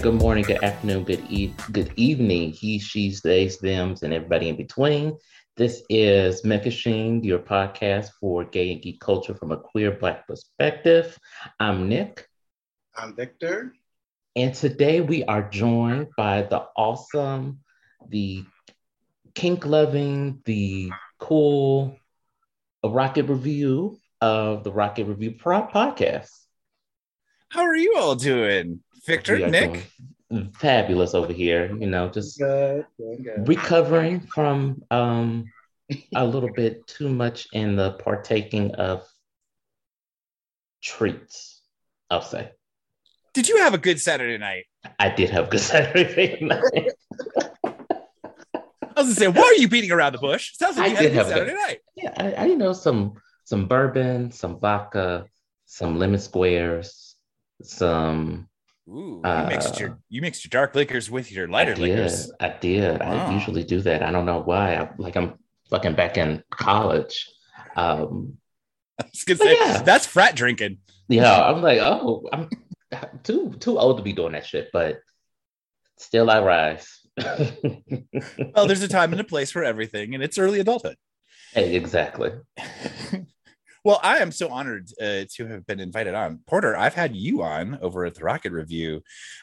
Good morning, good afternoon, good e- good evening. He, she's, theys, them's, and everybody in between. This is Mekashine, your podcast for gay and geek culture from a queer Black perspective. I'm Nick. I'm Victor. And today we are joined by the awesome, the kink loving, the cool Rocket Review of the Rocket Review Pro- podcast. How are you all doing? Victor, Nick? Fabulous over here, you know, just good, good, good. recovering from um, a little bit too much in the partaking of treats, I'll say. Did you have a good Saturday night? I did have a good Saturday night. I was gonna say, why are you beating around the bush? Sounds like I you had a good Saturday good, night. Yeah, I, I, you know some some bourbon, some vodka, some lemon squares, some Ooh, you mixed your uh, you mixed your dark liquors with your lighter I did, liquors. I did. Wow. I usually do that. I don't know why. I, like I'm fucking back in college. Um, I was gonna say yeah. that's frat drinking. Yeah, I'm like, oh, I'm too too old to be doing that shit, but still I rise. well, there's a time and a place for everything, and it's early adulthood. Hey, exactly. Well, I am so honored uh, to have been invited on. Porter, I've had you on over at the Rocket Review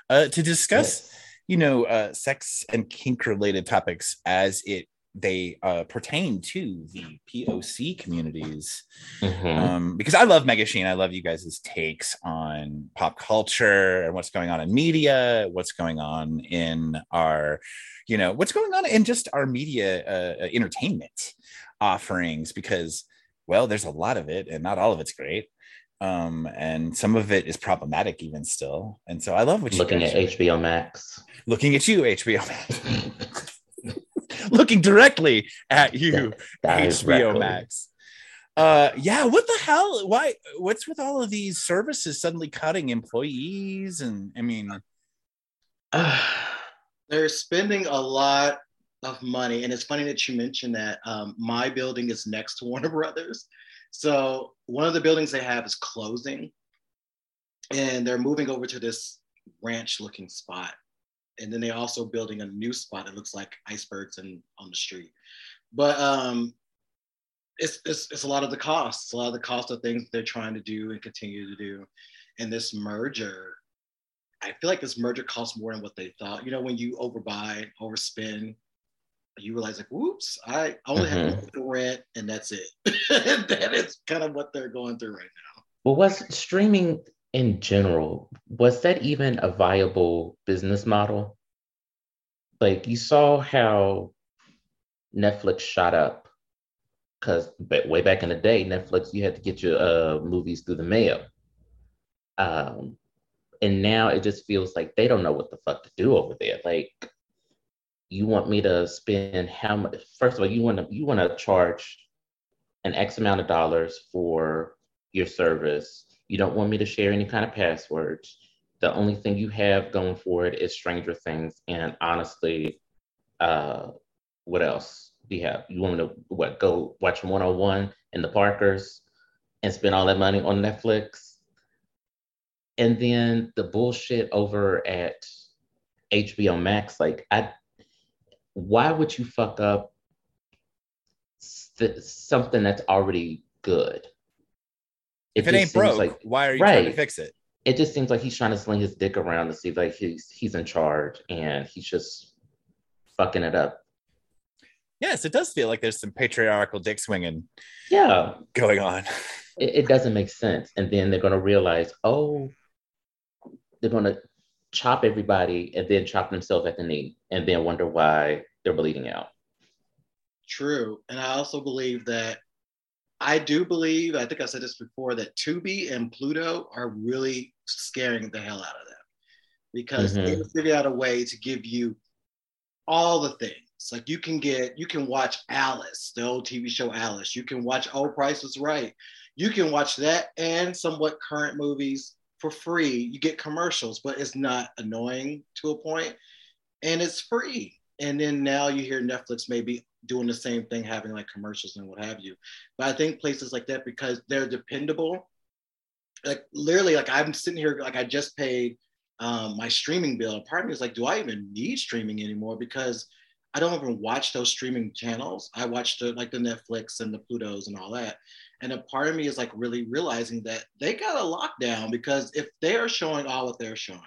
uh, to discuss, yes. you know, uh, sex and kink related topics as it they uh, pertain to the POC communities. Mm-hmm. Um, because I love Megashine. I love you guys' takes on pop culture and what's going on in media, what's going on in our, you know, what's going on in just our media uh, entertainment offerings. Because well, there's a lot of it, and not all of it's great. Um, and some of it is problematic even still. And so I love what you think. looking at HBO Max. Looking at you, HBO Max. looking directly at you, HBO Max. Uh, yeah, what the hell? Why? What's with all of these services suddenly cutting employees? And I mean, they're spending a lot of money. And it's funny that you mentioned that um, my building is next to Warner Brothers. So one of the buildings they have is closing and they're moving over to this ranch looking spot. And then they're also building a new spot that looks like icebergs and on the street. But um, it's, it's, it's a lot of the costs, a lot of the cost of things they're trying to do and continue to do. And this merger, I feel like this merger costs more than what they thought. You know, when you overbuy, overspend, you realize like, whoops, I only mm-hmm. have the rent and that's it. that is kind of what they're going through right now. Well, was streaming in general, was that even a viable business model? Like you saw how Netflix shot up because way back in the day, Netflix, you had to get your uh, movies through the mail. Um, and now it just feels like they don't know what the fuck to do over there. Like you want me to spend how much first of all you want to you want to charge an x amount of dollars for your service. You don't want me to share any kind of passwords. The only thing you have going for it is stranger things and honestly uh what else do you have? You want me to what go watch 101 in the parkers and spend all that money on netflix? And then the bullshit over at hbo max like i why would you fuck up st- something that's already good? It if it ain't broke, like, why are you right. trying to fix it? It just seems like he's trying to sling his dick around to see if like he's he's in charge and he's just fucking it up. Yes, it does feel like there's some patriarchal dick swinging. Yeah, going on. It, it doesn't make sense, and then they're gonna realize, oh, they're gonna chop everybody and then chop themselves at the knee and then wonder why they're bleeding out. True. And I also believe that I do believe, I think I said this before, that Tubi and Pluto are really scaring the hell out of them because mm-hmm. they figured out a way to give you all the things. Like you can get, you can watch Alice, the old TV show Alice. You can watch Oh Price Was Right. You can watch that and somewhat current movies for free. You get commercials, but it's not annoying to a point, and it's free. And then now you hear Netflix maybe doing the same thing, having like commercials and what have you. But I think places like that because they're dependable. Like literally, like I'm sitting here, like I just paid um, my streaming bill. Part of me is like, do I even need streaming anymore? Because I don't even watch those streaming channels. I watch the like the Netflix and the Plutos and all that. And a part of me is like really realizing that they got a lockdown because if they are showing all what they're showing,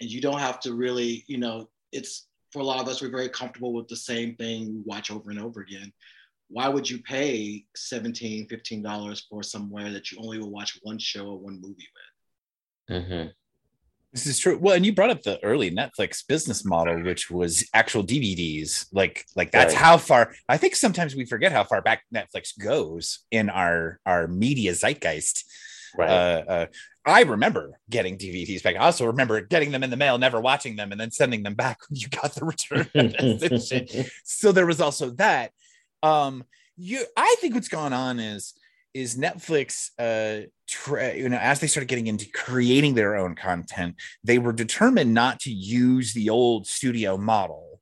and you don't have to really, you know, it's for a lot of us, we're very comfortable with the same thing we watch over and over again. Why would you pay 17 $15 for somewhere that you only will watch one show or one movie with? Mm-hmm. This is true. Well, and you brought up the early Netflix business model, which was actual DVDs. Like, like that's Right. how far. I think sometimes we forget how far back Netflix goes in our our media zeitgeist. Right. Uh, uh, I remember getting DVDs back. I also remember getting them in the mail, never watching them, and then sending them back when you got the return. So there was also that. Um, you, I think what's gone on is is Netflix, uh, tra- you know, as they started getting into creating their own content, they were determined not to use the old studio model,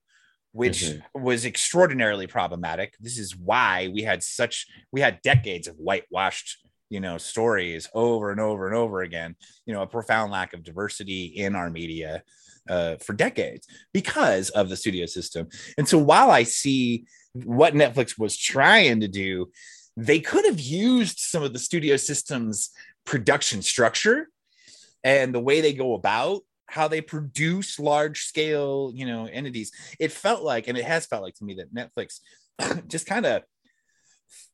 which Mhm. was extraordinarily problematic. This is why we had such we had decades of whitewashed, you know, stories over and over and over again. You know, a profound lack of diversity in our media uh, for decades because of the studio system. And so while I see what Netflix was trying to do, they could have used some of the studio systems production structure and the way they go about how they produce large scale you know entities. It felt like and it has felt like to me that netflix just kind of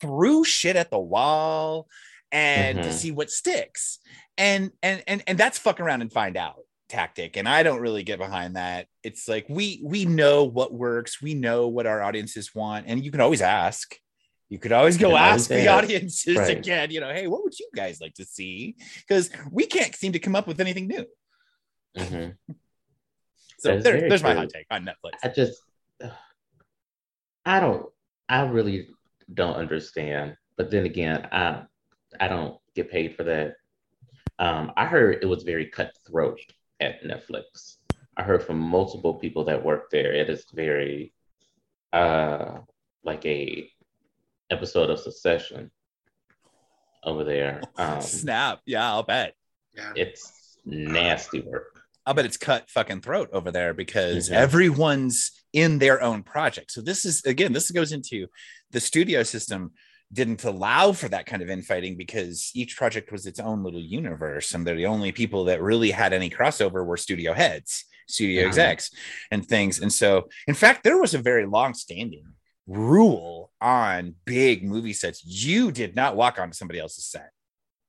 threw shit at the wall and to Mhm. see what sticks. And and and and that's fuck around and find out tactic and i don't really get behind that. It's like we we know what works. We know what our audiences want and you can always ask you could always go You can always ask the audiences Right. again you know hey what would you guys like to see because we can't seem to come up with anything new Mhm. so there, there's my true. hot take on netflix I just, I don't, I really don't understand. But then again, I, I don't get paid for that. Um, I heard it was very cutthroat at Netflix. I heard from multiple people that work there. It is very, uh, like a episode of Succession over there. Um, snap yeah i'll bet Yeah. it's nasty work. I'll bet it's cut fucking throat over there because Mhm. everyone's in their own project. So this is again, this goes into the studio system didn't allow for that kind of infighting because each project was its own little universe, and they're the only people that really had any crossover were studio heads, studio Mhm. execs, and things. And so, in fact, there was a very long-standing rule on big movie sets: you did not walk onto somebody else's set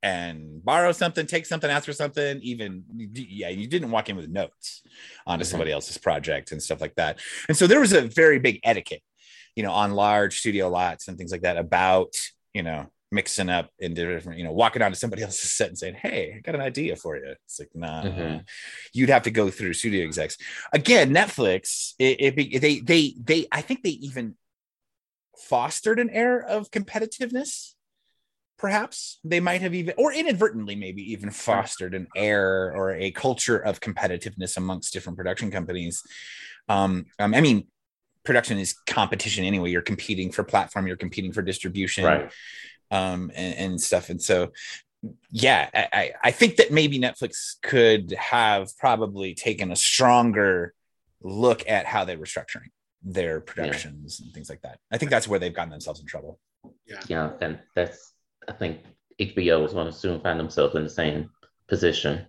and borrow something, take something, ask for something. Even yeah, you didn't walk in with notes onto Mhm. somebody else's project and stuff like that. And so there was a very big etiquette, you know, on large studio lots and things like that about you know mixing up into different, you know, walking onto somebody else's set and saying, "Hey, I got an idea for you." It's like, nah, Mhm. you'd have to go through studio execs again. Netflix, it, it they they they I think they even fostered an air of competitiveness perhaps. They might have even or inadvertently maybe even fostered an air or a culture of competitiveness amongst different production companies. Um, um i mean production is competition anyway. You're competing for platform you're competing for distribution Right. um and, and stuff. And so yeah I, I i think that maybe netflix could have probably taken a stronger look at how they were structuring their productions and things like that i think that's where they've gotten themselves in trouble Yeah, Yeah. and that's I think HBO is going to soon find themselves in the same position.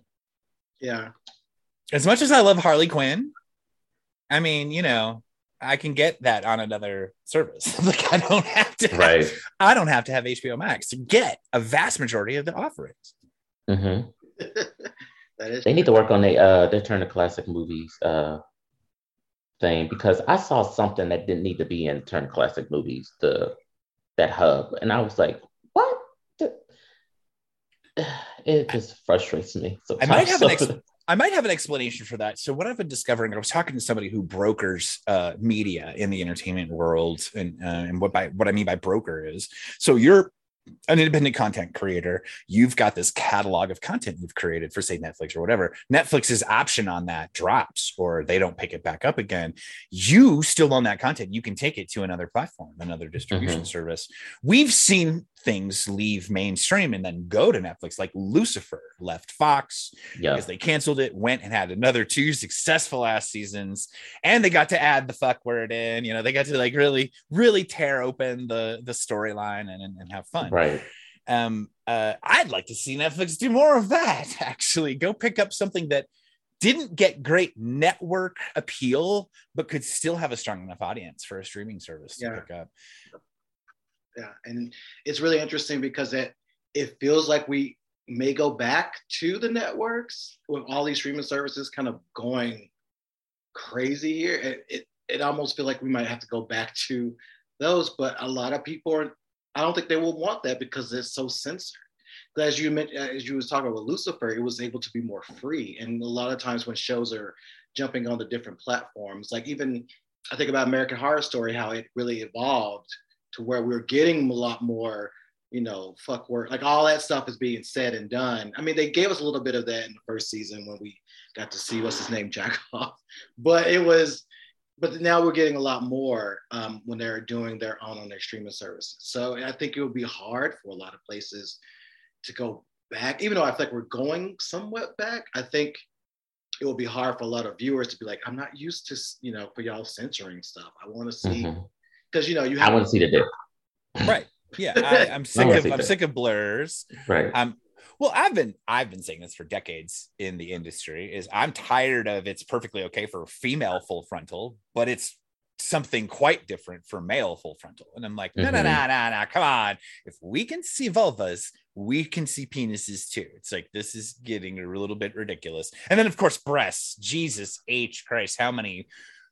Yeah. as much as I love Harley Quinn, I mean, you know, I can get that on another service. like I don't have to, Right. I don't have to have HBO Max to get a vast majority of the offerings. hmm that is They need to work on their uh their Turner Classic Movies uh thing because I saw something that didn't need to be in Turner Classic Movies, the that hub, and I was like, what? It just frustrates me. I might have an ex- I might have an explanation for that. So what I've been discovering, I was talking to somebody who brokers uh, media in the entertainment world, and uh, and what by what I mean by broker is, so you're an independent content creator, you've got this catalog of content you've created for, say, Netflix or whatever. Netflix's option on that drops or they don't pick it back up again. You still own that content. You can take it to another platform, another distribution mm-hmm. service. We've seen things leave mainstream and then go to Netflix, like Lucifer left Fox yeah. because they canceled it, went and had another two successful ass seasons, and they got to add the fuck word in. You know, they got to like really, really tear open the the storyline and, and, and have fun. Right. Um, uh, I'd like to see Netflix do more of that. Actually, go pick up something that didn't get great network appeal, but could still have a strong enough audience for a streaming service to yeah. pick up yeah and it's really interesting because it it feels like we may go back to the networks with all these streaming services kind of going crazy here it, it, it almost feel like we might have to go back to those but a lot of people are i don't think they will want that because it's so censored. As you mentioned as you was talking about lucifer it was able to be more free. And a lot of times when shows are jumping on the different platforms like even i think about american horror story how it really evolved to where we're getting a lot more, you know, fuck work, like all that stuff is being said and done. I mean, they gave us a little bit of that in the first season when we got to see what's his name, Jack off, but it was, but now we're getting a lot more um, when they're doing their own on their streaming services. So I think it would be hard for a lot of places to go back, even though I think we're going somewhat back. I think it will be hard for a lot of viewers to be like, I'm not used to, you know, for y'all censoring stuff. I want to see mm-hmm because you know you. Have- I want to see the dip. Right. Yeah, I, am sick of I'm sick of blurs. Right. Um. Well, I've been I've been saying this for decades in the industry. Is I'm tired of it's perfectly okay for female full frontal, but it's something quite different for male full frontal. And I'm like, no, no, no, mm-hmm. no, no, come on. If we can see vulvas, we can see penises too. It's like this is getting a little bit ridiculous. And then of course breasts. Jesus H Christ, how many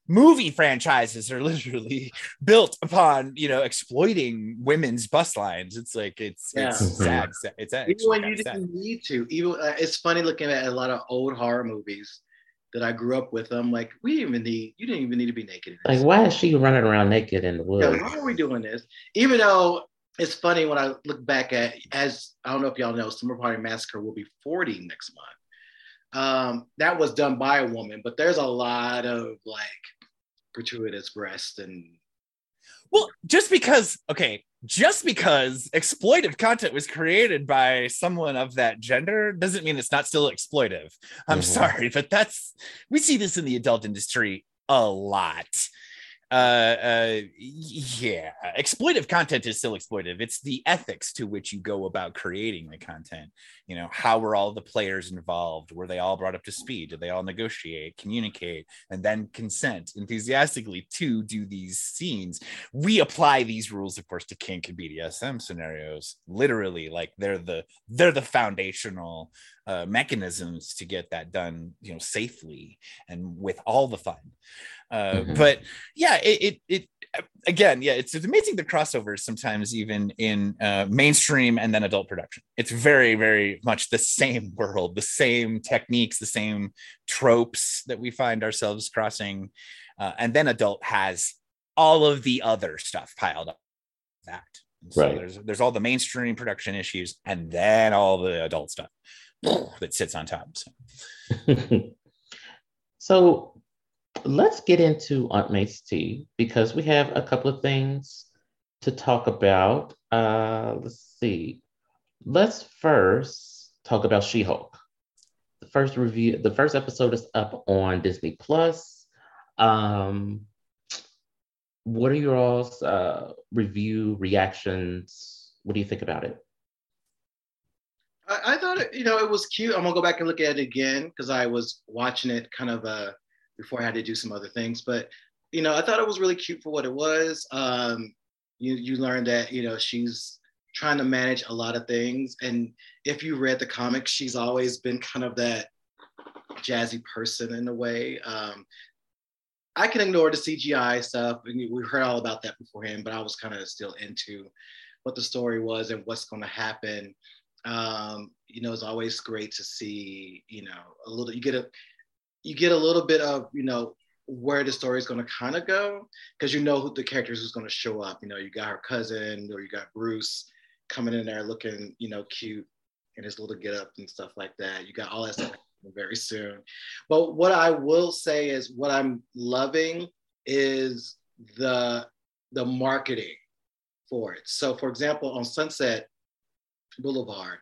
movie franchises are literally built upon you know exploiting women's bus lines. It's like it's yeah. it's sad it's even when you didn't sad. need to even uh, it's funny looking at a lot of old horror movies that i grew up with i'm like we didn't even need you didn't even need to be naked like why is she running around naked in the woods? yeah, why are we doing this? Even though it's funny when i look back at as i don't know if y'all know Slumber Party Massacre will be 40 next month um, that was done by a woman, but there's a lot of like gratuitous breast and well, just because okay, just because exploitive content was created by someone of that gender doesn't mean it's not still exploitive. I'm mm-hmm. sorry, but that's we see this in the adult industry a lot uh, uh, yeah, exploitive content is still exploitive. It's the ethics to which you go about creating the content. You know, how were all the players involved? Were they all brought up to speed? Did they all negotiate, communicate, and then consent enthusiastically to do these scenes? We apply these rules, of course, to kink and BDSM scenarios. Literally, like they're the they're the foundational uh, mechanisms to get that done, you know, safely and with all the fun. Uh, mm-hmm. But yeah, it, it, it again, yeah, it's, it's amazing the crossovers sometimes even in uh, mainstream and then adult production. It's very, very much the same world, the same techniques, the same tropes that we find ourselves crossing, uh, and then adult has all of the other stuff piled up. That so right. there's there's all the mainstream production issues, and then all the adult stuff that sits on top. So. so let's get into Aunt May's tea because we have a couple of things to talk about. Uh, let's see. Let's first talk about She Hulk. The first review, the first episode is up on Disney Plus. Um, what are your all's uh, review reactions? What do you think about it? I, I, thought it, you know, it was cute. I'm gonna go back and look at it again because I was watching it kind of uh, before I had to do some other things. But you know, I thought it was really cute for what it was. Um, you you learn that you know she's trying to manage a lot of things, and if you read the comics, she's always been kind of that jazzy person in a way. Um, I can ignore the CGI stuff, and we heard all about that beforehand. But I was kind of still into what the story was and what's going to happen um, you know, it's always great to see, you know, a little, you get a, you get a little bit of, you know, where the story is going to kind of go because you know who the characters who's going to show up. You know, you got her cousin or you got Bruce coming in there looking, you know, cute in his little get up and stuff like that. You got all that stuff very soon. But what I will say is what I'm loving is the the marketing for it. So for example, on Sunset Boulevard,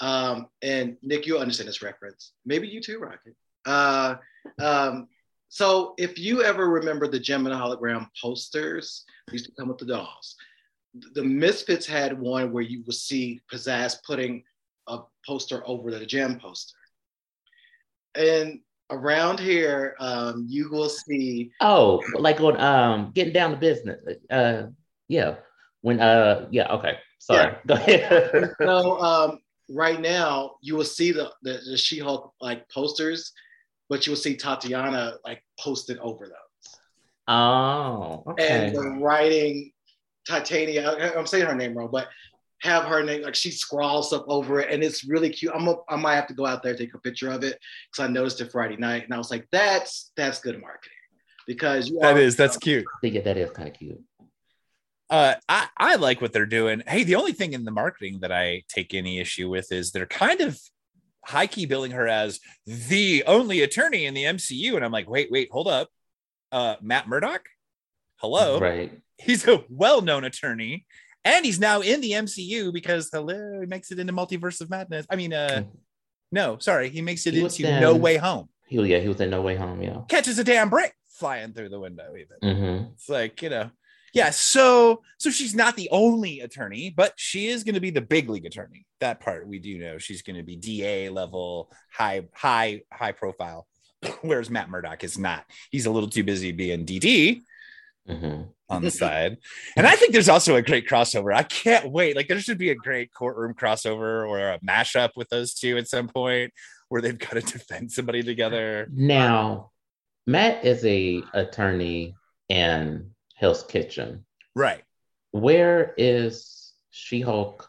um, and Nick, you'll understand this reference. Maybe you too, Rocket. Uh, um, so if you ever remember the Jem and Hologram posters, used to come with the dolls. The Misfits had one where you would see Pizzazz putting a poster over the Jem poster. And around here, um, you will see. Oh, like on um, getting down to business. Uh, yeah. When uh, yeah, okay. Sorry. Yeah. Go ahead. so um, right now, you will see the the, the She-Hulk like posters but you'll see Tatiana like posted over those. Oh, okay. And the writing, Titania, I'm saying her name wrong, but have her name like she scrawls up over it, and it's really cute. I'm a, I might have to go out there take a picture of it because I noticed it Friday night, and I was like, that's that's good marketing because you that is that's cute. I think that is kind of cute. Uh, I, I like what they're doing. Hey, the only thing in the marketing that I take any issue with is they're kind of high key billing her as the only attorney in the MCU. And I'm like, wait, wait, hold up. Uh, Matt Murdock? Hello. Right. He's a well known attorney. And he's now in the MCU because hello, he makes it into Multiverse of Madness. I mean, uh, hmm. no, sorry, he makes it he into in, No Way Home. He, yeah, he was in No Way Home. Yeah, catches a damn brick flying through the window. Even mm-hmm. it's like you know, yeah so so she's not the only attorney but she is going to be the big league attorney. That part we do know. She's going to be da level high high high profile. Whereas matt murdock is not. He's a little too busy being dd mm-hmm. on the side. And i think there's also a great crossover. I can't wait. Like there should be a great courtroom crossover or a mashup with those two at some point where they've got to defend somebody together. Now matt is a attorney and Hell's Kitchen. Right. Where is She Hulk?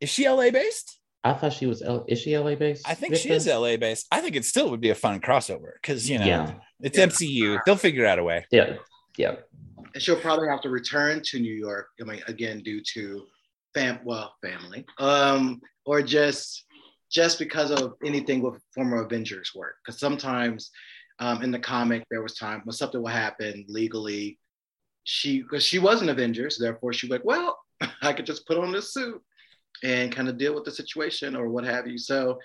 Is she LA based? I thought she was. L- is she LA based? I think she is LA based. I think it still would be a fun crossover because you know yeah. it's yeah. MCU. They'll figure out a way. Yeah, yeah. And she'll probably have to return to New York. I mean, again, due to fam, well, family, um, or just just because of anything with former Avengers work. Because sometimes um, in the comic there was time when something will happen legally she because she was an Avenger, so therefore she was like, well, I could just put on this suit and kind of deal with the situation or what have you. So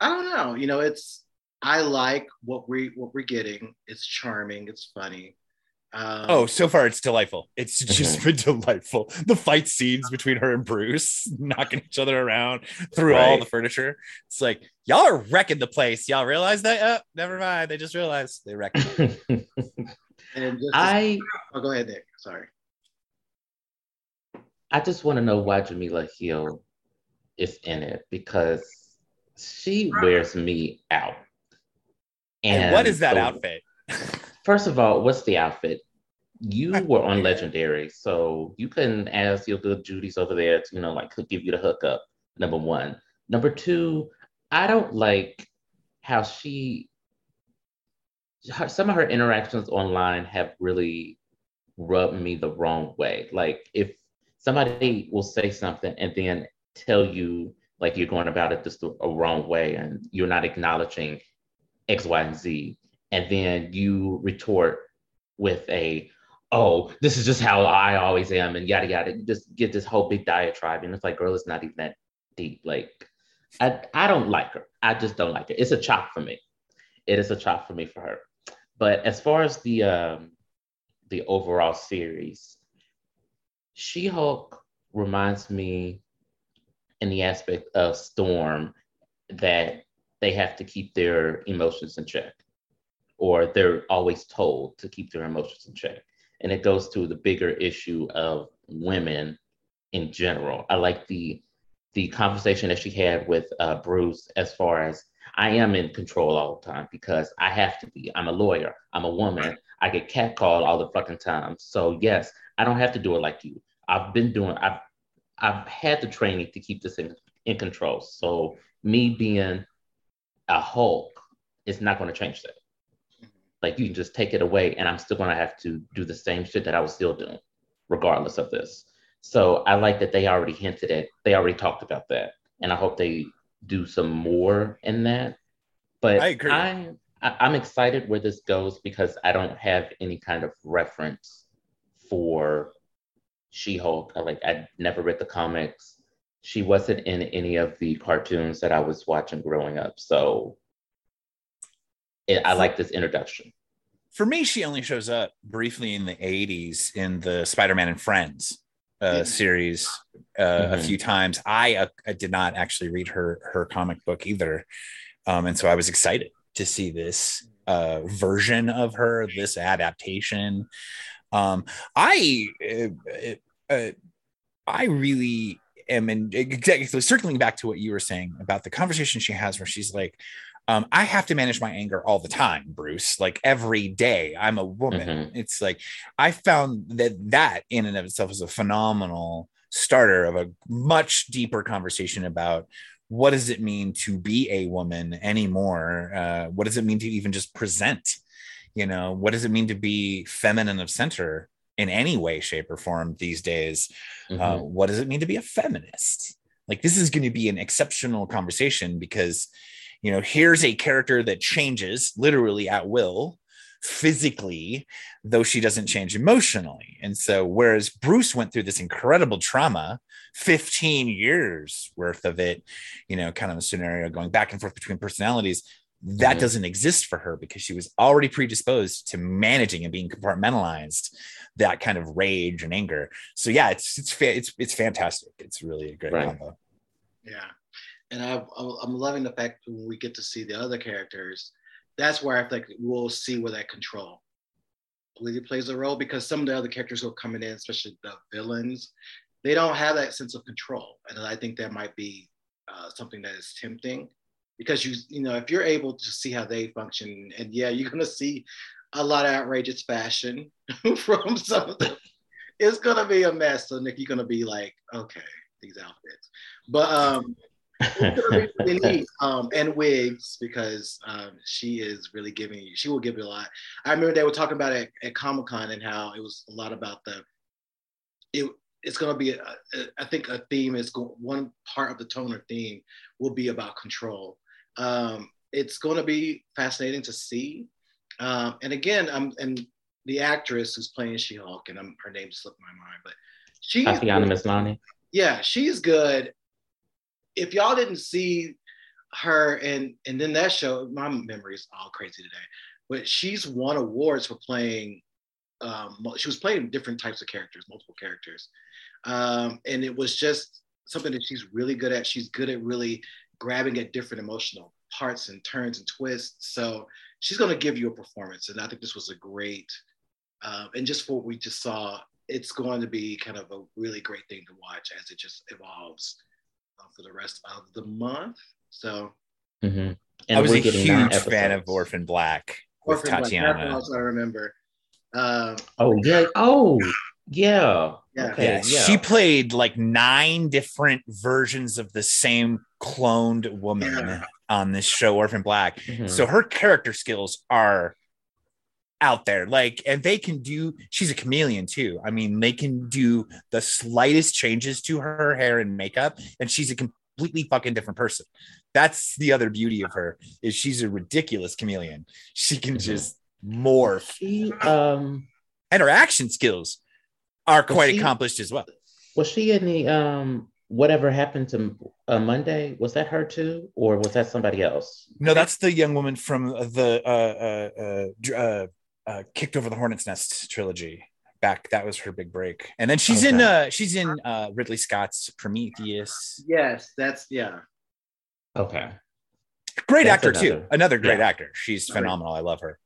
I don't know. You know, it's I like what we what we're getting. It's charming. It's funny. Um, oh, so far it's delightful. It's just been delightful. The fight scenes between her and Bruce, knocking each other around through right. all the furniture. It's like y'all are wrecking the place. Y'all realize that? Oh, never mind. They just realized they wrecked. And just I oh, go ahead, Nick. Sorry. I just want to know why Jameela Jamil is in it because she wears me out. And, and what is that so, outfit? first of all, what's the outfit? You were on Legendary, so you can ask your good Judy's over there to, you know, like could give you the hookup. Number one. Number two, I don't like how she her, some of her interactions online have really rubbed me the wrong way. Like if somebody will say something and then tell you like you're going about it just a wrong way and you're not acknowledging X, Y, and Z, and then you retort with a oh, this is just how I always am, and yada yada. You just get this whole big diatribe, and it's like, girl, it's not even that deep. Like, I I don't like her. I just don't like her. It's a chop for me. It is a chop for me for her. But as far as the um, the overall series, She Hulk reminds me in the aspect of Storm that they have to keep their emotions in check, or they're always told to keep their emotions in check. And it goes to the bigger issue of women in general. I like the the conversation that she had with uh, Bruce as far as I am in control all the time because I have to be. I'm a lawyer. I'm a woman. I get catcalled all the fucking time. So yes, I don't have to do it like you. I've been doing. I've I've had the training to keep this in, in control. So me being a Hulk is not going to change that. Like you can just take it away, and I'm still going to have to do the same shit that I was still doing, regardless of this. So I like that they already hinted at, they already talked about that. And I hope they do some more in that. But I agree. I'm, I- I'm excited where this goes because I don't have any kind of reference for She-Hulk. I like I never read the comics. She wasn't in any of the cartoons that I was watching growing up. So it, I like this introduction. For me, she only shows up briefly in the 80s in the Spider Man and Friends uh, series uh, a Mhm. few times. I, uh, I did not actually read her her comic book either. Um, and so I was excited to see this uh, version of her, this adaptation. Um, I uh, uh, I really am in exactly circling back to what you were saying about the conversation she has where she's like, um, I have to manage my anger all the time, Bruce, like every day. I'm a woman. Mhm. It's like I found that that in and of itself is a phenomenal starter of a much deeper conversation about what does it mean to be a woman anymore? Uh, what does it mean to even just present? You know, what does it mean to be feminine of center in any way, shape, or form these days? Uh, Mhm. what does it mean to be a feminist? Like, this is going to be an exceptional conversation because, you know, here's a character that changes literally at will physically, though she doesn't change emotionally. And so, whereas Bruce went through this incredible trauma, 15 years worth of it, you know, kind of a scenario going back and forth between personalities, that Mhm. doesn't exist for her because she was already predisposed to managing and being compartmentalized that kind of rage and anger. So yeah, it's it's fa- it's it's fantastic. It's really a great Right. combo. Yeah, and I, I'm loving the fact when we get to see the other characters, that's where I think we'll see where that control really plays a role because some of the other characters who are coming in, especially the villains, they don't have that sense of control, and I think that might be uh, something that is tempting because you you know if you're able to see how they function, and yeah, you're gonna see a lot of outrageous fashion from some of them. It's gonna be a mess. So Nick, you're gonna be like, okay, these outfits, but um, really. Um, and wigs because um, she is really giving you. She will give you a lot. I remember they were talking about it at Comic Con and how it was a lot about the. It it's going to be. A, a, I think a theme is go, one part of the tone or theme will be about control. Um, it's going to be fascinating to see. Um, and again, I'm and the actress who's playing She-Hulk, and I'm, her name slipped my mind, but she's Tatiana Maslany. yeah, she's good. If y'all didn't see her and and then that show, my memory is all crazy today. But she's won awards for playing. Um, she was playing different types of characters, multiple characters, um, and it was just something that she's really good at. She's good at really grabbing at different emotional parts and turns and twists. So she's going to give you a performance, and I think this was a great. Um, and just for what we just saw, it's going to be kind of a really great thing to watch as it just evolves for the rest of the month. So, Mhm. I was we're a huge fan of. Orphan Black with Orphan Black, that's what I remember. Um, Oh yeah. Oh yeah. Yeah. Okay. yeah, Yeah. she played like nine different versions of the same cloned woman Yeah. on this show, Orphan Black. Mhm. So her character skills are out there. Like, and they can do, she's a chameleon too. I mean, they can do the slightest changes to her hair and makeup, and she's a completely fucking different person. That's the other beauty of her is she's a ridiculous chameleon. She can Mhm. just morph. she um And her action skills are quite she- accomplished as well. was she in the um whatever happened to uh, Monday? Was that her too, or was that somebody else? No, that's the young woman from the uh, uh, uh, dr- uh, kicked over the hornet's nest trilogy. Back, that was her big break, and then she's in uh, she's in uh, Ridley Scott's Prometheus. yes, that's yeah. Okay. Great That's actor too, another- another great yeah. actor. She's phenomenal. I love her.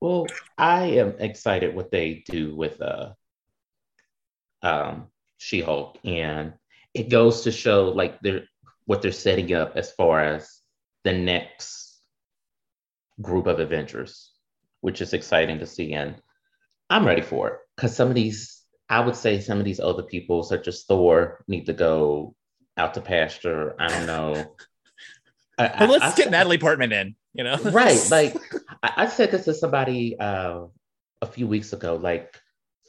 Well, I am excited what they do with uh um She-Hulk and it goes to show like they're what they're setting up as far as the next group of Avengers, which is exciting to see. And I'm ready for it because some of these, I would say some of these other people, such as Thor, need to go out to pasture. I don't know. I- I- let's I- get Natalie Portman in. You know, right like I, I said this to somebody uh, a few weeks ago like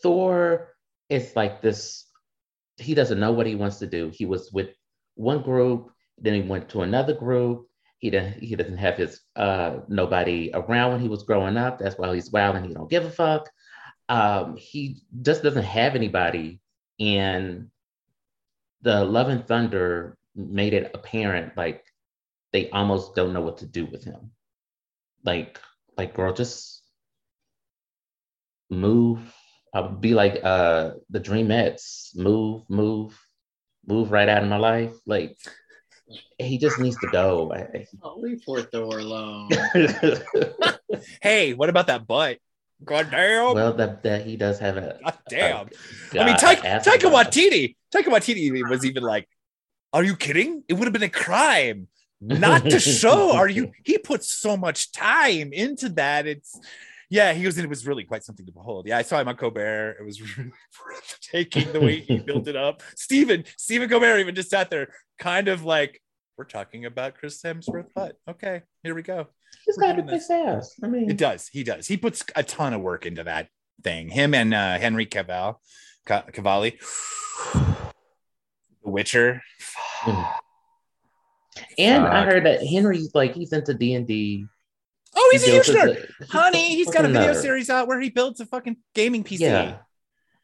thor is like this he doesn't know what he wants to do. He was with one group, then he went to another group. He didn't he doesn't have his uh nobody around when he was growing up. That's why he's wild and he don't give a fuck. Um, he just doesn't have anybody. And the Love and Thunder made it apparent like they almost don't know what to do with him. Like, like girl, just move. I'll be like uh the Dreamettes, move, move, move right out of my life. Like he just needs to go. Oh, leave poor Thor alone. hey, what about that butt? God damn. Well, that that he does have a. God damn. A, I mean, Taika, Taika Waititi. Taika Waititi was even like, "Are you kidding? It would have been a crime not to show. Are you? He put so much time into that. It's." Yeah, he was. It was really quite something to behold. Yeah, I saw him on Colbert. It was really taking the way he built it up. Stephen, Stephen Colbert even just sat there, kind of like, "We're talking about Chris Hemsworth butt. Okay, here we go." He's got to kiss ass. I mean, it does. He does. He puts a ton of work into that thing. Him and uh, Henry Cavill, Cavalli, The Witcher. And Fuck. I heard that Henry's like he's into D and D. Oh, he's he a huge nerd, honey. He's got a video nerd. series out where he builds a fucking gaming PC. Yeah.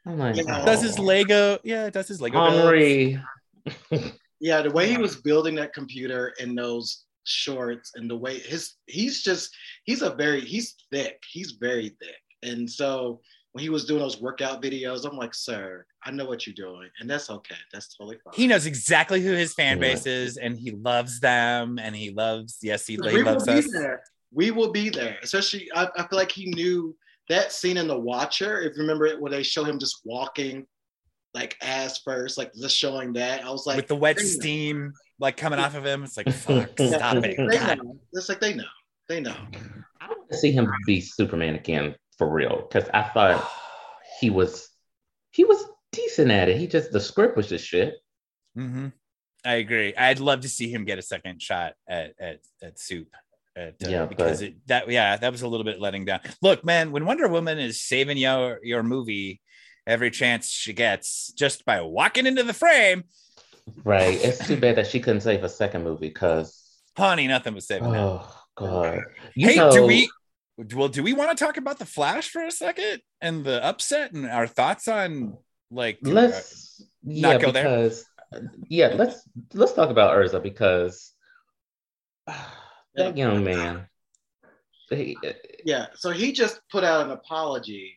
Oh my God. Does his Lego? Yeah, does his Lego. Henry. yeah, the way he was building that computer in those shorts and the way his he's just he's a very he's thick he's very thick and so when he was doing those workout videos i'm like sir i know what you're doing and that's okay that's totally fine he knows exactly who his fan base is and he loves them and he loves yes he, he loves us there. We will be there especially I, I feel like he knew that scene in the Witcher if you remember it where they show him just walking like ass first, like just showing that. I was like, with the wet steam like coming off of him, it's like, fuck, stop it. They know. It's like they know, they know. I want to see him be Superman again for real because I thought he was he was decent at it. He just the script was just shit. Mm-hmm. I agree. I'd love to see him get a second shot at at, at Soup. At, uh, yeah, because but... it, that yeah, that was a little bit letting down. Look, man, when Wonder Woman is saving your your movie every chance she gets just by walking into the frame. Right. It's too bad that she couldn't save a second movie because honey, nothing was saving oh, that. God. You hey, know... do we well do we want to talk about the flash for a second and the upset and our thoughts on like let's uh, yeah, because, there? Yeah, let's let's talk about Ezra because uh, that young man. He, uh, yeah, so he just put out an apology.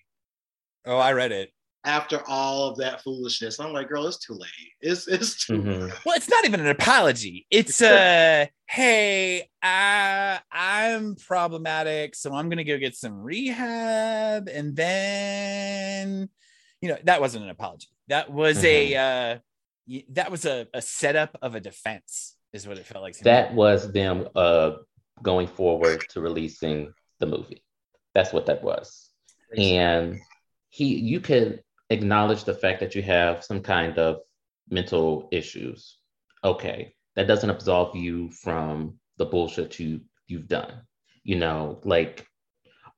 Oh, I read it after all of that foolishness. I'm like, girl, it's too late. It's it's too mm-hmm. Well, it's not even an apology. It's uh hey, I I'm problematic, so I'm gonna go get some rehab. And then you know, that wasn't an apology. That was mm-hmm. a uh that was a, a setup of a defense, is what it felt like. That me. was them uh going forward to releasing the movie. That's what that was. And he you could acknowledge the fact that you have some kind of mental issues. Okay, that doesn't absolve you from the bullshit you you've done. You know, like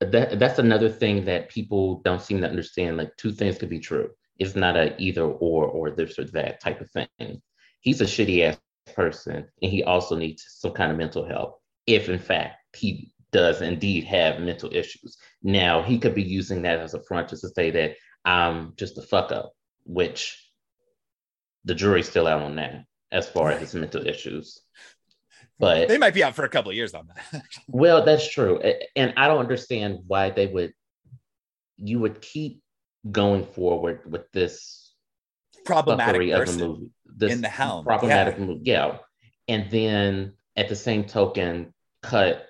that that's another thing that people don't seem to understand. Like two things could be true. It's not a either or or this or that type of thing. He's a shitty ass person and he also needs some kind of mental help if in fact he does indeed have mental issues. Now he could be using that as a front just to say that I'm just a fuck up, which the jury's still out on that as far as his mental issues. But they might be out for a couple of years on that. well, that's true. And I don't understand why they would you would keep going forward with this problematic of a movie. This in the helm. Problematic yeah. movie. Yeah. And then at the same token, cut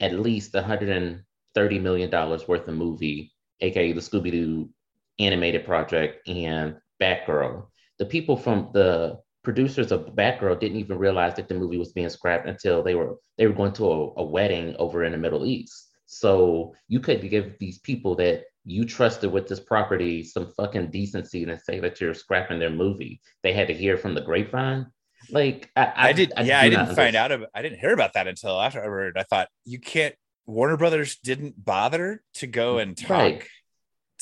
at least 130 million dollars worth of movie aka the Scooby Doo animated project, and Batgirl. The people from the producers of Batgirl didn't even realize that the movie was being scrapped until they were they were going to a, a wedding over in the Middle East. So you could give these people that you trusted with this property some fucking decency and say that you're scrapping their movie. They had to hear from the grapevine. Like I, I, I did, I yeah, I didn't find out. About, I didn't hear about that until afterward. I heard I thought you can't Warner Brothers didn't bother to go mm, and talk right.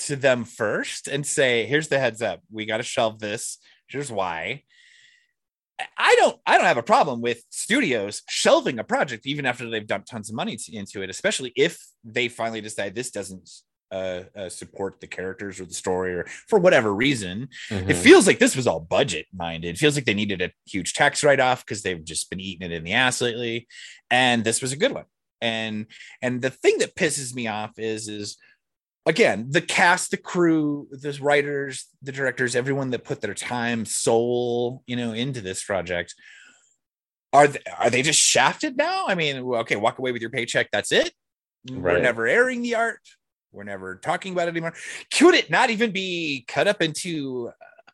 to them first and say, here's the heads up. We got to shelve this. Here's why. I don't I don't have a problem with studios shelving a project even after they've dumped tons of money to, into it, especially if they finally decide this doesn't uh, uh, support the characters or the story or for whatever reason. Mm-hmm. It feels like this was all budget minded. It feels like they needed a huge tax write off because they've just been eating it in the ass lately, and this was a good one. And and the thing that pisses me off is is again the cast the crew the writers the directors everyone that put their time soul you know into this project are they, are they just shafted now i mean okay walk away with your paycheck that's it right. we're never airing the art we're never talking about it anymore could it not even be cut up into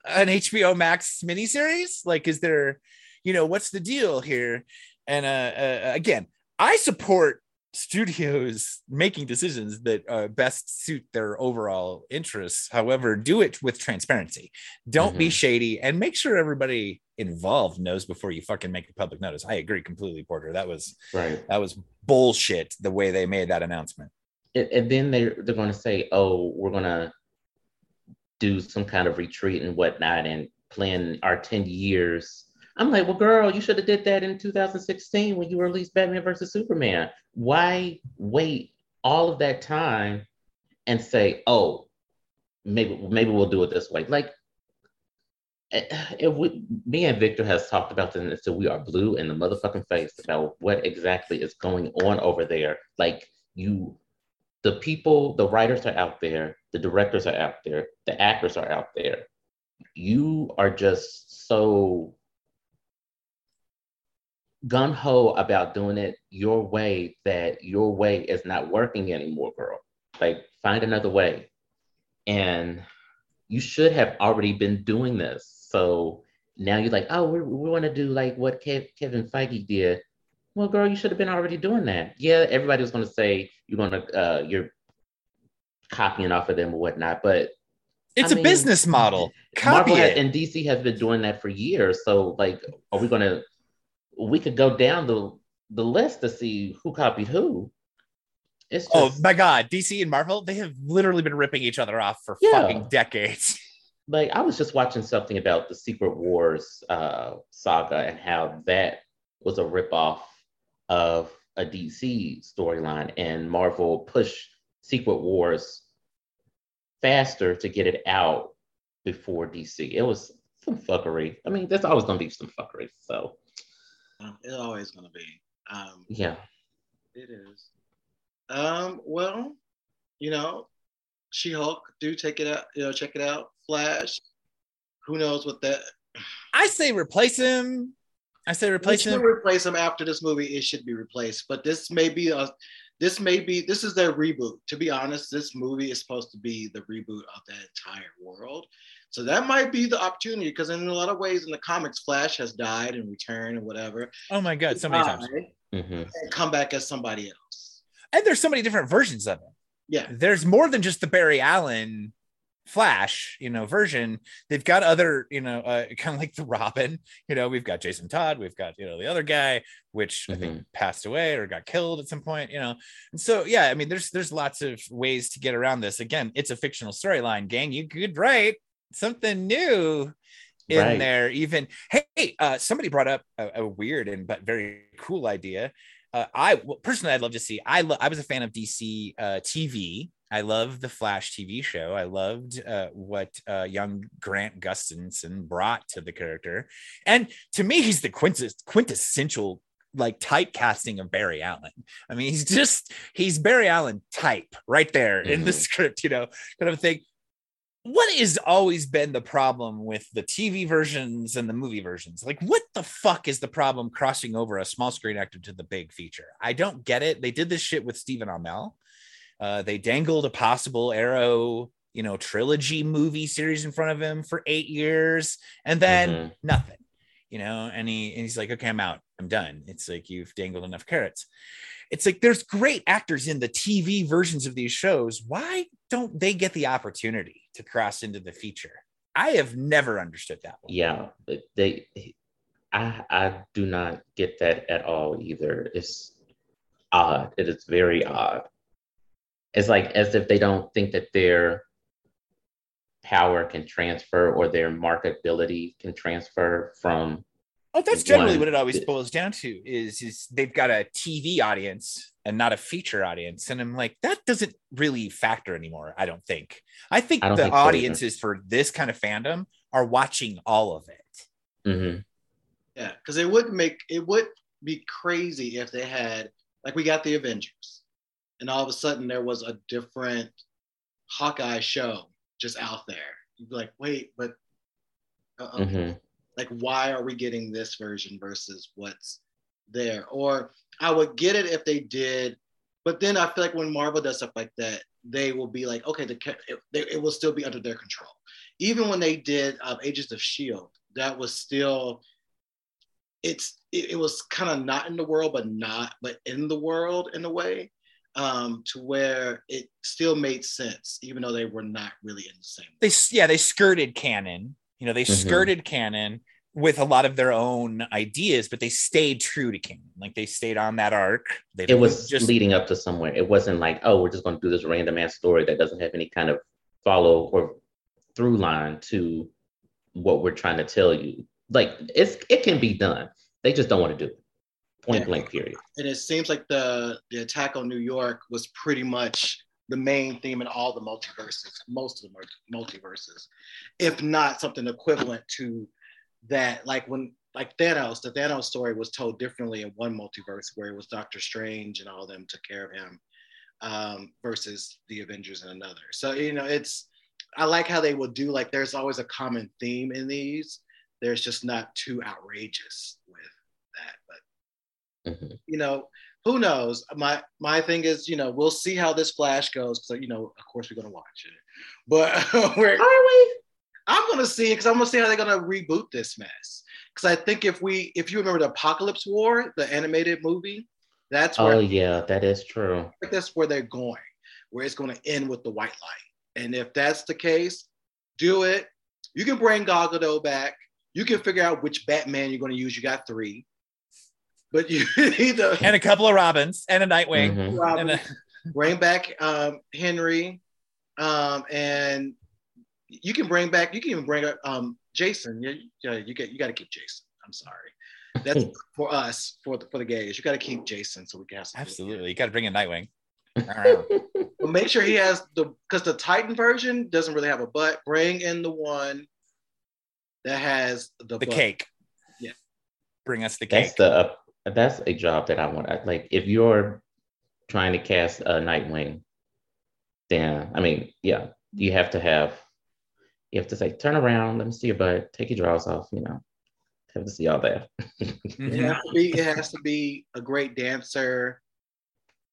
an hbo max miniseries like is there you know what's the deal here and uh, uh again i support studios making decisions that uh, best suit their overall interests. However, do it with transparency. Don't mm-hmm. be shady and make sure everybody involved knows before you fucking make the public notice. I agree completely, Porter. That was right. That was bullshit the way they made that announcement. And, and then they're they're going to say, "Oh, we're going to do some kind of retreat and whatnot and plan our ten years." I'm like, well, girl, you should have did that in 2016 when you released Batman versus Superman. Why wait all of that time and say, oh, maybe maybe we'll do it this way? Like, eh, if we, me and Victor has talked about this, so we are blue in the motherfucking face about what exactly is going on over there. Like, you, the people, the writers are out there, the directors are out there, the actors are out there. You are just so gun ho about doing it your way that your way is not working anymore, girl. Like, find another way. And you should have already been doing this. So now you're like, oh, we, we want to do like what Kev, Kevin Feige did. Well, girl, you should have been already doing that. Yeah, everybody was going to say you're going to, uh, you're copying off of them or whatnot, but it's I a mean, business model. Copy Marvel it. and DC has been doing that for years. So, like, are we going to we could go down the the list to see who copied who. It's oh just, oh my god, DC and Marvel, they have literally been ripping each other off for yeah. fucking decades. Like I was just watching something about the Secret Wars uh, saga and how that was a ripoff of a DC storyline, and Marvel pushed Secret Wars faster to get it out before DC. It was some fuckery. I mean, there's always gonna be some fuckery. So um, it's always gonna be. Um, yeah, it is. Um, well, you know, She Hulk, do take it out. You know, check it out. Flash. Who knows what that? I say replace him. I say replace him. Replace him after this movie. It should be replaced. But this may be a. This may be. This is their reboot. To be honest, this movie is supposed to be the reboot of the entire world. So that might be the opportunity because in a lot of ways in the comics, Flash has died and returned and whatever. Oh my god, so many times. Mm-hmm. And come back as somebody else. And there's so many different versions of it. Yeah. There's more than just the Barry Allen Flash, you know, version. They've got other, you know, uh, kind of like the Robin. You know, we've got Jason Todd, we've got, you know, the other guy, which mm-hmm. I think mm-hmm. passed away or got killed at some point. You know, and so yeah, I mean, there's there's lots of ways to get around this. Again, it's a fictional storyline. Gang, you could write something new in right. there even hey uh, somebody brought up a, a, weird and but very cool idea uh, i well, personally i'd love to see i lo- i was a fan of dc uh, tv i love the flash tv show i loved uh, what uh, young grant gustinson brought to the character and to me he's the quintess- quintessential like typecasting of Barry Allen. I mean, he's just he's Barry Allen type right there mm-hmm. in the mm-hmm. script, you know, kind of thing what has always been the problem with the TV versions and the movie versions? Like, what the fuck is the problem crossing over a small screen actor to the big feature? I don't get it. They did this shit with Stephen Amell. Uh, they dangled a possible Arrow, you know, trilogy movie series in front of him for eight years, and then mm-hmm. nothing. You know, and he and he's like, "Okay, I'm out. I'm done." It's like you've dangled enough carrots it's like there's great actors in the TV versions of these shows. Why don't they get the opportunity to cross into the feature? I have never understood that one. Yeah, they I I do not get that at all either. It's odd. It is very odd. It's like as if they don't think that they're power can transfer or their marketability can transfer from Oh, that's generally what it always boils down to is is they've got a TV audience and not a feature audience. And I'm like, that doesn't really factor anymore, I don't think. I think I the think so audiences for this kind of fandom are watching all of it. hmm Yeah, because it would make it would be crazy if they had like we got the Avengers, and all of a sudden there was a different Hawkeye show just out there. You'd be like, wait, but uh-uh. hmm like why are we getting this version versus what's there? Or I would get it if they did, but then I feel like when Marvel does stuff like that, they will be like, okay, the it, they, it will still be under their control. Even when they did um, Agents of Shield, that was still it's it, it was kind of not in the world, but not but in the world in a way, um, to where it still made sense, even though they were not really in the same. They s- yeah, they skirted canon. You know, they Mhm. skirted canon with a lot of their own ideas, but they stayed true to canon. Like they stayed on that arc. They It was just leading up to somewhere. It wasn't like, oh, we're just going to do this random ass story that doesn't have any kind of follow or through line to what we're trying to tell you. Like it's it can be done. They just don't want to do it. Point Yeah. blank. Period. and it seems like the the attack on New York was pretty much the main theme in all the multiverses, most of the multiverses, if not something equivalent to that. Like when like Thanos, the Thanos story was told differently in one multiverse where it was Doctor Strange and all of them took care of him, um, versus the Avengers in another. So you know, it's I like how they will do like there's always a common theme in these. There's just not too outrageous with that, but Mhm. you know, who knows? My my thing is, you know, we'll see how this Flash goes. because you know, of course, we're gonna watch it, but we're, Are we? I'm gonna see because I'm gonna see how they're gonna reboot this mess. Because I think if we, if you remember the Apocalypse War, the animated movie, that's where Oh yeah, that is true. That's where they're going, where it's going to end with the white light. And if that's the case, do it. You can bring Gal Gadot back. You can figure out which Batman you're going to use. You got three, but you need to and a couple of Robins and a Nightwing. Mhm. Robin, And bring back um, Henry, um, and you can bring back. You can even bring up um, Jason. Yeah, yeah, you get. You got to keep Jason. I'm sorry. That's for us, for the for the gays. You got to keep Jason so we can have some. Absolutely. You got to bring in Nightwing. But make sure he has the because the Titan version doesn't really have a butt. Bring in the one that has the the butt. cake. Yeah. Bring us the cake. That's the that's a job that I want. I- Like if you're trying to cast a Nightwing, then I mean, yeah, you have to have you have to say, turn around, let me see your butt, take your drawers off, you know. Have to see all that. It Mhm. has to be. It has to be a great dancer,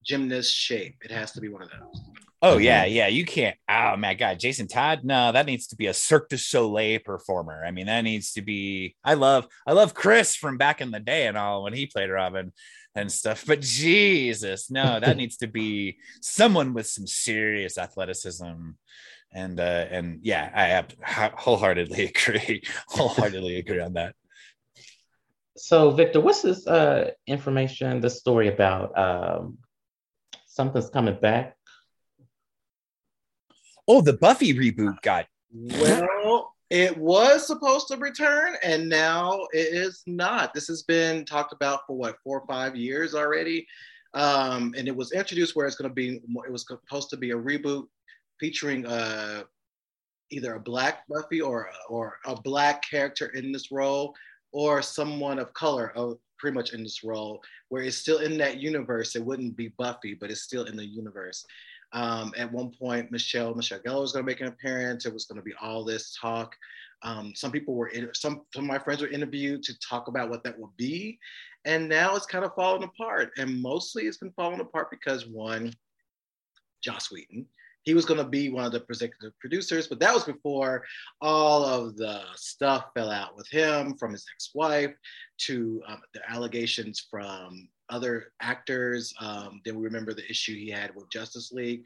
gymnast shape. It has to be one of those. Oh yeah, yeah. You can't. Oh my god, Jason Todd. No, that needs to be a Cirque du Soleil performer. I mean, that needs to be. I love, I love Chris from back in the day and all when he played Robin and stuff. But Jesus, no, that needs to be someone with some serious athleticism. And uh, and yeah, I ab- wholeheartedly agree. Wholeheartedly agree on that. So Victor, what's this uh information, The story about um something's coming back? Oh, the Buffy reboot got Well, it was supposed to return, and now it is not. This has been talked about for what four or five years already, um, and it was introduced where it's going to be. It was supposed to be a reboot featuring uh, either a black Buffy or or a black character in this role, or someone of color, uh, pretty much in this role, where it's still in that universe. It wouldn't be Buffy, but it's still in the universe. Um, at one point, Michelle Michelle Gellar was going to make an appearance. It was going to be all this talk. Um, some people were in, some some of my friends were interviewed to talk about what that would be, and now it's kind of falling apart. And mostly, it's been falling apart because one, Joss Whedon, he was going to be one of the executive producers, but that was before all of the stuff fell out with him from his ex-wife to um, the allegations from other actors. Um, then we remember the issue he had with Justice League.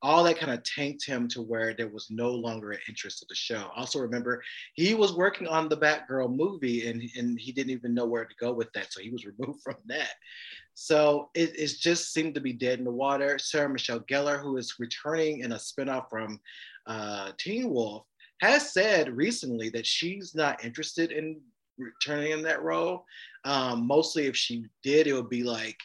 All that kind of tanked him to where there was no longer an interest of the show. Also, remember he was working on the Batgirl movie and, and he didn't even know where to go with that, so he was removed from that. So it, it just seemed to be dead in the water. Sarah Michelle Gellar, who is returning in a spinoff from uh, Teen Wolf, has said recently that she's not interested in returning in that role. Um, mostly, if she did, it would be like,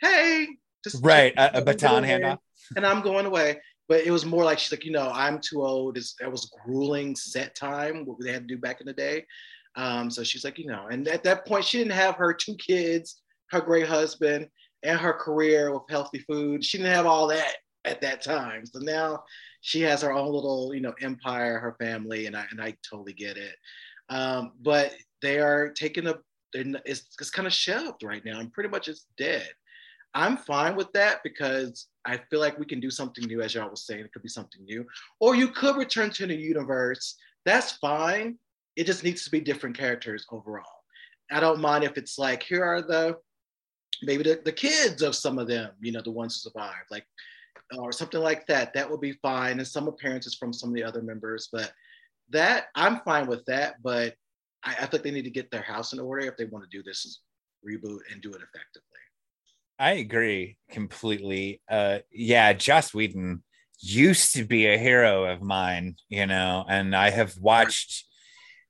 "Hey, just right, a, a baton handoff," and I'm going away. But it was more like she's like, you know, I'm too old. It's, that was grueling set time what they had to do back in the day. Um, so she's like, you know, and at that point, she didn't have her two kids, her great husband, and her career with healthy food. She didn't have all that at that time. So now she has her own little, you know, empire, her family, and I and I totally get it. Um, but they are taking a it's, it's kind of shelved right now and pretty much it's dead. I'm fine with that because I feel like we can do something new, as y'all was saying. It could be something new, or you could return to the universe. That's fine. It just needs to be different characters overall. I don't mind if it's like here are the maybe the, the kids of some of them, you know, the ones who survived, like or something like that. That would be fine. And some appearances from some of the other members, but that I'm fine with that. But I, I think they need to get their house in order if they want to do this reboot and do it effectively. I agree completely. Uh, yeah, Joss Whedon used to be a hero of mine, you know, and I have watched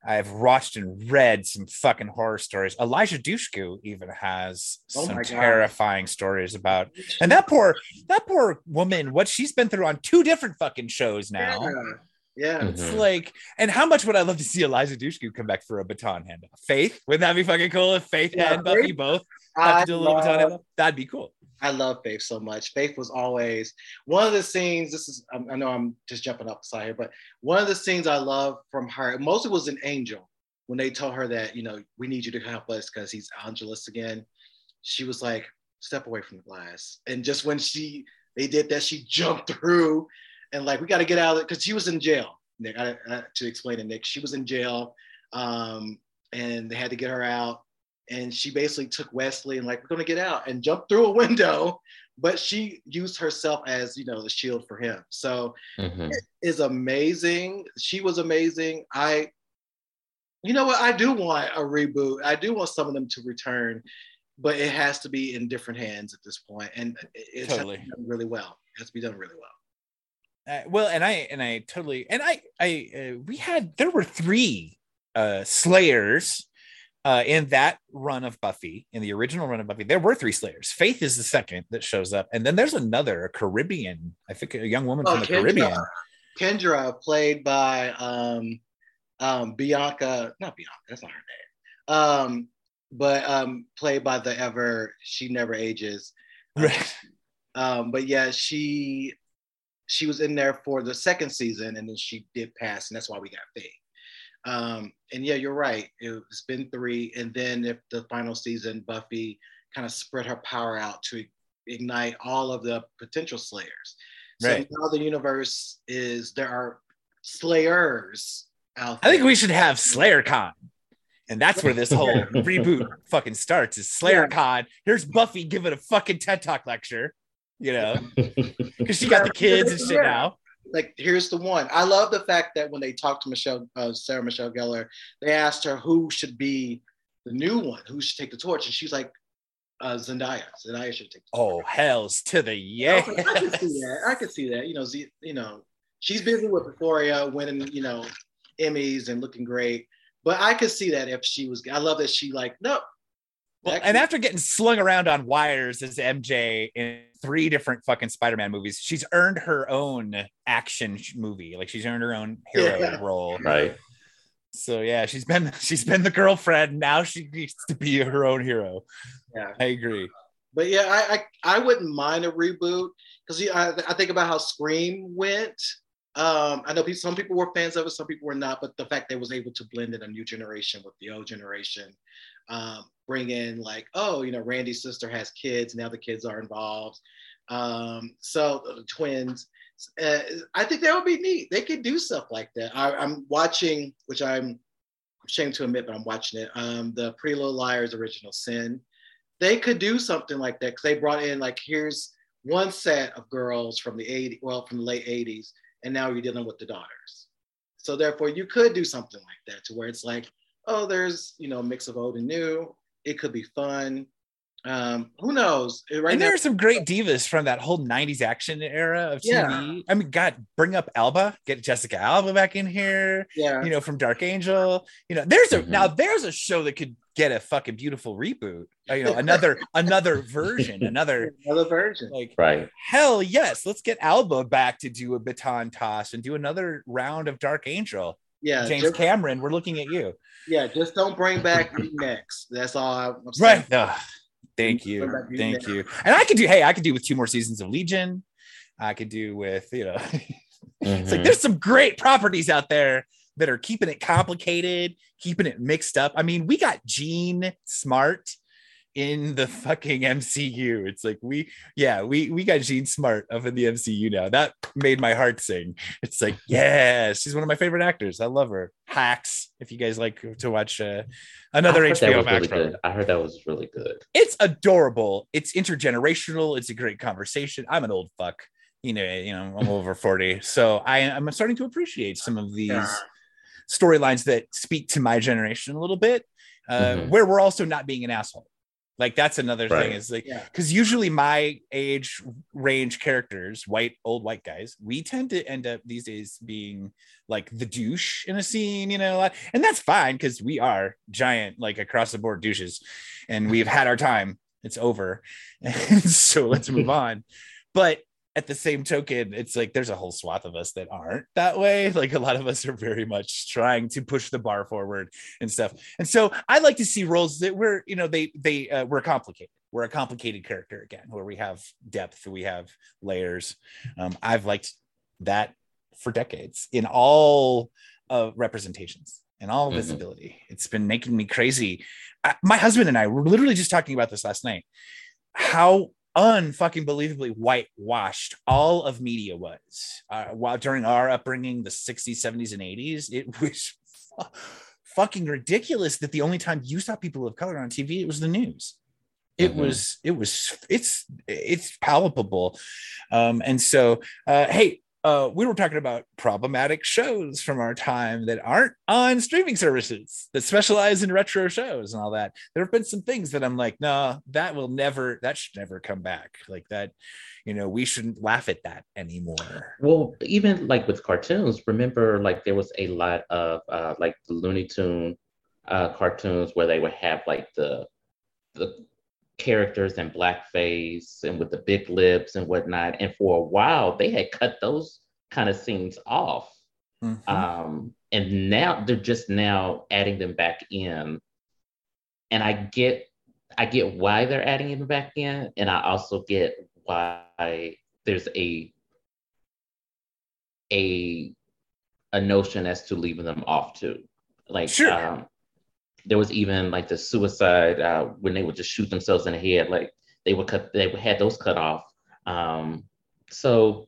I've watched and read some fucking horror stories. Eliza Dushku even has oh some terrifying stories about, and that poor, that poor woman, what she's been through on two different fucking shows now. Yeah. Yeah, it's mm-hmm. like, and how much would I love to see Eliza Dushku come back for a baton handoff? Faith, wouldn't that be fucking cool if Faith yeah, and Buffy both have to do a little baton handoff? That'd be cool. I love Faith so much. Faith was always one of the scenes. This is I know I'm just jumping up side here, but one of the scenes I love from her mostly was an angel when they told her that you know we need you to help us because he's Angelus again. She was like, step away from the glass, and just when she they did that, she jumped through, and like we got to get out of it because she was in jail. Nick, I, I, to explain to Nick, she was in jail, um, and they had to get her out and she basically took Wesley and like we're gonna get out and jump through a window, but she used herself as you know the shield for him. So mm-hmm. it is amazing. She was amazing. I, you know what? I do want a reboot. I do want some of them to return, but it has to be in different hands at this point, and it's totally. done really well. It has to be done really well. Uh, well, and I and I totally and I I uh, we had there were three uh slayers uh, in that run of Buffy, in the original run of Buffy, there were three Slayers. Faith is the second that shows up, and then there's another, a Caribbean, I think, a young woman oh, from the Kendra. Caribbean. Kendra, played by um, um, Bianca, not Bianca, that's not her name, um, but um, played by the ever, she never ages. Right. Um, but yeah, she she was in there for the second season, and then she did pass, and that's why we got Faith. Um, and yeah, you're right. It's been three, and then if the final season, Buffy kind of spread her power out to ignite all of the potential Slayers. Right. So now the universe is there are Slayers out. There. I think we should have Slayer Con. And that's where this whole reboot fucking starts is Slayer yeah. Con. Here's Buffy giving a fucking TED Talk lecture, you know, because she got the kids and shit yeah. now like here's the one. I love the fact that when they talked to Michelle, uh, Sarah Michelle Gellar, they asked her who should be the new one, who should take the torch, and she's like, uh, Zendaya. Zendaya should take. oh, hell's to the yeah! I, I can see that. I can see that. You know, Z, you know, she's busy with Euphoria, winning, you know, Emmys and looking great. But I could see that if she was. I love that she like no, well, and after getting slung around on wires as MJ in three different fucking Spider-Man movies, she's earned her own action movie. Like she's earned her own hero yeah. role. Right. So yeah, she's been she's been the girlfriend. Now she needs to be her own hero. Yeah, I agree. But yeah, I I, I wouldn't mind a reboot because I, I think about how Scream went. Um, I know people, some people were fans of it, some people were not, but the fact they was able to blend in a new generation with the old generation um, bring in like, oh, you know, Randy's sister has kids, now the kids are involved. Um, so the twins. Uh, I think that would be neat. They could do stuff like that. I, am watching, which I'm ashamed to admit, but I'm watching it. Um, the Pretty Little Liars original Sin. They could do something like that because they brought in like here's one set of girls from the 80s, well, from the late 80s, and now you're dealing with the daughters. So therefore, you could do something like that to where it's like oh, there's you know a mix of old and new. It could be fun. Um, who knows? Right and now, there are some great divas from that whole 90s action era of TV. Yeah. I mean, God, bring up Alba, get Jessica Alba back in here, yeah, you know, from Dark Angel. You know, there's a Mhm. now there's a show that could get a fucking beautiful reboot. Uh, You know, another another version, another another version. like Right. hell yes, let's get Alba back to do a baton toss and do another round of Dark Angel. Yeah, James just, Cameron, we're looking at you. yeah, just don't bring back next. That's all I'm saying. Right. Ugh, thank Bring you. Thank you. And I could do, hey, I could do with two more seasons of Legion. I could do with, you know, it's like Mhm. there's some great properties out there that are keeping it complicated, keeping it mixed up. I mean, we got Jean Smart in the fucking MCU. It's like we, yeah, we we got Jean Smart up in the MCU now. That made my heart sing. It's like, yeah, she's one of my favorite actors. I love her. Hacks. If you guys like to watch uh, another I heard that HBO Max really good. I heard that was really good. It's adorable. It's intergenerational. It's a great conversation. I'm an old fuck. You know, you know, I'm over 40. So I, I'm starting to appreciate some of these Yeah. storylines that speak to my generation a little bit, uh, Mhm. where we're also not being an asshole. Like that's another Right. thing. Is like Yeah. because usually my age range characters, white old white guys, we tend to end up these days being like the douche in a scene, you know, and that's fine because we are giant, like across the board douches, and we've had our time. It's over, so let's move on. But at the same token, it's like there's a whole swath of us that aren't that way. Like a lot of us are very much trying to push the bar forward and stuff. And so I like to see roles that we're, you know, they they uh, we're complicated. We're a complicated character again, where we have depth, we have layers. Um, I've liked that for decades in all uh, representations and all Mhm. visibility. It's been making me crazy. I, my husband and I were literally just talking about this last night. How unfucking believably whitewashed all of media was. Uh, while during our upbringing the 60s 70s and 80s it was fu- fucking ridiculous that the only time you saw people of color on tv it was the news. It Mhm. was it was it's it's palpable. Um and so uh hey uh, we were talking about problematic shows from our time that aren't on streaming services that specialize in retro shows and all that. There have been some things that I'm like, no, that will never, that should never come back. Like that, you know, we shouldn't laugh at that anymore. Well, even like with cartoons, remember like there was a lot of uh, like the Looney Tune uh, cartoons where they would have like the the characters in blackface and with the big lips and whatnot. And for a while, they had cut those kind of scenes off. Mhm. Um, and now they're just now adding them back in. And I get I get why they're adding them back in, and I also get why there's a a a notion as to leaving them off too. Like Sure. um, there was even like the suicide uh, when they would just shoot themselves in the head. Like they would cut, they had those cut off. Um, so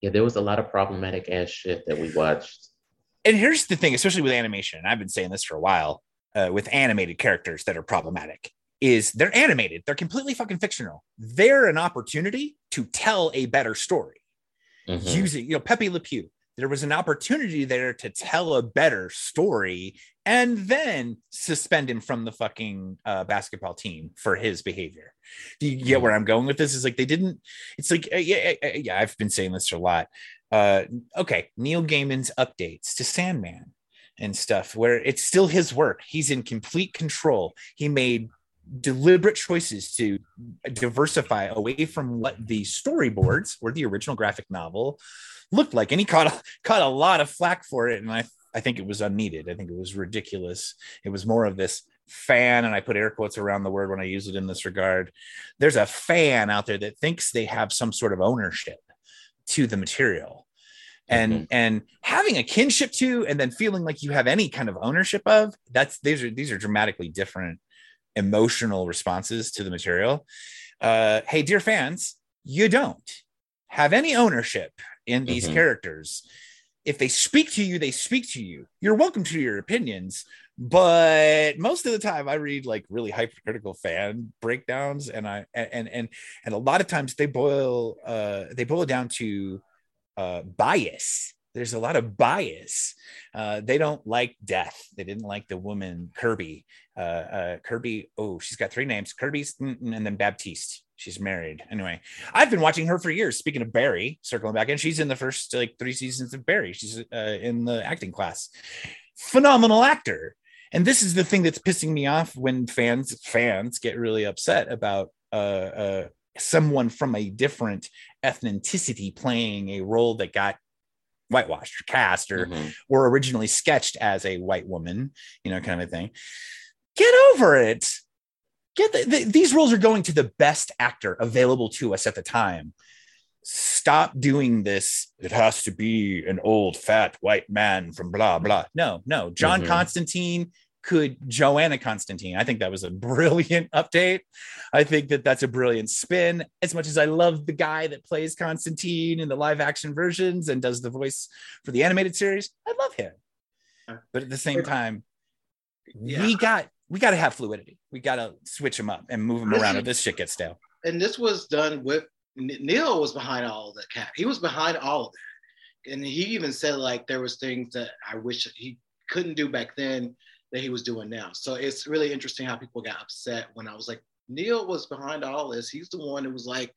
yeah, there was a lot of problematic ass shit that we watched. and here's the thing, especially with animation, and I've been saying this for a while, uh, with animated characters that are problematic, is they're animated, they're completely fucking fictional. They're an opportunity to tell a better story. Mhm. Using, you know, Pepe Le Pew, there was an opportunity there to tell a better story and then suspend him from the fucking uh, basketball team for his behavior. Do you get where I'm going with this? Is like they didn't. It's like uh, yeah, yeah, yeah. I've been saying this a lot. Uh, okay, Neil Gaiman's updates to Sandman and stuff, where it's still his work. He's in complete control. He made deliberate choices to diversify away from what the storyboards or the original graphic novel looked like, and he caught a, caught a lot of flack for it. And I I think it was unneeded. I think it was ridiculous. It was more of this fan, and I put air quotes around the word when I use it in this regard. There's a fan out there that thinks they have some sort of ownership to the material. And Mhm. and having a kinship to, and then feeling like you have any kind of ownership of, that's these are these are dramatically different emotional responses to the material. Uh, hey, dear fans, you don't have any ownership in these Mhm. characters. If they speak to you, they speak to you. You're welcome to your opinions, but most of the time I read like really hypercritical fan breakdowns and I and and and a lot of times they boil uh they boil down to uh bias there's a lot of bias. Uh, they don't like death. They didn't like the woman Kirby. Uh, uh, Kirby. Oh, she's got three names: Kirby's and then Baptiste. She's married. Anyway, I've been watching her for years. Speaking of Barry, circling back, and she's in the first like three seasons of Barry. She's uh, in the acting class. Phenomenal actor. And this is the thing that's pissing me off when fans fans get really upset about uh, uh, someone from a different ethnicity playing a role that got whitewashed or cast or mm-hmm. were originally sketched as a white woman, you know, kind of thing. Get over it. Get the, the, these roles are going to the best actor available to us at the time. Stop doing this. It has to be an old fat white man from blah blah. No, no. John mm-hmm. Constantine could Joanna Constantine. I think that was a brilliant update. I think that that's a brilliant spin. As much as I love the guy that plays Constantine in the live action versions and does the voice for the animated series, I love him. But at the same time, yeah. we got we got to have fluidity. We got to switch them up and move them around, or this shit gets stale. And this was done with Neil was behind all of the cat. He was behind all of that, and he even said like there was things that I wish he couldn't do back then that he was doing now. So it's really interesting how people got upset when I was like, Neil was behind all this. He's the one who was like,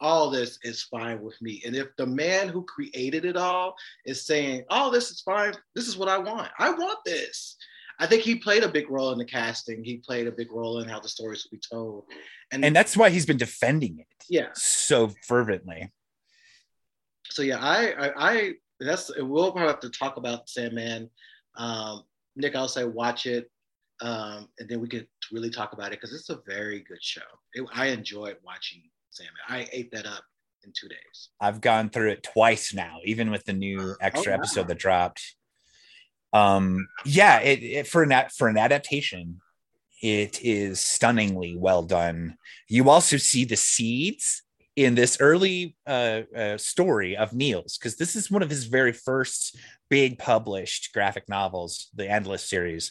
all this is fine with me. And if the man who created it all is saying, all this is fine, this is what I want. I want this. I think he played a big role in the casting. He played a big role in how the stories would be told. And, and that's why he's been defending it. Yeah. So fervently. So yeah, I I, I that's we'll probably have to talk about Sandman um, Nick, I'll say watch it, um, and then we could really talk about it because it's a very good show. It, I enjoyed watching Sandman. I ate that up in two days. I've gone through it twice now, even with the new oh, extra oh, wow. episode that dropped. Um, yeah, it, it for an for an adaptation, it is stunningly well done. You also see the seeds in this early uh, uh, story of Neil's, because this is one of his very first big published graphic novels, the Endless series,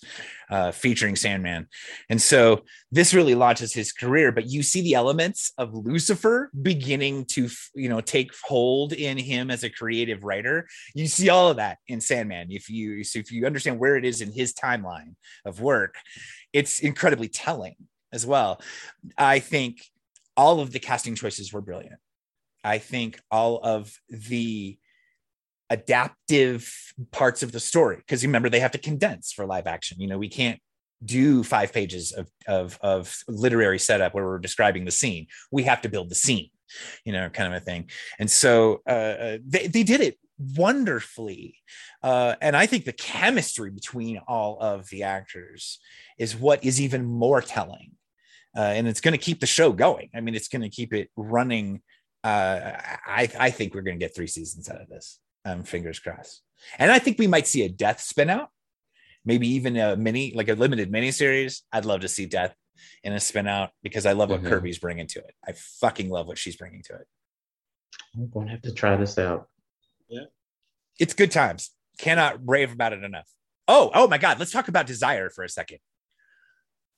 uh, featuring Sandman. And so this really launches his career. But you see the elements of Lucifer beginning to, you know, take hold in him as a creative writer. You see all of that in Sandman. If you so if you understand where it is in his timeline of work, it's incredibly telling as well. I think all of the casting choices were brilliant. I think all of the adaptive parts of the story because remember they have to condense for live action. You know we can't do five pages of, of, of literary setup where we're describing the scene. We have to build the scene you know kind of a thing. And so uh, uh, they, they did it wonderfully. Uh, and i think the chemistry between all of the actors is what is even more telling uh, and it's going to keep the show going i mean it's going to keep it running uh, I, I think we're going to get three seasons out of this um, fingers crossed. And I think we might see a death spin out, maybe even a mini, like a limited mini series. I'd love to see death in a spin out because I love what mm-hmm. Kirby's bringing to it. I fucking love what she's bringing to it. I'm going to have to try this out. Yeah. It's good times. Cannot rave about it enough. Oh, oh my God. Let's talk about Desire for a second.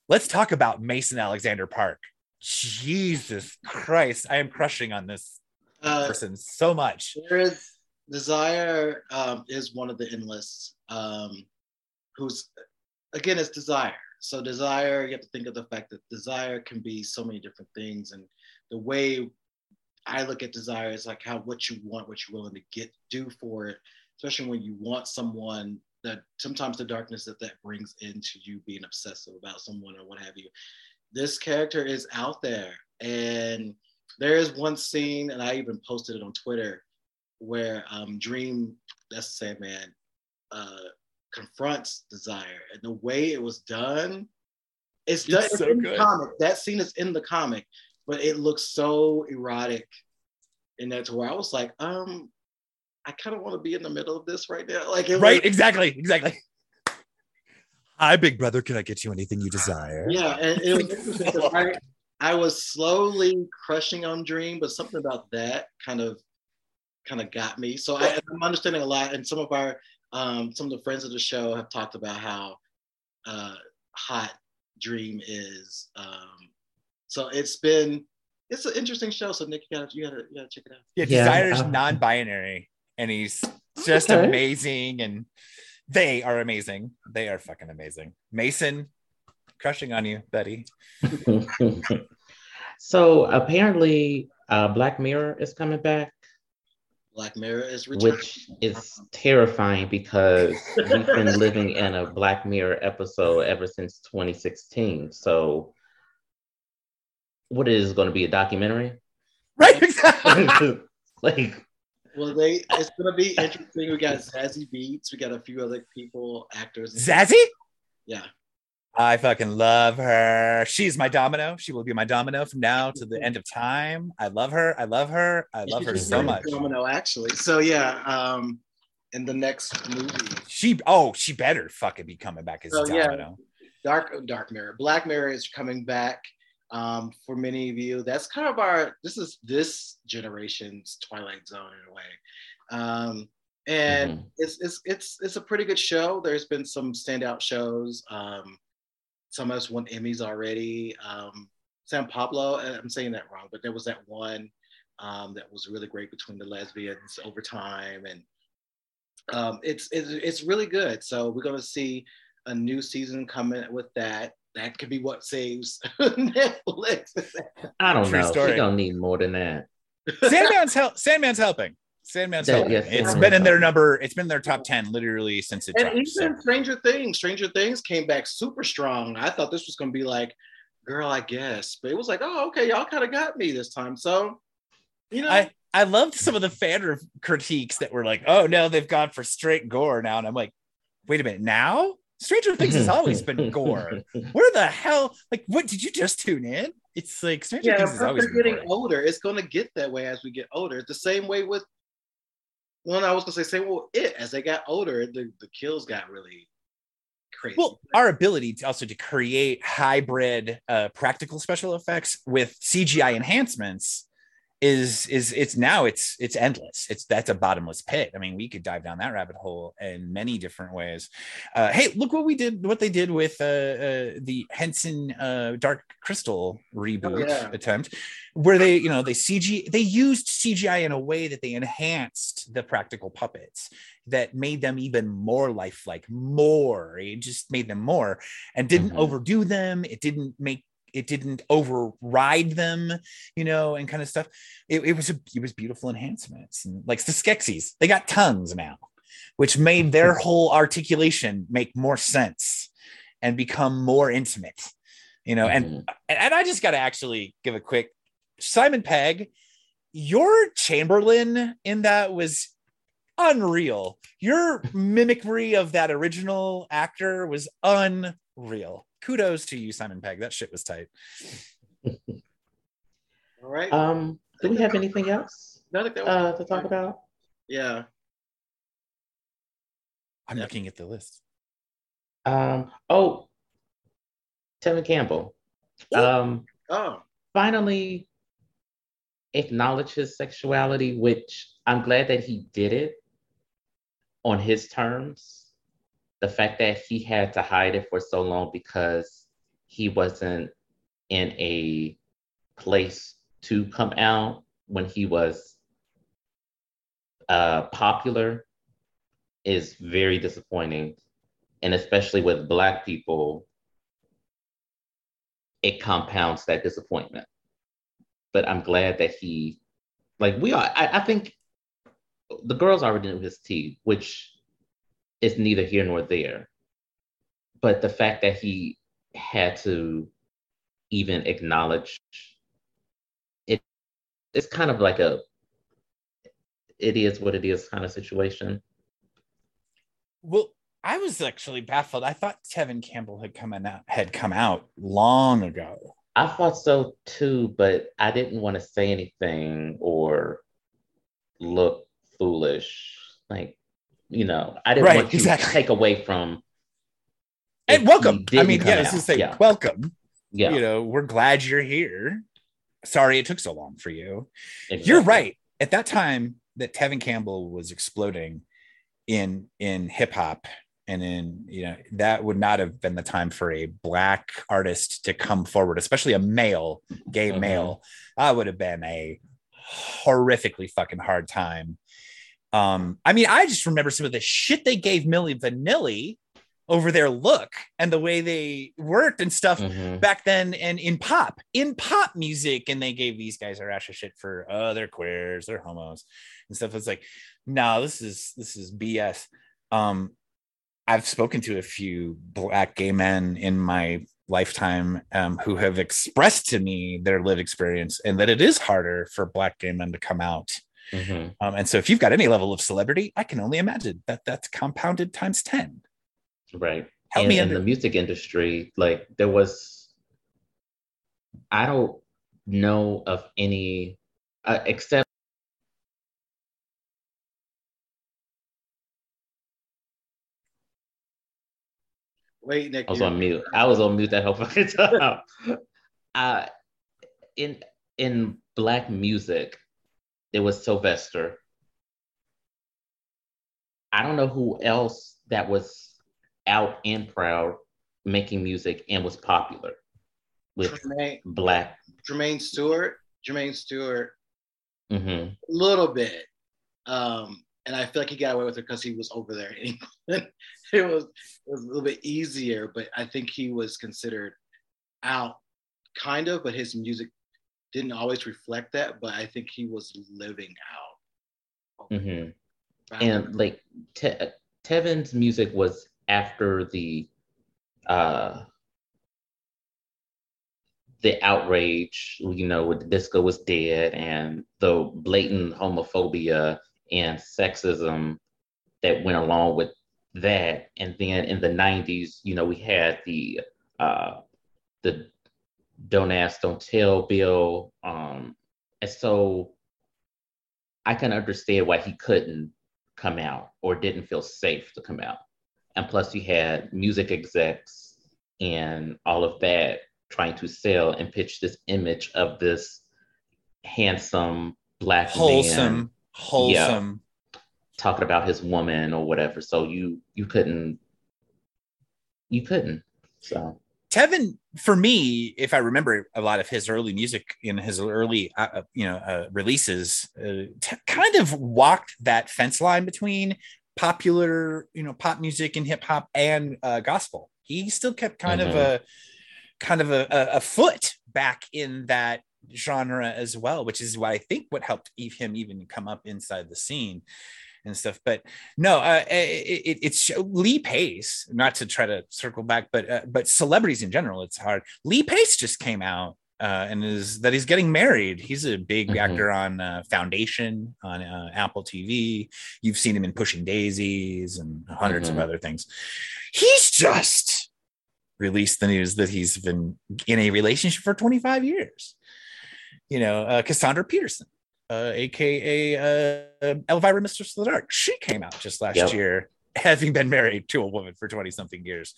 Let's talk about Mason Alexander Park. Jesus Christ. I am crushing on this uh, person so much. There is Desire um, is one of the endless, um, who's again it's desire. So desire, you have to think of the fact that desire can be so many different things, and the way I look at desire is like how what you want, what you're willing to get do for it, especially when you want someone that sometimes the darkness that that brings into you being obsessive about someone or what have you. This character is out there, and there is one scene, and I even posted it on Twitter where um, Dream, that's the same man, uh, confronts Desire, and the way it was done, it's, done, it's, so in good. the comic. That scene is in the comic, but it looks so erotic and that's where I was like, um, I kind of want to be in the middle of this right now. Like, right, was, exactly, exactly. Hi, big brother. Can I get you anything you desire? Yeah, and it was interesting. I, I was slowly crushing on Dream, but something about that kind of kind of got me. So I, am understanding a lot, and some of our um, some of the friends of the show have talked about how uh, hot Dream is. Um, so it's been it's an interesting show. So Nick, you gotta you gotta, you gotta check it out. Yeah, yeah Desire's um, non-binary, and he's just Okay. amazing. And they are amazing. They are fucking amazing. Mason, crushing on you, Betty. so apparently, uh, Black Mirror is coming back, Black Mirror is returning. which is terrifying because we've been living in a Black Mirror episode ever since 2016. So, what is going to be a documentary? Right. like, Well, they it's gonna be interesting. We got Zazie Beetz. We got a few other people, actors. Zazie? Yeah. I fucking love her. She's my domino. She will be my domino from now to the end of time. I love her. I love her. I love her so much. Domino, actually. So yeah, um, in the next movie, She oh, she better fucking be coming back as Oh, yeah. domino. Dark Dark Mirror, Black Mirror is coming back. Um, for many of you, that's kind of our this is this generation's Twilight Zone in a way. Um, and Mhm. it's it's it's it's a pretty good show. There's been some standout shows. Um, some of us won Emmys already. Um, San Pablo, uh, I'm saying that wrong, but there was that one um, that was really great between the lesbians over time, and um, it's, it's it's really good. So we're gonna see a new season coming with that. That could be what saves Netflix. I don't True know. story. She don't need more than that. Sandman's help. Sandman's helping. Sandman's That- helping. yes, it's Sandman's been in their number. It's been in their top ten literally since it and dropped. even so. Stranger Things, Stranger Things came back super strong. I thought this was gonna be like, girl, I guess, but it was like, oh, okay, y'all kind of got me this time. So, you know, I I loved some of the fan critiques that were like, "Oh no, they've gone for straight gore now," and I'm like, "Wait a minute, now Stranger Things has always been gore. Where the hell? Like, what did you just tune in? It's like Stranger yeah, Things has but always been getting gore. older. It's gonna get that way as we get older. The same way with. Well, I was gonna say, same well, it as they got older, the, the kills got really crazy. Well, our ability to also to create hybrid uh, practical special effects with CGI enhancements is is it's now it's it's endless. It's that's a bottomless pit. I mean, we could dive down that rabbit hole in many different ways. Uh, hey, look what we did, what they did with uh, uh, the Henson uh, Dark Crystal reboot Oh, yeah. attempt, where they you know they CG they used CGI in a way that they enhanced the practical puppets that made them even more lifelike, more. It just made them more and didn't Mhm. overdo them. It didn't make it didn't override them, you know, and kind of stuff. It, it was a, it was beautiful enhancements. And like the Skeksis, they got tongues now, which made their whole articulation make more sense and become more intimate, you know. And Mhm. and, and I just got to actually give a quick Simon Pegg, your Chamberlain in that was unreal. Your mimicry of that original actor was unreal. Kudos to you, Simon Pegg. That shit was tight. all right. um, do we have anything else No, I think that was- uh, to talk about? yeah. I'm Yeah. looking at the list. Um, oh, Tevin Campbell. Um, Oh, finally acknowledge his sexuality, which I'm glad that he did it on his terms. The fact that he had to hide it for so long because he wasn't in a place to come out when he was uh, popular is very disappointing. And especially with Black people, it compounds that disappointment but I'm glad that he, like, we are. I, I think the girls already knew his tea, which is neither here nor there. But the fact that he had to even acknowledge it, it's kind of like a, it is what it is kind of situation. Well, I was actually baffled. I thought Tevin Campbell had come out had come out long ago. I thought so too, but I didn't want to say anything or look foolish. Like, you know, I didn't Right, want to exactly. take away from. And welcome. I mean, yeah, just say yeah, welcome. yeah, You know, we're glad you're here. Sorry it took so long for you. You're right. At that time that Tevin Campbell was exploding in in hip hop and in you know that would not have been the time for a black artist to come forward, especially a male, gay Mhm. male. That would have been a horrifically fucking hard time. Um, I mean, I just remember some of the shit they gave Milli Vanilli over their look and the way they worked and stuff Mhm. back then and in pop in pop music. And they gave these guys a rash of shit for oh they're queers they're homos and stuff. It's like no this is this is bs um i've spoken to a few black gay men in my lifetime um, who have expressed to me their lived experience and that it is harder for black gay men to come out Mhm. um, and so if you've got any level of celebrity i can only imagine that that's compounded times 10 Right. Help and me in under- the music industry, like there was, I don't know of any, uh, except Wait, Nick. I was on mute. I was on mute that whole fucking time. uh, in in black music, there was Sylvester. I don't know who else that was out and proud making music and was popular with Jermaine, black. Jermaine Stewart. Jermaine Stewart, hmm a little bit. Um, and I feel like he got away with it because he was over there in England. it was it was a little bit easier, but I think he was considered out, kind of, but his music didn't always reflect that. But I think he was living out. hmm and like Te- Tevin's music was after the uh the outrage, you know, with the disco was dead and the blatant homophobia and sexism that went along with that. And then in the 90s, you know, we had the uh the Don't Ask, Don't Tell bill. Um and so I can understand why he couldn't come out or didn't feel safe to come out. And plus, you had music execs and all of that trying to sell and pitch this image of this handsome black man wholesome wholesome talking about his woman or whatever. So you you couldn't you couldn't. So Tevin, for me, if I remember a lot of his early music in his early, uh, uh, you know, uh, releases, uh, t- kind of walked that fence line between popular, you know, pop music and hip hop and uh, gospel. He still kept kind of Mhm. a, kind of a, a, a foot back in that genre as well, which is what I think what helped eve- him even come up inside the scene and stuff. But no, uh, it, it, it's Lee Pace. Not to try to circle back, but uh, but celebrities in general, it's hard. Lee Pace just came out uh, and is that he's getting married. He's a big Mhm. actor on uh, Foundation on uh, Apple TV. You've seen him in Pushing Daisies and 100s Mhm. of other things. He's just released the news that he's been in a relationship for 25 years. You know, uh, Cassandra Peterson, uh, aka uh, Elvira Mistress of the Dark, she came out just last Yep. year, having been married to a woman for 20 something years.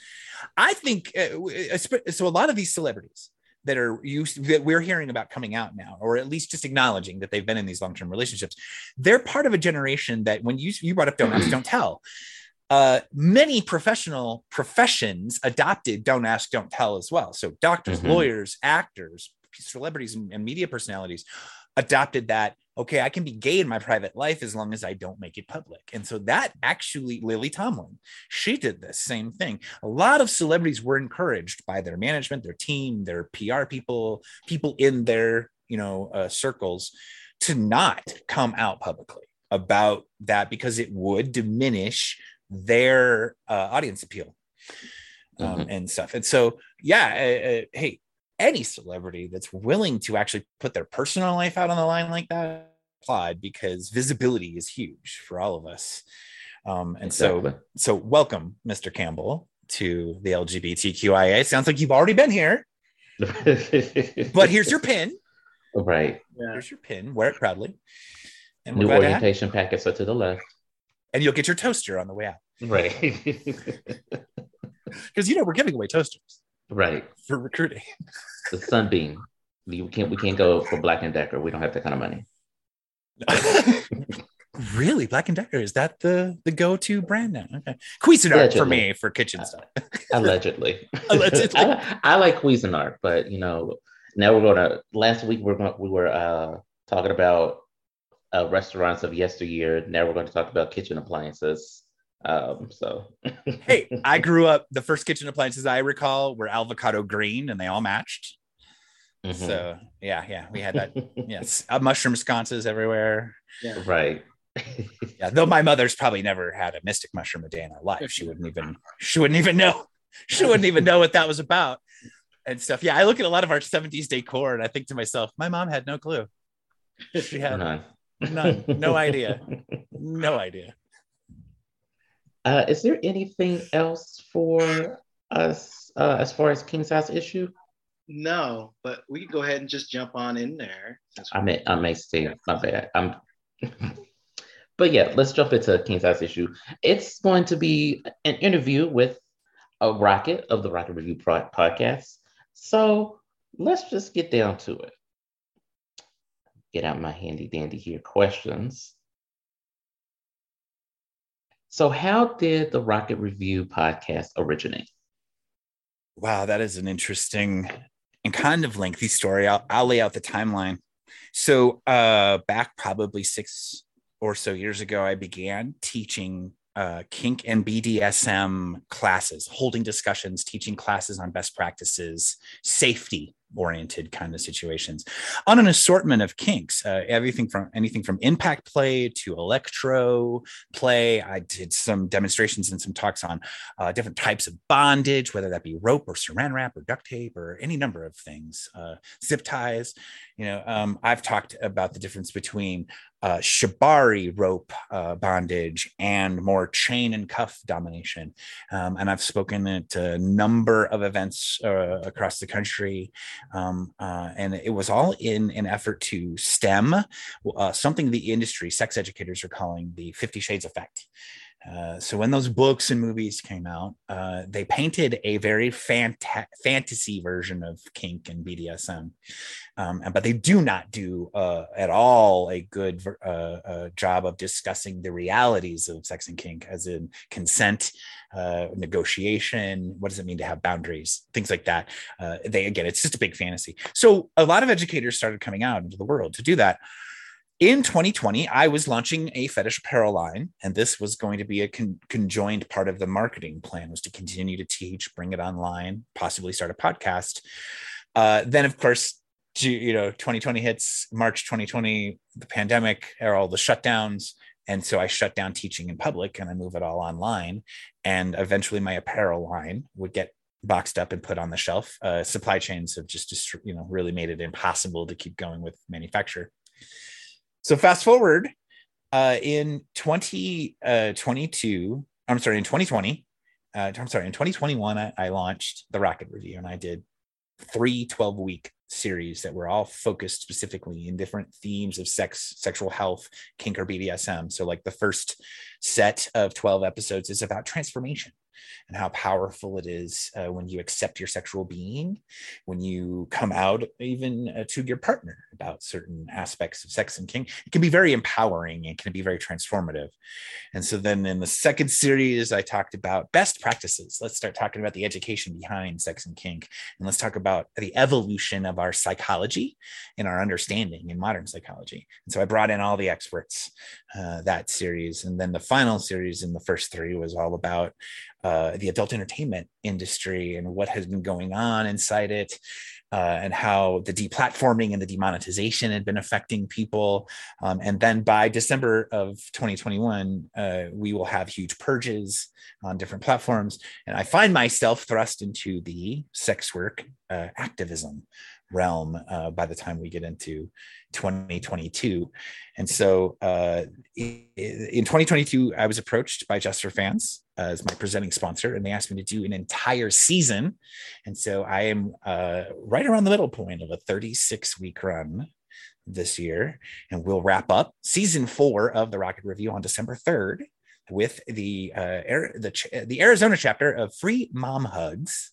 I think uh, uh, so. A lot of these celebrities that are used that we're hearing about coming out now, or at least just acknowledging that they've been in these long term relationships, they're part of a generation that when you you brought up don't ask, don't tell. Uh, many professional professions adopted don't ask, don't tell as well. So doctors, Mhm. lawyers, actors, celebrities, and, and media personalities adopted that. Okay, I can be gay in my private life as long as I don't make it public. And so that actually, Lily Tomlin, she did the same thing. A lot of celebrities were encouraged by their management, their team, their PR people, people in their you know uh, circles to not come out publicly about that because it would diminish their uh, audience appeal um, Mhm. and stuff. And so, yeah, uh, uh, hey, any celebrity that's willing to actually put their personal life out on the line like that, applaud because visibility is huge for all of us. Um, and so, Exactly. so welcome, Mr. Campbell, to the LGBTQIA. Sounds like you've already been here, but here's your pin. right. Yeah. Here's your pin. Wear it proudly. And New we're glad to have- orientation packets are to the left. and you'll get your toaster on the way out Right. because you know we're giving away toasters right. for recruiting. The sunbeam. We can't we can't go for Black and Decker. We don't have that kind of money. really, Black and Decker is that the the go to brand now? Okay, Cuisinart for me for kitchen stuff. Allegedly. Allegedly. I, I like Cuisinart, but you know, now we're gonna last week we're going we were uh talking about uh, restaurants of yesteryear. Now we're going to talk about kitchen appliances. Um, so, hey, I grew up. The first kitchen appliances I recall were avocado green, and they all matched. Mm-hmm. So yeah, yeah, we had that. yes, uh, mushroom sconces everywhere. Yeah. Right. yeah, though my mother's probably never had a mystic mushroom a day in her life. She wouldn't even. She wouldn't even know. She wouldn't even know what that was about and stuff. Yeah, I look at a lot of our 70s decor and I think to myself, my mom had no clue. She had none, none no idea, no idea. Uh, is there anything else for us uh, as far as king size issue? No, but we can go ahead and just jump on in there. I may, I may stay. My bad. I'm. but yeah, let's jump into king size issue. It's going to be an interview with a Rocket of the Rocket Review podcast. So let's just get down to it. Get out my handy dandy here questions. So, how did the Rocket Review podcast originate? Wow, that is an interesting and kind of lengthy story. I'll, I'll lay out the timeline. So, uh, back probably six or so years ago, I began teaching uh, kink and BDSM classes, holding discussions, teaching classes on best practices, safety oriented kind of situations. On an assortment of kinks uh, everything from anything from impact play to electro play. I did some demonstrations and some talks on uh, different types of bondage whether that be rope or saran wrap or duct tape or any number of things uh, zip ties. You know um, i've talked about the difference between uh, shibari rope uh, bondage and more chain and cuff domination. Um, and I've spoken at a number of events uh, across the country. Um, uh, and it was all in an effort to stem uh, something the industry, sex educators are calling the 50 Shades Effect. Uh, so when those books and movies came out, uh, they painted a very fanta- fantasy version of kink and BDSM, um, but they do not do uh, at all a good uh, uh, job of discussing the realities of sex and kink, as in consent, negotiation. What does it mean to have boundaries? Things like that. they again, it's just a big fantasy. So a lot of educators started coming out into the world to do that in 2020 i was launching a fetish apparel line and this was going to be a con- conjoined part of the marketing plan was to continue to teach bring it online possibly start a podcast. Uh, then of course you know 2020 hits march 2020 the pandemic all the shutdowns. And so i shut down teaching in public and i move it all online. And eventually my apparel line would get boxed up and put on the shelf. Uh, supply chains have just, just you know really made it impossible to keep going with manufacture so fast forward uh, in 2022, uh, I'm sorry, in 2020, uh, I'm sorry, in 2021, I, I launched the Rocket Review and I did three 12 week series that were all focused specifically in different themes of sex, sexual health, kink, or BDSM. So, like the first set of 12 episodes is about transformation and how powerful it is uh, when you accept your sexual being, when you come out even uh, to your partner about certain aspects of sex and kink. It can be very empowering and can be very transformative. And so then in the second series, I talked about best practices. Let's start talking about the education behind sex and kink. And let's talk about the evolution of our psychology and our understanding in modern psychology. And so I brought in all the experts uh, that series. And then the final series in the first three was all about uh, the adult entertainment industry and what has been going on inside it, uh, and how the deplatforming and the demonetization had been affecting people. Um, and then by December of 2021, uh, we will have huge purges on different platforms. And I find myself thrust into the sex work uh, activism realm uh, by the time we get into 2022. And so in 2022, I was approached by Just for Fans as my presenting sponsor, and they asked me to do an entire season. And so I am uh, right around the middle point of a 36 week run this year, and we'll wrap up season four of the Rocket Review on December 3rd with the uh, the, the Arizona chapter of Free Mom Hugs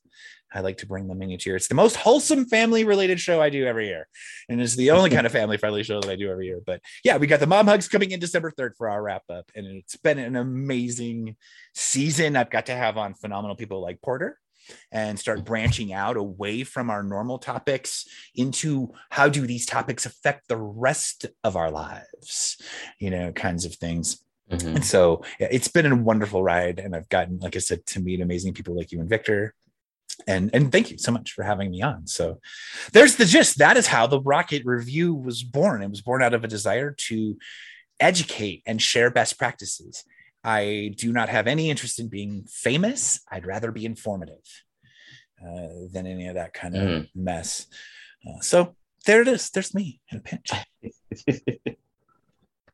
I like to bring them in each year. It's the most wholesome family related show I do every year. And it's the only kind of family friendly show that I do every year. But yeah, we got the mom hugs coming in December 3rd for our wrap up. And it's been an amazing season. I've got to have on phenomenal people like Porter and start branching out away from our normal topics into how do these topics affect the rest of our lives, you know, kinds of things. Mm-hmm. And so yeah, it's been a wonderful ride. And I've gotten, like I said, to meet amazing people like you and Victor. And and thank you so much for having me on. So there's the gist. That is how the Rocket Review was born. It was born out of a desire to educate and share best practices. I do not have any interest in being famous. I'd rather be informative uh, than any of that kind of mm. mess. Uh, so there it is. There's me in a pinch.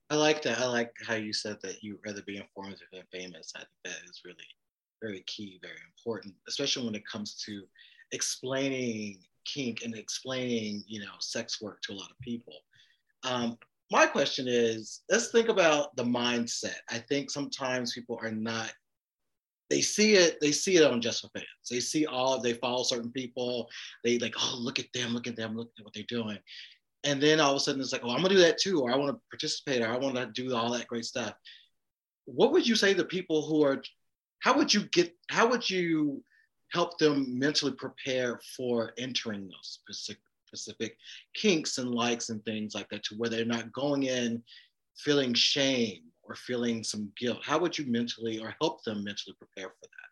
I like that. I like how you said that you'd rather be informative than famous. I think that is really very key, very important, especially when it comes to explaining kink and explaining, you know, sex work to a lot of people. Um, my question is, let's think about the mindset. I think sometimes people are not they see it they see it on just for fans they see all they follow certain people they like oh look at them look at them look at what they're doing and then all of a sudden it's like oh i'm gonna do that too or i want to participate or i want to do all that great stuff what would you say to people who are how would you get how would you help them mentally prepare for entering those specific, specific kinks and likes and things like that to where they're not going in feeling shame or feeling some guilt how would you mentally or help them mentally prepare for that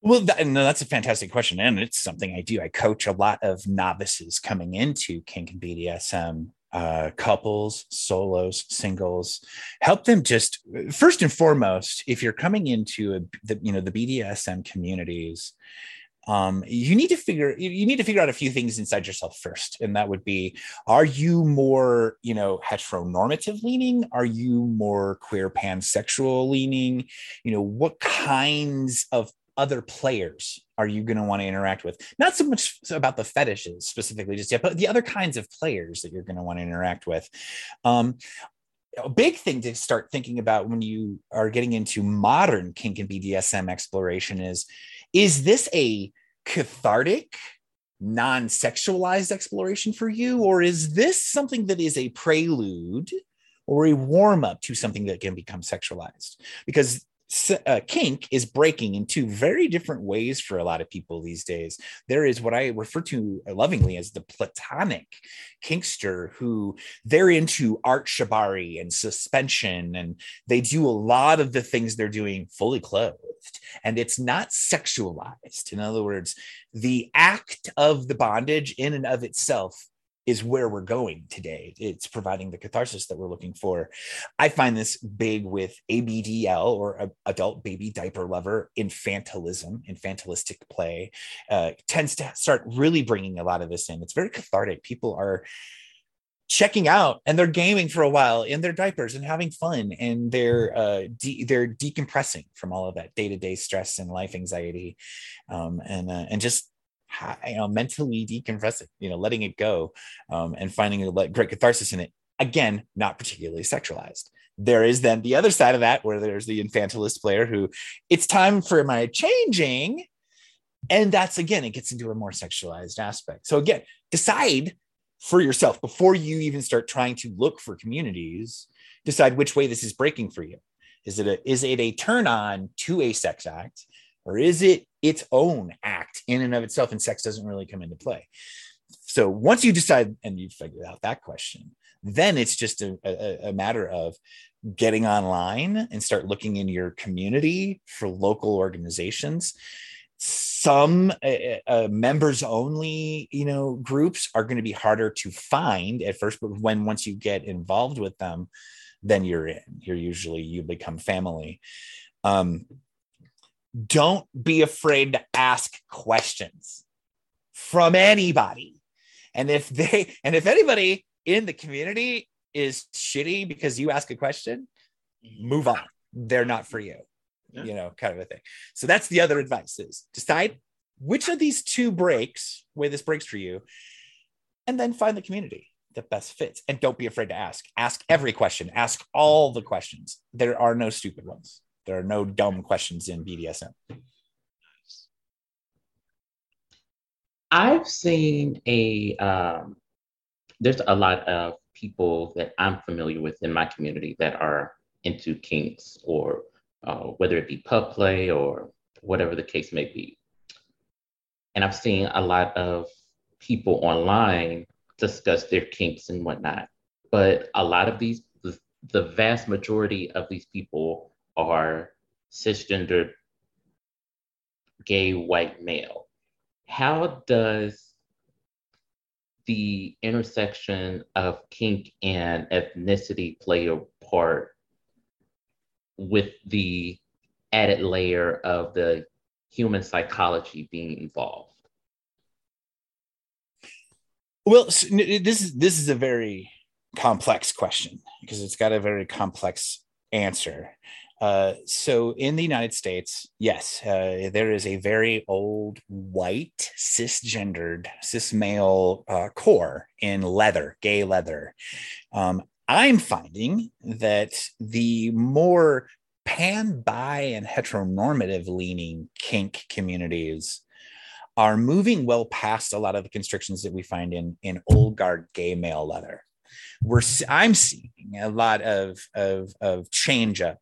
well, that, that's a fantastic question, and it's something I do. I coach a lot of novices coming into kink and BDSM, uh, couples, solos, singles. Help them just first and foremost, if you're coming into a, the you know the BDSM communities, um, you need to figure you need to figure out a few things inside yourself first and that would be are you more you know heteronormative leaning are you more queer pansexual leaning you know what kinds of other players are you going to want to interact with? Not so much about the fetishes specifically just yet, but the other kinds of players that you're going to want to interact with. Um, a big thing to start thinking about when you are getting into modern kink and BDSM exploration is is this a cathartic, non sexualized exploration for you? Or is this something that is a prelude or a warm up to something that can become sexualized? Because uh, kink is breaking in two very different ways for a lot of people these days. There is what I refer to lovingly as the platonic kinkster, who they're into art shibari and suspension, and they do a lot of the things they're doing fully clothed, and it's not sexualized. In other words, the act of the bondage in and of itself is where we're going today. It's providing the catharsis that we're looking for. I find this big with ABDL or adult baby diaper lover infantilism, infantilistic play uh, tends to start really bringing a lot of this in. It's very cathartic. People are checking out and they're gaming for a while in their diapers and having fun and they're uh, de- they're decompressing from all of that day-to-day stress and life anxiety um, and uh, and just you know, mentally decompressing, you know, letting it go um, and finding a great catharsis in it. Again, not particularly sexualized. There is then the other side of that where there's the infantilist player who it's time for my changing. And that's again, it gets into a more sexualized aspect. So again, decide for yourself before you even start trying to look for communities, decide which way this is breaking for you. Is it a is it a turn on to a sex act? or is it its own act in and of itself and sex doesn't really come into play. So once you decide and you figure out that question then it's just a, a, a matter of getting online and start looking in your community for local organizations. Some uh, uh, members only you know groups are going to be harder to find at first but when once you get involved with them then you're in. You're usually you become family. Um, don't be afraid to ask questions from anybody. And if they and if anybody in the community is shitty because you ask a question, move on. They're not for you. Yeah. You know, kind of a thing. So that's the other advice is decide which of these two breaks, way this breaks for you, and then find the community that best fits. And don't be afraid to ask. Ask every question. Ask all the questions. There are no stupid ones. There are no dumb questions in BDSM. I've seen a um, there's a lot of people that I'm familiar with in my community that are into kinks or uh, whether it be pup play or whatever the case may be. and I've seen a lot of people online discuss their kinks and whatnot. But a lot of these, the, the vast majority of these people are cisgender gay white male. How does the intersection of kink and ethnicity play a part with the added layer of the human psychology being involved? Well, this is this is a very complex question because it's got a very complex answer. Uh, so in the United States, yes, uh, there is a very old white cisgendered cis male uh, core in leather, gay leather. Um, I'm finding that the more pan, bi, and heteronormative leaning kink communities are moving well past a lot of the constrictions that we find in in old guard gay male leather. We're I'm seeing a lot of of, of change up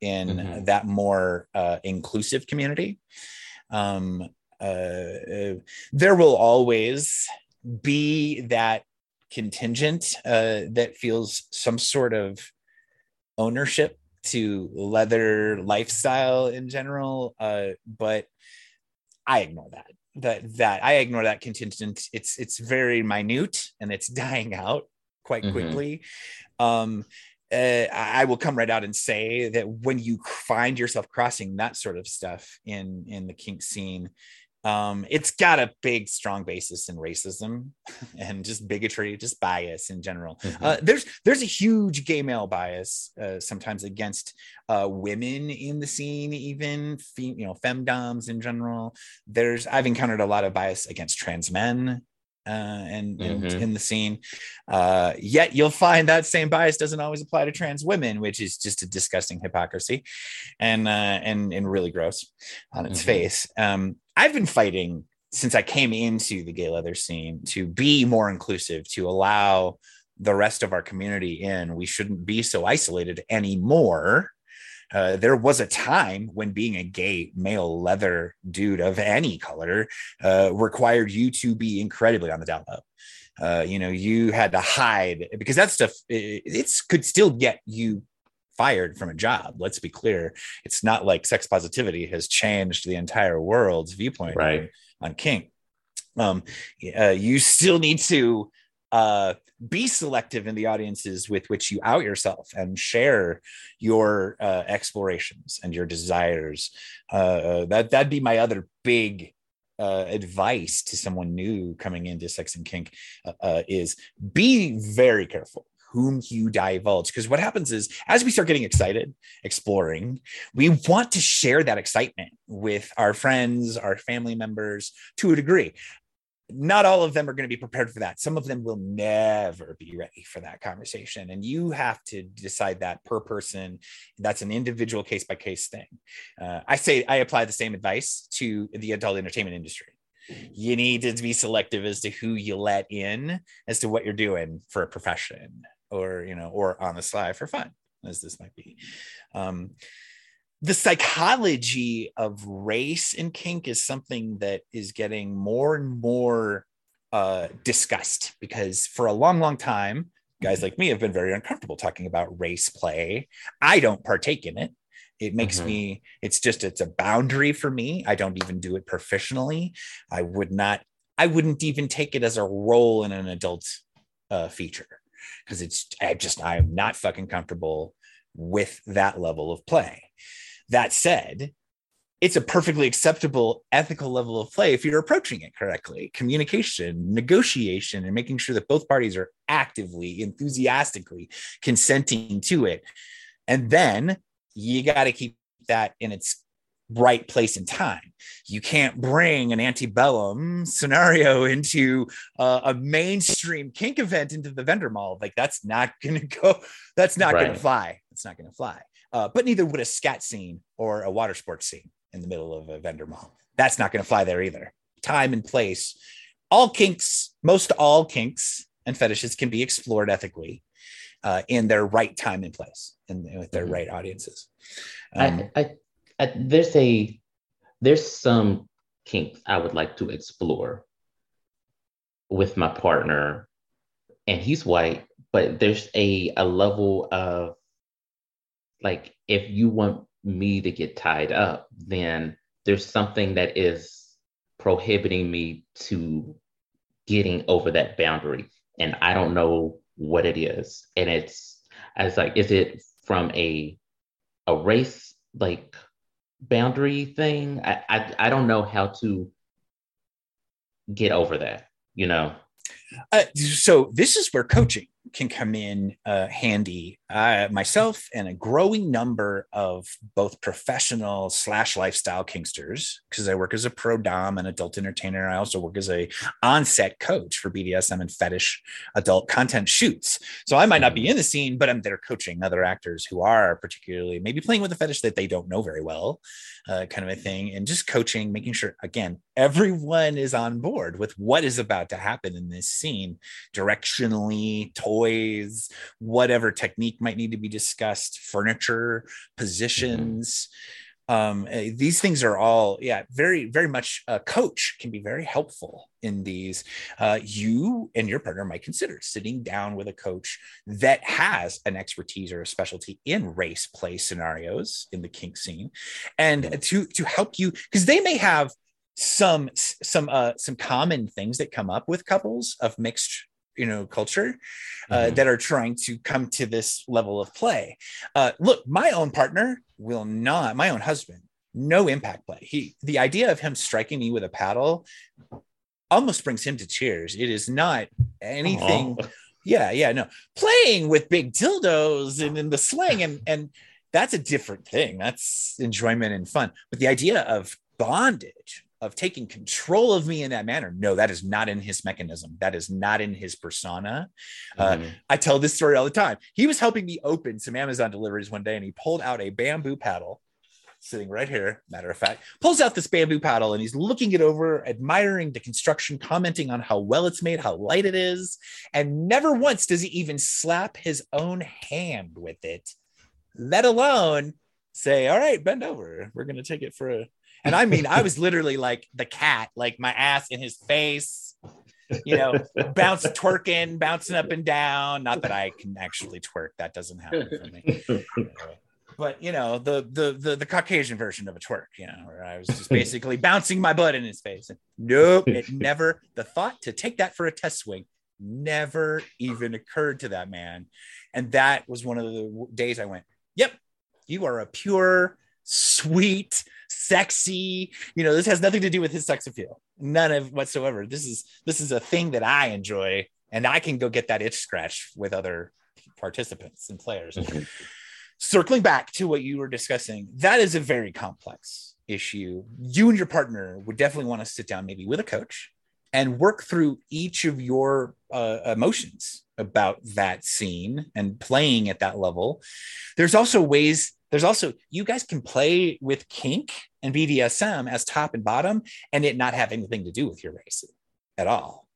in mm-hmm. that more uh, inclusive community. Um, uh, uh, there will always be that contingent uh, that feels some sort of ownership to leather lifestyle in general, uh, but I ignore that. That that I ignore that contingent. It's it's very minute and it's dying out quite mm-hmm. quickly. Um, uh, I will come right out and say that when you find yourself crossing that sort of stuff in in the kink scene, um, it's got a big, strong basis in racism and just bigotry, just bias in general. Mm-hmm. Uh, there's there's a huge gay male bias uh, sometimes against uh, women in the scene, even fem- you know femdoms in general. There's I've encountered a lot of bias against trans men uh, and, mm-hmm. in the scene. Uh, yet you'll find that same bias doesn't always apply to trans women, which is just a disgusting hypocrisy, and uh, and and really gross on its mm-hmm. face. Um, I've been fighting since I came into the gay leather scene to be more inclusive, to allow the rest of our community in. We shouldn't be so isolated anymore. Uh, there was a time when being a gay male leather dude of any color uh, required you to be incredibly on the down low. Uh, you know, you had to hide because that stuff it, it's could still get you fired from a job. Let's be clear. It's not like sex positivity has changed the entire world's viewpoint right. on, on kink. Um, uh, you still need to uh, be selective in the audiences with which you out yourself and share your uh, explorations and your desires. Uh, that that'd be my other big uh, advice to someone new coming into sex and kink uh, uh, is be very careful whom you divulge because what happens is as we start getting excited exploring we want to share that excitement with our friends our family members to a degree not all of them are going to be prepared for that. Some of them will never be ready for that conversation. And you have to decide that per person. That's an individual case by case thing. Uh, I say I apply the same advice to the adult entertainment industry. You need to be selective as to who you let in, as to what you're doing for a profession or, you know, or on the sly for fun, as this might be. Um, the psychology of race and kink is something that is getting more and more uh, discussed because for a long, long time, guys like me have been very uncomfortable talking about race play. I don't partake in it. It makes mm-hmm. me, it's just, it's a boundary for me. I don't even do it professionally. I would not, I wouldn't even take it as a role in an adult uh, feature because it's, I just, I am not fucking comfortable with that level of play. That said, it's a perfectly acceptable ethical level of play if you're approaching it correctly. Communication negotiation and making sure that both parties are actively enthusiastically consenting to it. And then you got to keep that in its right place and time. You can't bring an antebellum scenario into uh, a mainstream kink event into the vendor mall. Like that's not gonna go that's not right. gonna fly. It's not gonna fly uh, but neither would a scat scene or a water sports scene in the middle of a vendor mall. That's not going to fly there either. Time and place. All kinks, most all kinks and fetishes can be explored ethically uh, in their right time and place and with their mm-hmm. right audiences. Um, I, I, I, there's a there's some kinks I would like to explore with my partner. And he's white, but there's a, a level of like, if you want me to get tied up, then there's something that is prohibiting me to getting over that boundary. And I don't know what it is. And it's, I was like, is it from a a race like boundary thing? I, I I don't know how to get over that, you know. Uh, so this is where coaching can come in uh, handy. Uh, myself and a growing number of both professional slash lifestyle kinksters because I work as a pro dom and adult entertainer. I also work as a on-set coach for BDSM and fetish adult content shoots. So I might not be mm-hmm. in the scene, but I'm there coaching other actors who are particularly maybe playing with a fetish that they don't know very well, uh, kind of a thing, and just coaching, making sure again everyone is on board with what is about to happen in this scene, directionally, toys, whatever technique might need to be discussed, furniture, positions. Mm-hmm. Um, eh, these things are all, yeah, very, very much a coach can be very helpful in these. Uh, you and your partner might consider sitting down with a coach that has an expertise or a specialty in race play scenarios in the kink scene, and mm-hmm. to to help you because they may have some some uh some common things that come up with couples of mixed you know culture uh, mm-hmm. that are trying to come to this level of play. Uh, look my own partner will not my own husband no impact play. He the idea of him striking me with a paddle almost brings him to tears. It is not anything Aww. yeah yeah no. Playing with big dildos and in the sling and and that's a different thing. That's enjoyment and fun. But the idea of bondage of taking control of me in that manner. No, that is not in his mechanism. That is not in his persona. Uh, mm-hmm. Uh, I tell this story all the time. He was helping me open some Amazon deliveries one day and he pulled out a bamboo paddle sitting right here, matter of fact, pulls out this bamboo paddle and he's looking it over, admiring the construction, commenting on how well it's made, how light it is. And never once does he even slap his own hand with it, let alone say, All right, bend over. We're going to take it for a and I mean, I was literally like the cat, like my ass in his face, you know, bounce twerking, bouncing up and down. Not that I can actually twerk, that doesn't happen for me. But you know, the, the the the Caucasian version of a twerk, you know, where I was just basically bouncing my butt in his face. And nope, it never the thought to take that for a test swing never even occurred to that man. And that was one of the days I went, Yep, you are a pure, sweet, sexy. You know, this has nothing to do with his sex appeal. None of whatsoever. This is this is a thing that I enjoy, and I can go get that itch scratch with other participants and players. Mm-hmm. Circling back to what you were discussing, that is a very complex issue. You and your partner would definitely want to sit down, maybe with a coach, and work through each of your uh, emotions about that scene and playing at that level. There's also ways there's also you guys can play with kink and BDSM as top and bottom, and it not have anything to do with your race at all.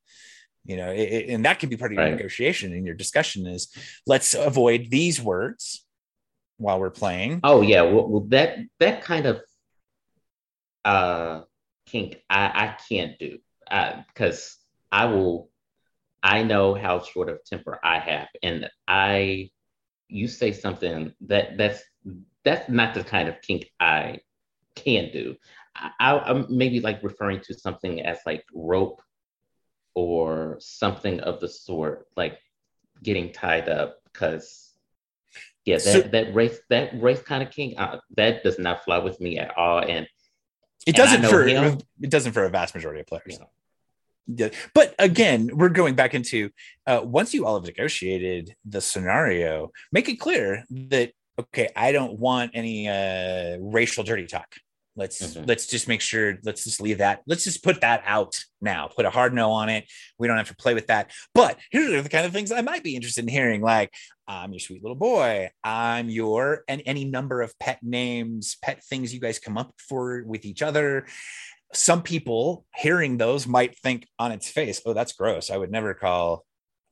You know, it, and that can be part of your right. negotiation and your discussion is let's avoid these words while we're playing. Oh yeah, well, well that that kind of uh kink I I can't do because uh, I will I know how short of temper I have, and I you say something that that's that's not the kind of kink I can do. I, am maybe like referring to something as like rope or something of the sort, like getting tied up because yeah, that, so, that race that race kind of kink uh, that does not fly with me at all, and it doesn't for him, it doesn't for a vast majority of players. Yeah. Yeah. But again, we're going back into uh, once you all have negotiated the scenario, make it clear that okay, I don't want any uh, racial dirty talk. Let's mm-hmm. let's just make sure. Let's just leave that. Let's just put that out now. Put a hard no on it. We don't have to play with that. But here are the kind of things I might be interested in hearing. Like, I'm your sweet little boy. I'm your and any number of pet names, pet things you guys come up for with each other some people hearing those might think on its face, oh, that's gross. I would never call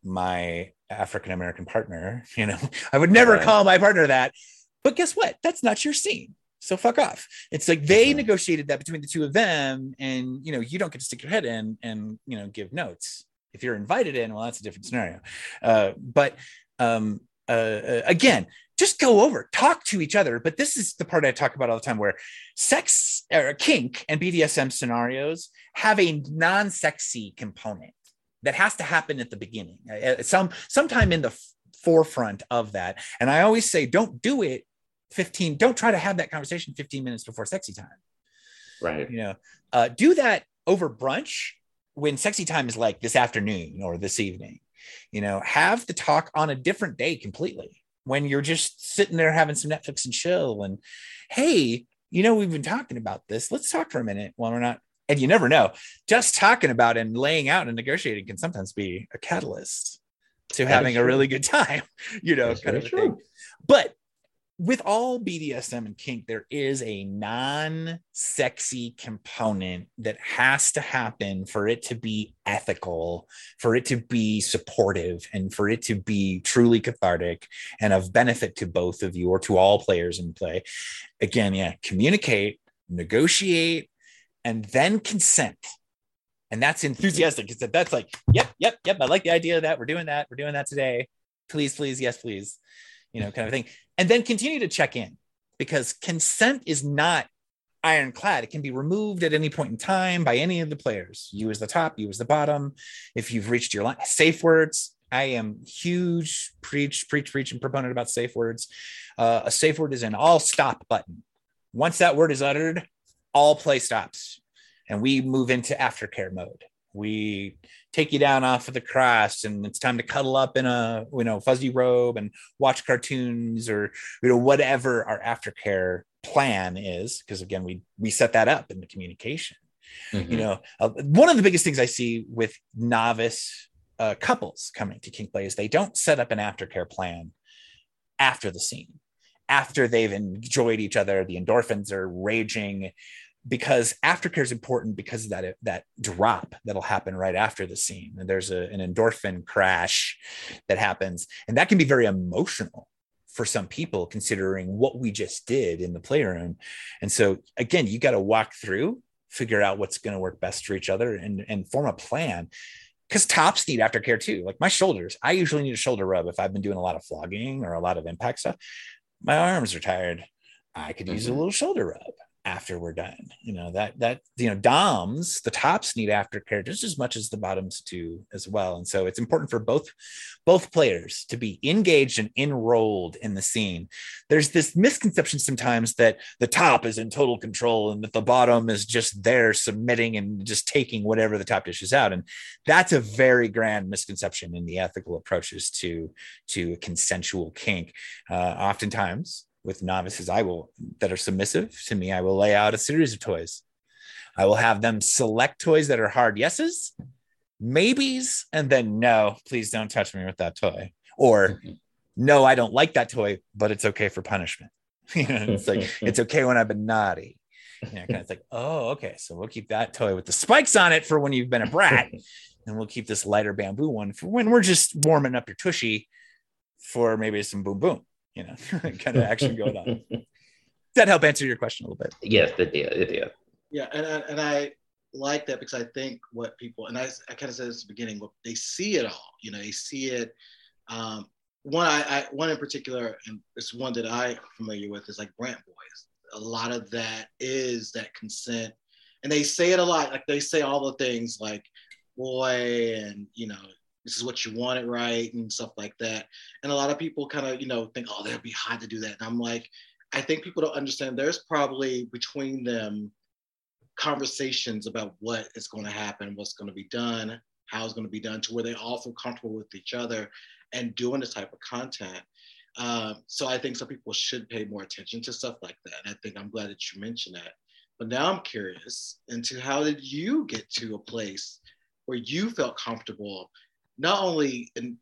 my African American partner, you know, I would never right. call my partner that. But guess what? That's not your scene. So fuck off. It's like they Mhm. negotiated that between the two of them, and you know you don't get to stick your head in and you know give notes. If you're invited in, well, that's a different scenario. Uh, but um, uh, uh, again, just go over, talk to each other. But this is the part I talk about all the time, where sex or kink and BDSM scenarios have a non-sexy component that has to happen at the beginning, uh, some sometime in the f- forefront of that. And I always say, don't do it 15 don't try to have that conversation 15 minutes before sexy time Right. you know uh, do that over brunch when sexy time is like this afternoon or this evening you know have the talk on a different day completely when you're just sitting there having some netflix and chill and hey you know we've been talking about this. Let's talk for a minute while we're not and you never know just talking about and laying out and negotiating can sometimes be a catalyst to That having a really good time you know That's kind of thing. but with all BDSM and kink, there is a non sexy component that has to happen for it to be ethical, for it to be supportive, and for it to be truly cathartic and of benefit to both of you or to all players in play. Again, yeah, communicate, negotiate, and then consent. And that's enthusiastic that's like, yep, yep, yep. I like the idea of that. We're doing that. We're doing that today. Please, please, yes, please. You know, kind of thing and then continue to check in because consent is not ironclad. It can be removed at any point in time by any of the players. You as the top, you as the bottom. If you've reached your line, safe words. I am huge preach, preach, preach, and proponent about safe words. Uh, a safe word is an all stop button. Once that word is uttered, all play stops, and we move into aftercare mode. We take you down off of the cross, and it's time to cuddle up in a you know fuzzy robe and watch cartoons or you know whatever our aftercare plan is because again we we set that up in the communication Mhm. you know uh, one of the biggest things i see with novice uh, couples coming to kink play is they don't set up an aftercare plan after the scene after they've enjoyed each other the endorphins are raging because aftercare is important because of that that drop that'll happen right after the scene. And there's a, an endorphin crash that happens and that can be very emotional for some people considering what we just did in the playroom. And so again you got to walk through figure out what's going to work best for each other and and form a plan. Because tops need aftercare too. Like my shoulders i usually need a shoulder rub if i've been doing a lot of flogging or a lot of impact stuff. My arms are tired. I could use a Mhm. little shoulder rub after we're done you know that that you know doms the tops need aftercare just as much as the bottoms do as well. And so it's important for both both players to be engaged and enrolled in the scene. There's this misconception sometimes that the top is in total control and that the bottom is just there submitting and just taking whatever the top dishes out. And that's a very grand misconception in the ethical approaches to to consensual kink. Uh, oftentimes with novices i will that are submissive to me i will lay out a series of toys. I will have them select toys that are hard yeses maybes and then no please don't touch me with that toy. Or no i don't like that toy but it's okay for punishment. You know, it's like it's okay when i've been naughty. You know, kind of it's like oh okay so we'll keep that toy with the spikes on it for when you've been a brat and we'll keep this lighter bamboo one for when we're just warming up your tushy for maybe some boom boom you know kind of action going on does that help answer your question a little bit yes, it did. It did. Yeah, and I, and I like that because I think what people and I, I kind of said this at the beginning, what they see it all. You know, they see it. Um, one I, I one in particular, and it's one that I'm familiar with, is like Brant Boys. A lot of that is that consent, and they say it a lot. Like they say all the things like boy, and you know, this is what you wanted, right, and stuff like that. And a lot of people kind of you know think, oh, that'd be hot to do that. And I'm like, I think people don't understand. There's probably between them conversations about what is going to happen, what's going to be done, how it's going to be done, to where they all feel comfortable with each other and doing this type of content. Um, so I think some people should pay more attention to stuff like that. And I think I'm glad that you mentioned that. But now I'm curious into how did you get to a place where you felt comfortable, not only in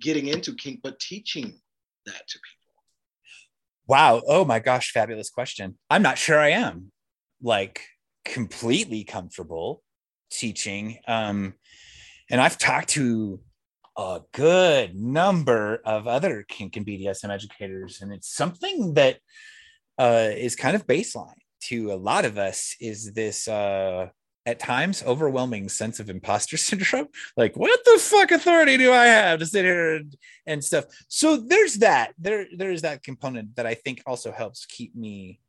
getting into kink, but teaching that to people? Wow. Oh my gosh, fabulous question. I'm not sure I am like completely comfortable teaching. Um, and I've talked to a good number of other kink and BDSM educators, and it's something that uh, is kind of baseline to a lot of us is this uh, at times overwhelming sense of imposter syndrome. Like what the fuck authority do i have to sit here and, and stuff? So there's that. There there's that component that i think also helps keep me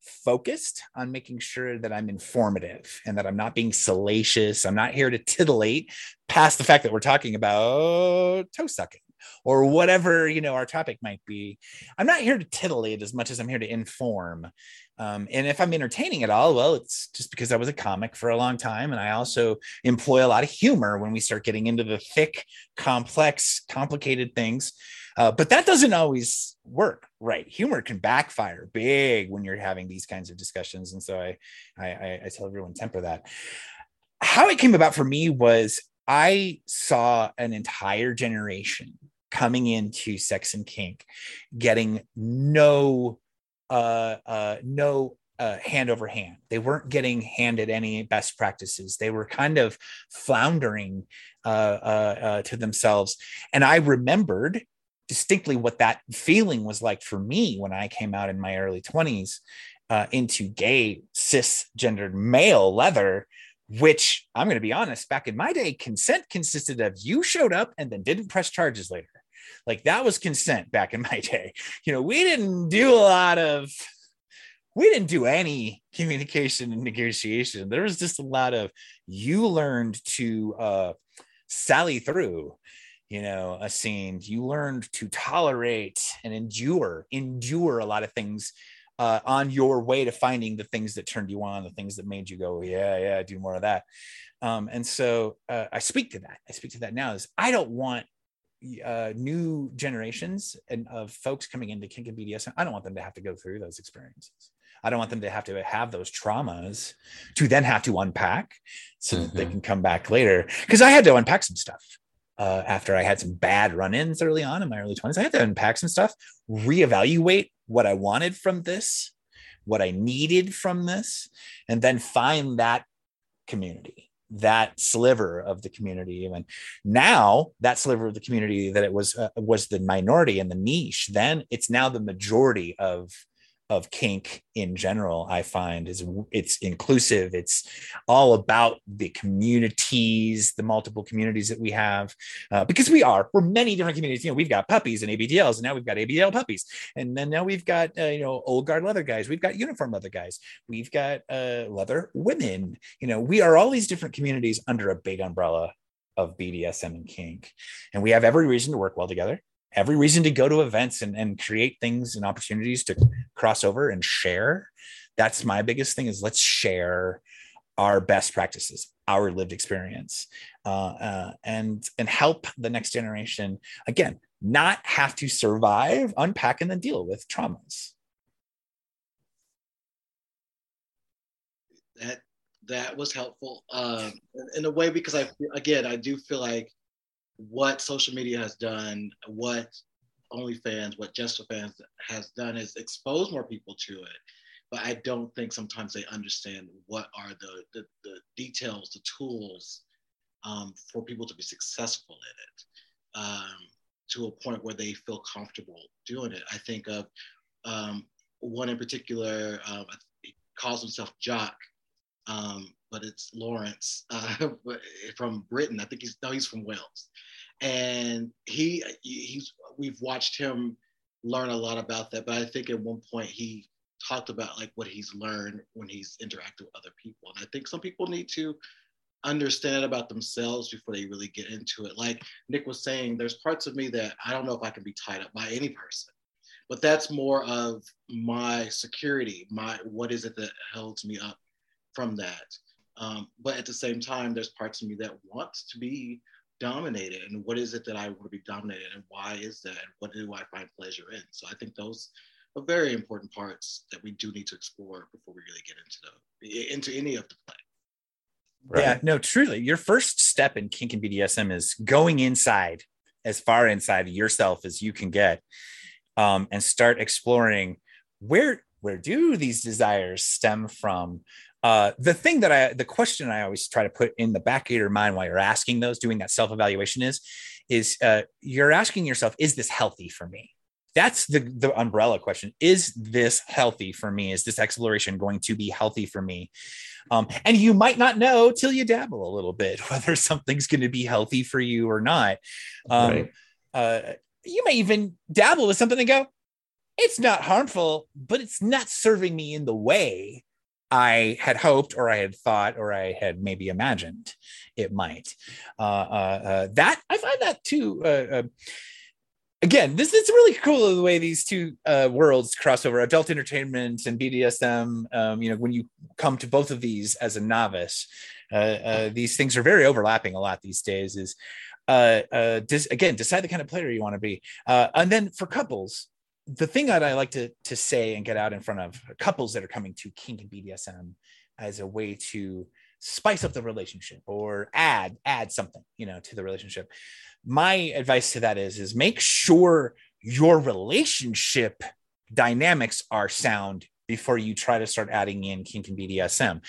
focused on making sure that i'm informative and that i'm not being salacious. I'm not here to titillate past the fact that we're talking about toe sucking or whatever you know our topic might be i'm not here to titillate as much as i'm here to inform um, and if I'm entertaining at all, well, it's just because I was a comic for a long time. And I also employ a lot of humor when we start getting into the thick, complex, complicated things. Uh, but that doesn't always work, right? Humor can backfire big when you're having these kinds of discussions. And so I, I, I tell everyone temper that. How it came about for me was I saw an entire generation coming into sex and kink getting no uh, uh, no uh, hand over hand. They weren't getting handed any best practices. They were kind of floundering uh, uh, uh, to themselves. And I remembered distinctly what that feeling was like for me when I came out in my early 20s uh, into gay, cisgendered male leather. Which I'm going to be honest, back in my day, consent consisted of you showed up and then didn't press charges later. Like that was consent back in my day. You know, we didn't do a lot of we didn't do any communication and negotiation. There was just a lot of you learned to uh, sally through, you know, a scene. You learned to tolerate and endure, endure a lot of things uh, on your way to finding the things that turned you on, the things that made you go, yeah, yeah, do more of that. Um, and so uh, I speak to that. I speak to that now. Is I don't want uh, new generations and of folks coming into kink and BDSM, I don't want them to have to go through those experiences. I don't want them to have to have those traumas to then have to unpack so mm-hmm. that they mm-hmm. can come back later. Because I had to unpack some stuff uh, after I had some bad run ins early on in my early 20s. I had to unpack some stuff, reevaluate what I wanted from this, what I needed from this, and then find that community that sliver of the community and now that sliver of the community that it was uh, was the minority and the niche then it's now the majority of of kink in general i find is it's inclusive. It's all about the communities the multiple communities that we have uh, because we are we're many different communities. You know we've got puppies and abdls and now we've got abdl puppies. And then now we've got uh, you know old guard leather guys. We've got uniform leather guys. We've got uh, leather women. You know we are all these different communities under a big umbrella of bdsm and kink. And we have every reason to work well together every reason to go to events and, and create things and opportunities to cross over and share. That's my biggest thing is let's share our best practices our lived experience uh, uh, and and help the next generation again not have to survive unpack and then deal with traumas. That that was helpful um, in a way because i again i do feel like what social media has done, what OnlyFans, what Just for Fans has done is expose more people to it. But I don't think sometimes they understand what are the, the, the details, the tools um, for people to be successful in it um, to a point where they feel comfortable doing it. I think of um, one in particular, um, he calls himself Jock, um, but it's Lawrence uh, from Britain. I think he's no, he's from Wales, and he he's we've watched him learn a lot about that. But I think at one point he talked about like what he's learned when he's interacted with other people, and I think some people need to understand about themselves before they really get into it. Like Nick was saying, there's parts of me that I don't know if I can be tied up by any person but that's more of my security my what is it that holds me up from that um, but at the same time, there's parts of me that wants to be dominated. And what is it that I want to be dominated? And why is that? And what do I find pleasure in? So I think those are very important parts that we do need to explore before we really get into the into any of the play. Right. Yeah, no, truly. Your first step in kink and BDSM is going inside as far inside yourself as you can get um, and start exploring where where do these desires stem from uh, the thing that I, the question I always try to put in the back of your mind while you're asking those, doing that self evaluation is, is uh, you're asking yourself, is this healthy for me? that's the the umbrella question is this healthy for me is this exploration going to be healthy for me um, and you might not know till you dabble a little bit whether something's going to be healthy for you or not um, right. uh, you may even dabble with something and go it's not harmful but it's not serving me in the way I had hoped, or I had thought, or I had maybe imagined it might. Uh, uh, uh, that I find that too. Uh, uh, again, this is really cool the way these two worlds cross over: adult entertainment and BDSM. Um, you know, when you come to both of these as a novice, these things are very overlapping a lot these days. Is uh, uh, dis- again, decide the kind of player you want to be, Uh, and then for couples the thing that I like to to say and get out in front of couples that are coming to kink and BDSM as a way to spice up the relationship or add add something you know to the relationship. My advice to that is is make sure your relationship dynamics are sound before you try to start adding in kink and BDSM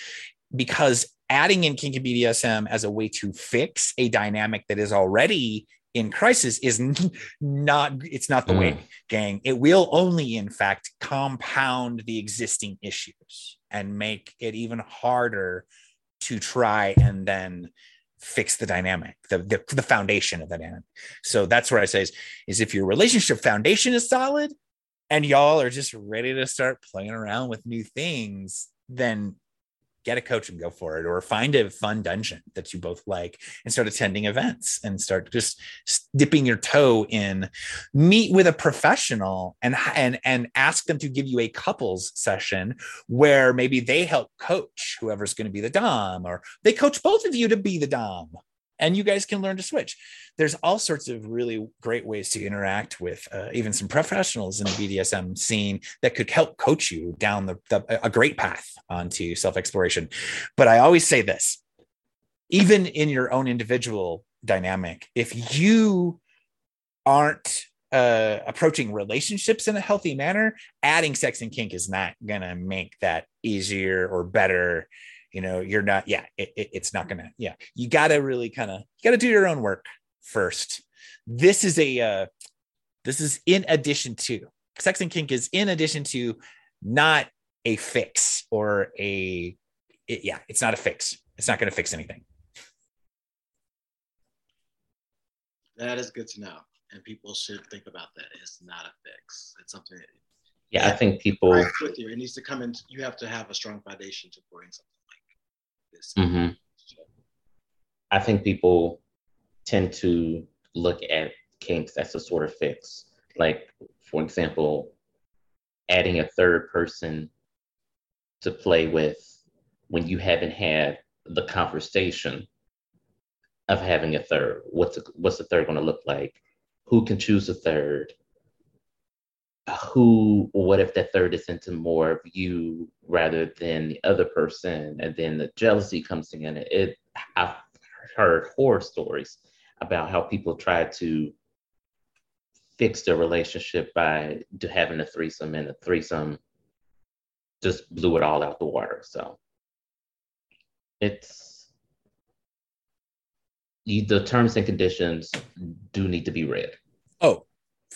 because adding in kink and BDSM as a way to fix a dynamic that is already in crisis is not it's not the mm. way gang it will only in fact compound the existing issues and make it even harder to try and then fix the dynamic the, the, the foundation of the dynamic so that's where i say is, is if your relationship foundation is solid and y'all are just ready to start playing around with new things then get a coach and go for it or find a fun dungeon that you both like and start attending events and start just dipping your toe in. Meet with a professional and and and ask them to give you a couples session where maybe they help coach whoever's going to be the dom or they coach both of you to be the dom and you guys can learn to switch. There's all sorts of really great ways to interact with uh, even some professionals in the BDSM scene that could help coach you down the, the a great path onto self exploration. But I always say this even in your own individual dynamic, if you aren't uh, approaching relationships in a healthy manner, adding sex and kink is not going to make that easier or better you know you're not yeah it, it, it's not gonna yeah. You gotta really kind of you gotta do your own work first. This is a uh this is in addition to sex and kink is in addition to not a fix or a it, yeah it's not a fix. It's not going to fix anything. That is good to know and people should think about that. It's not a fix. It's something yeah, I think people with you. It needs to come in. You have to have a strong foundation to bring something this. Mm-hmm. I think people tend to look at kinks as a sort of fix. Like, for example, adding a third person to play with when you haven't had the conversation of having a third. What's a, what's the third going to look like? Who can choose a third? Who what if that third is into more of you rather than the other person and then the jealousy comes in it i've heard horror stories about how people try to fix their relationship by having a threesome and a threesome just blew it all out the water. So it's the terms and conditions do need to be read. Oh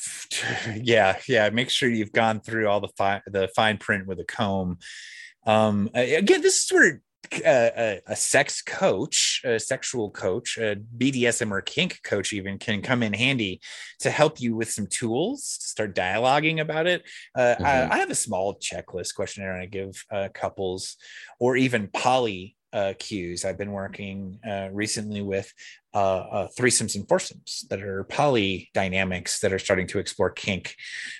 yeah yeah make sure you've gone through all the fine the fine print with a comb um again this is where uh, a, a, sex coach, a sexual coach, a BDSM or kink coach even can come in handy to help you with some tools to start dialoguing about it. Uh, mm-hmm. I, I, have a small checklist questionnaire I give uh, couples or even poly uh, cues. I've been working uh, recently with uh, uh, threesomes and foursomes that are poly dynamics that are starting to explore kink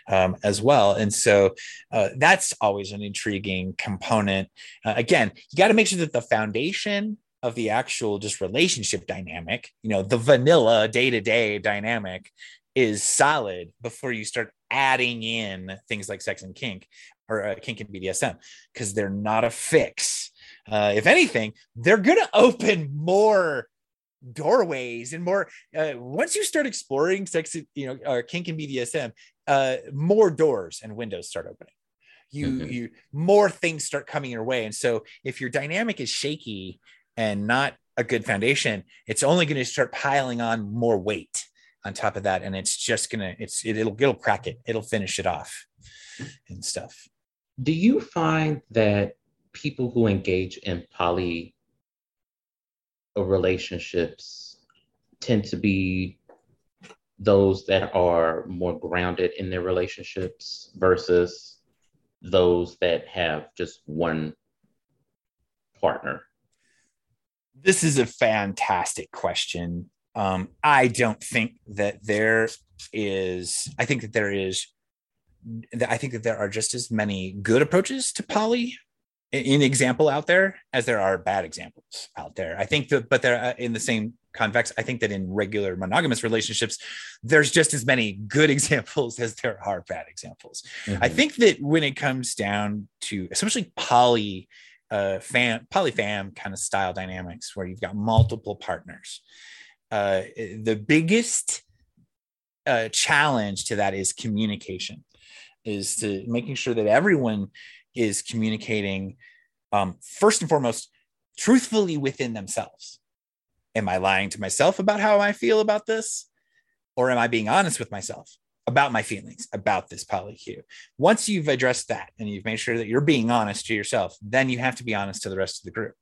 um, as well. And so uh, that's always an intriguing component. Uh, again, you got to make sure that the foundation of the actual just relationship dynamic, you know, the vanilla day to day dynamic is solid before you start adding in things like sex and kink or uh, kink and BDSM because they're not a fix uh, if anything, they're going to open more doorways and more. Uh, once you start exploring sex, you know, or kink and BDSM, uh, more doors and windows start opening. You, mm-hmm. you, more things start coming your way. And so, if your dynamic is shaky and not a good foundation, it's only going to start piling on more weight on top of that and it's just gonna it's it, it'll it'll crack it it'll finish it off and stuff Do you find that people who engage in poly relationships tend to be those that are more grounded in their relationships versus those that have just one partner? This is a fantastic question. Um, I don't think that there is, I think that there is, I think that there are just as many good approaches to poly in example out there as there are bad examples out there. I think that, but they're uh, in the same convex. I think that in regular monogamous relationships, there's just as many good examples as there are bad examples. Mm-hmm. I think that when it comes down to especially poly uh, fam, polyfam kind of style dynamics where you've got multiple partners, uh, the biggest uh, challenge to that is communication, is to making sure that everyone is communicating um, first and foremost truthfully within themselves. Am I lying to myself about how I feel about this? Or am I being honest with myself about my feelings about this polycule? Once you've addressed that and you've made sure that you're being honest to yourself, then you have to be honest to the rest of the group.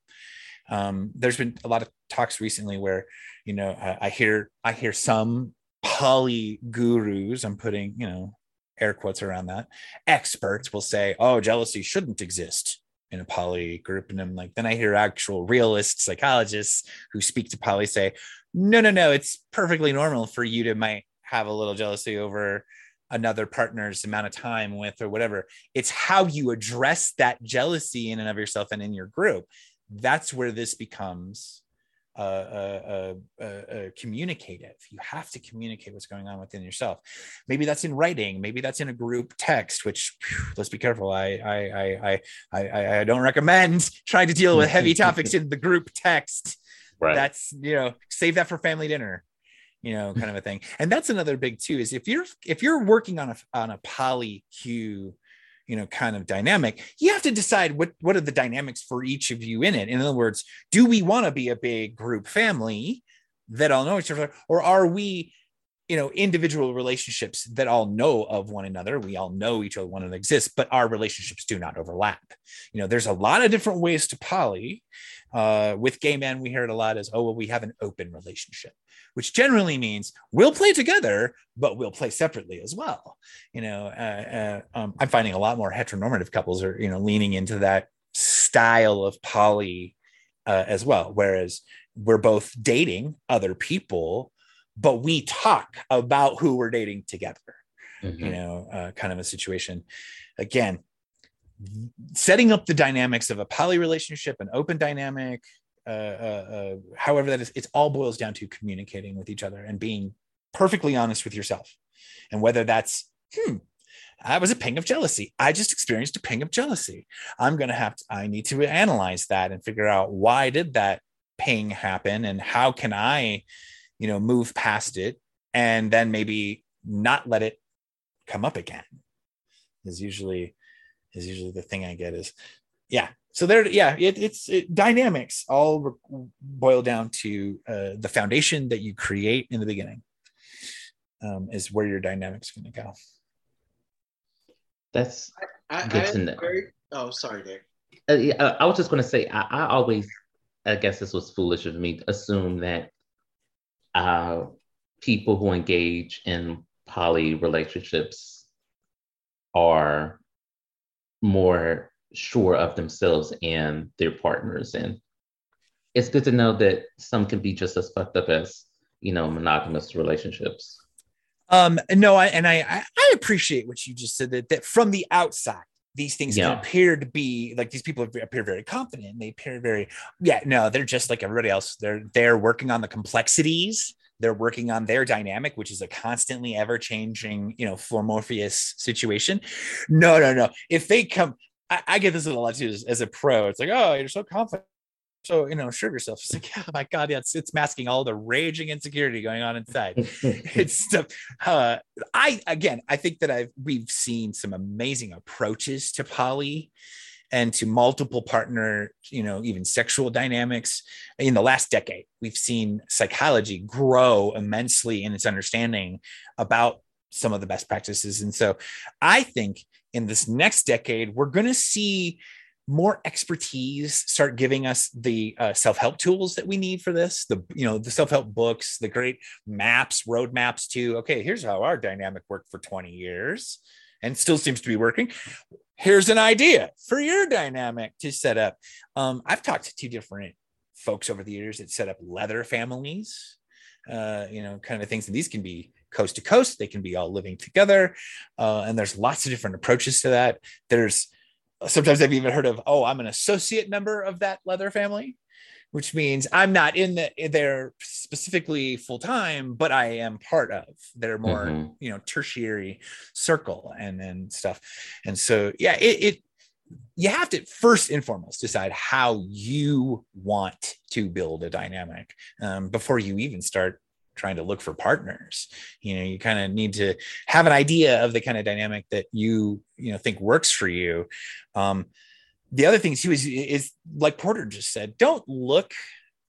Um, there's been a lot of talks recently where, you know, I, I hear I hear some poly gurus. I'm putting, you know, air quotes around that. Experts will say, "Oh, jealousy shouldn't exist." in a poly group and i'm like then i hear actual realist psychologists who speak to poly say no no no it's perfectly normal for you to might have a little jealousy over another partner's amount of time with or whatever it's how you address that jealousy in and of yourself and in your group that's where this becomes uh, uh, uh, uh, communicative. You have to communicate what's going on within yourself. Maybe that's in writing. Maybe that's in a group text. Which whew, let's be careful. I I I I I, I don't recommend trying to deal with heavy topics in the group text. Right. That's you know save that for family dinner you know kind of a thing and that's another big too is if you're if you're working on a on a polycule you know kind of dynamic you have to decide what what are the dynamics for each of you in it. In other words do we want to be a big group family that all know each other or are we you know individual relationships that all know of one another? We all know each other one another exists but our relationships do not overlap. You know there's a lot of different ways to poly uh, with gay men we hear it a lot as oh well we have an open relationship which generally means we'll play together, but we'll play separately as well. You know, uh, uh, um, I'm finding a lot more heteronormative couples are, you know, leaning into that style of poly uh, as well. Whereas we're both dating other people, but we talk about who we're dating together. Mm-hmm. You know, uh, kind of a situation. Again, setting up the dynamics of a poly relationship, an open dynamic, uh, uh, uh, however that is, it all boils down to communicating with each other and being perfectly honest with yourself. And whether that's, hmm, that was a ping of jealousy. I just experienced a ping of jealousy. I'm going to have to, I need to analyze that and figure out why did that ping happen and how can I, you know, move past it and then maybe not let it come up again is usually is usually the thing I get is yeah. So there yeah it, it's it, dynamics all re- boil down to uh, the foundation that you create in the beginning um, is where your dynamics going to go. That's I, I, good I to know. very, oh sorry Dave. Uh, yeah, uh, I was just going to say I, I, always i guess this was foolish of me to assume that uh, people who engage in poly relationships are more sure of themselves and their partners. And it's good to know that some can be just as fucked up as, you know, monogamous relationships. Um, no, I, and I, I appreciate what you just said that, that from the outside, these things yeah. can appear to be like these people appear very confident. They appear very, yeah, no, they're just like everybody else. They're, they're working on the complexities they're working on their dynamic which is a constantly ever changing you know Morpheus situation no no no if they come I, I get this a lot too as, as, a pro. It's like, oh, you're so confident. So, you know, sure yourself. It's like, oh my God, yeah, it's, it's masking all the raging insecurity going on inside. it's stuff. Uh, I, again, I think that I've, we've seen some amazing approaches to poly and to multiple partner, you know, even sexual dynamics. In the last decade, we've seen psychology grow immensely in its understanding about some of the best practices. And so I think in this next decade, we're going to see more expertise start giving us the uh, self-help tools that we need for this the you know the self-help books the great maps roadmaps to okay here's how our dynamic worked for 20 years and still seems to be working here's an idea for your dynamic to set up. Um, i've talked to two different folks over the years that set up leather families uh, you know kind of things and these can be coast to coast they can be all living together uh, and there's lots of different approaches to that. There's sometimes I've even heard of, oh, I'm an associate member of that leather family, which means I'm not in the there specifically full time, but I am part of their more mm-hmm. you know tertiary circle and and stuff. And so yeah, it, it you have to first and foremost decide how you want to build a dynamic um, before you even start trying to look for partners you know you kind of need to have an idea of the kind of dynamic that you you know think works for you um the other thing too is is like porter just said don't look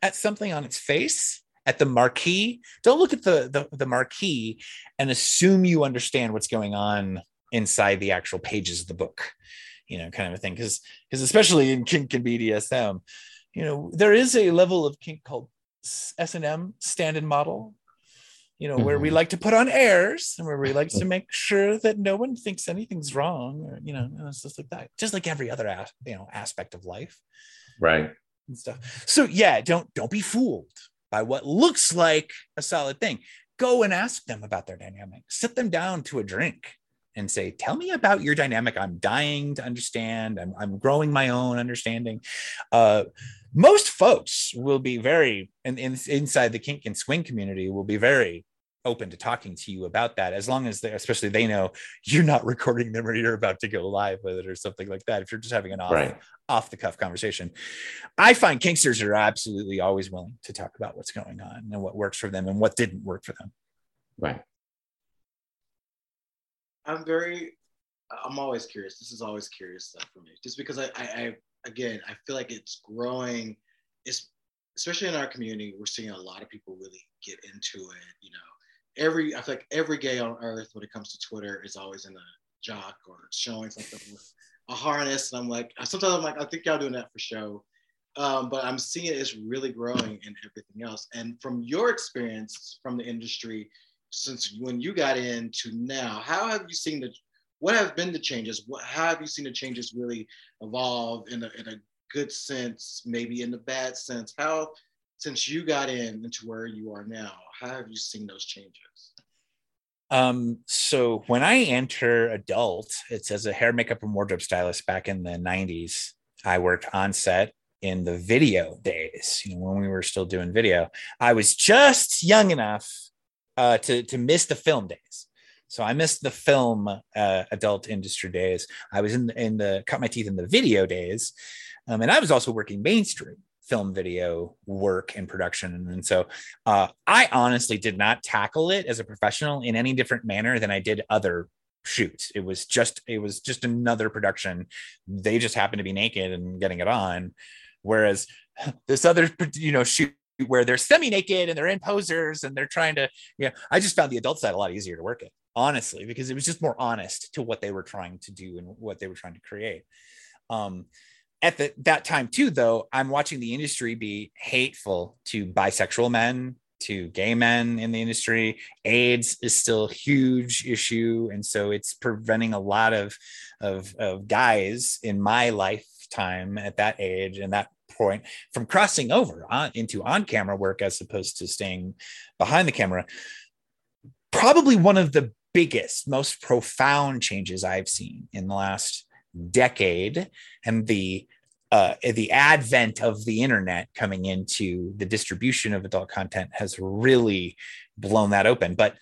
at something on its face at the marquee. Don't look at the, the the marquee and assume you understand what's going on inside the actual pages of the book you know kind of a thing. Because because especially in kink and bdsm you know there is a level of kink called S&M standard model, you know, mm-hmm. where we mm-hmm. like to put on airs and where we like to make sure that no one thinks anything's wrong or, you know, it's just like that, just like every other, as- you know, aspect of life. Right. And stuff. So yeah, don't, don't be fooled by what looks like a solid thing. Go and ask them about their dynamic, sit them down to a drink and say, tell me about your dynamic. I'm dying to understand. I'm, I'm growing my own understanding. Uh, most folks will be very in, inside the kink and swing community will be very open to talking to you about that as long as they especially they know you're not recording them or you're about to go live with it or something like that if you're just having an off right. off the cuff conversation i find kinksters are absolutely always willing to talk about what's going on and what works for them and what didn't work for them right i'm very i'm always curious this is always curious stuff for me just because i i, I again, I feel like it's growing. It's especially in our community, we're seeing a lot of people really get into it. You know, every I feel like every gay on earth when it comes to Twitter is always in a jock or showing something with a harness. And I'm like, sometimes I'm like, I think y'all doing that for show. Um, but I'm seeing it is really growing in everything else. And from your experience from the industry, since when you got in to now, how have you seen the what have been the changes? What, how have you seen the changes really evolve in a, in a good sense, maybe in the bad sense? How, since you got in into where you are now, how have you seen those changes? Um, so when I enter adult, it's as a hair, makeup, and wardrobe stylist back in the 90s. I worked on set in the video days, you know, when we were still doing video. I was just young enough uh, to, to miss the film days. So I missed the film uh, adult industry days. I was in in the cut my teeth in the video days, um, and I was also working mainstream film video work and production. And so uh, I honestly did not tackle it as a professional in any different manner than I did other shoots. It was just it was just another production. They just happened to be naked and getting it on, whereas this other you know shoot where they're semi naked and they're in posers and they're trying to yeah. I just found the adult side a lot easier to work at, honestly, because it was just more honest to what they were trying to do and what they were trying to create. Um, at the, that time too, though, I'm watching the industry be hateful to bisexual men, to gay men in the industry. AIDS is still a huge issue, and so it's preventing a lot of of, of guys in my lifetime at that age and that point from crossing over on, into on camera work as opposed to staying behind the camera. Probably one of the biggest, most profound changes I've seen in the last decade, and the uh, the advent of the internet coming into the distribution of adult content has really blown that open. But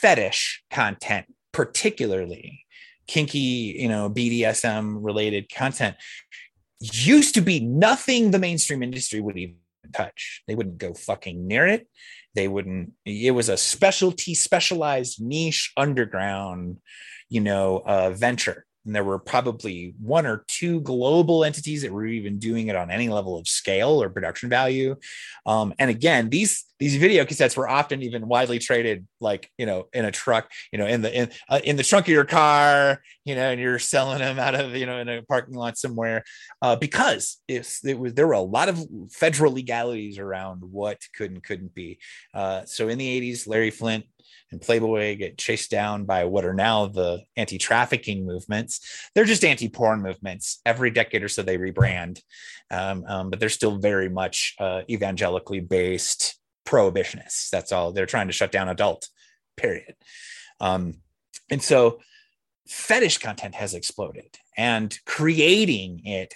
fetish content, particularly kinky, you know, BDSM related content, used to be nothing the mainstream industry would even touch. They wouldn't go fucking near it they wouldn't it was a specialty specialized niche underground you know uh, venture and there were probably one or two global entities that were even doing it on any level of scale or production value. Um, and again, these these video cassettes were often even widely traded, like you know, in a truck, you know, in the in uh, in the trunk of your car, you know, and you're selling them out of you know in a parking lot somewhere, uh, because it's it was there were a lot of federal legalities around what could and couldn't be. Uh, so in the 80s, Larry Flynt and Playboy get chased down by what are now the anti trafficking movements. They're just anti porn movements. Every decade or so, they rebrand, um, um, but they're still very much uh, evangelically based prohibitionists. That's all. They're trying to shut down adult, period. Um, and so fetish content has exploded and creating it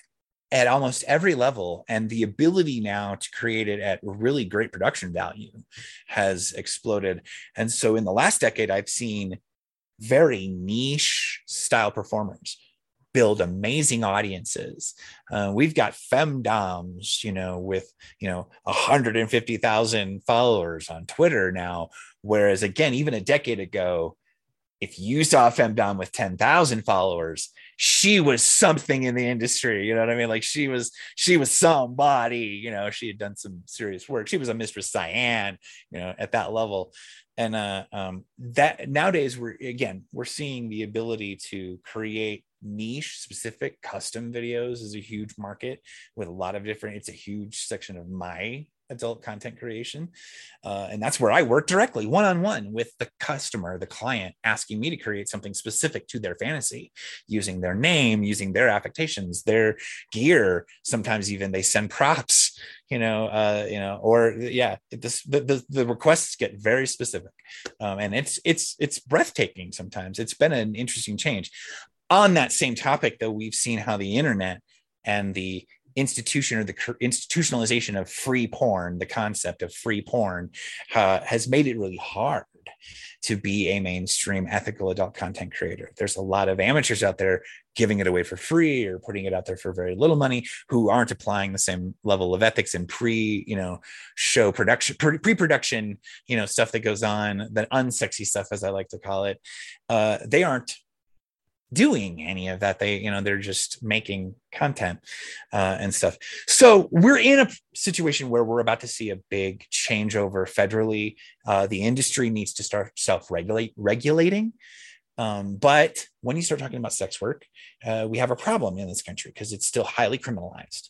at almost every level and the ability now to create it at really great production value has exploded. And so in the last decade i've seen very niche style performers build amazing audiences. Uh, we've got femdoms you know with you know 150000 followers on twitter now whereas again even a decade ago if you saw a femdom with 10,000 followers, she was something in the industry. You know what I mean? Like she was, she was somebody, you know, she had done some serious work. She was a mistress Cyan, you know, at that level. And uh, um, that nowadays we're, again, we're seeing the ability to create niche specific custom videos is a huge market with a lot of different, it's a huge section of my adult content creation. Uh, and that's where I work directly one on one with the customer, the client, asking me to create something specific to their fantasy using their name, using their affectations, their gear. Sometimes even they send props, you know, uh, you know, or yeah, this, the, the, the requests get very specific. Um, and it's, it's, it's breathtaking sometimes. It's been an interesting change. On that same topic, though, we've seen how the internet and the institution or the institutionalization of free porn, the concept of free porn, uh, has made it really hard to be a mainstream ethical adult content creator. There's a lot of amateurs out there giving it away for free or putting it out there for very little money who aren't applying the same level of ethics and pre, you know, show production, pre-production, you know, stuff that goes on, the unsexy stuff, as I like to call it. Uh, they aren't doing any of that. They you know they're just making content uh, and stuff. So we're in a situation where we're about to see a big changeover federally. Uh, the industry needs to start self-regulate regulating. Um, but when you start talking about sex work uh, we have a problem in this country because it's still highly criminalized.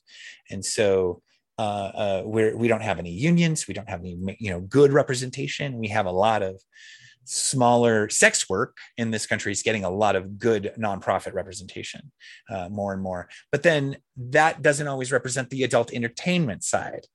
And so uh, uh, we're, we don't have any unions. We don't have any you know good representation. We have a lot of smaller sex work in this country is getting a lot of good nonprofit representation uh, more and more but then that doesn't always represent the adult entertainment side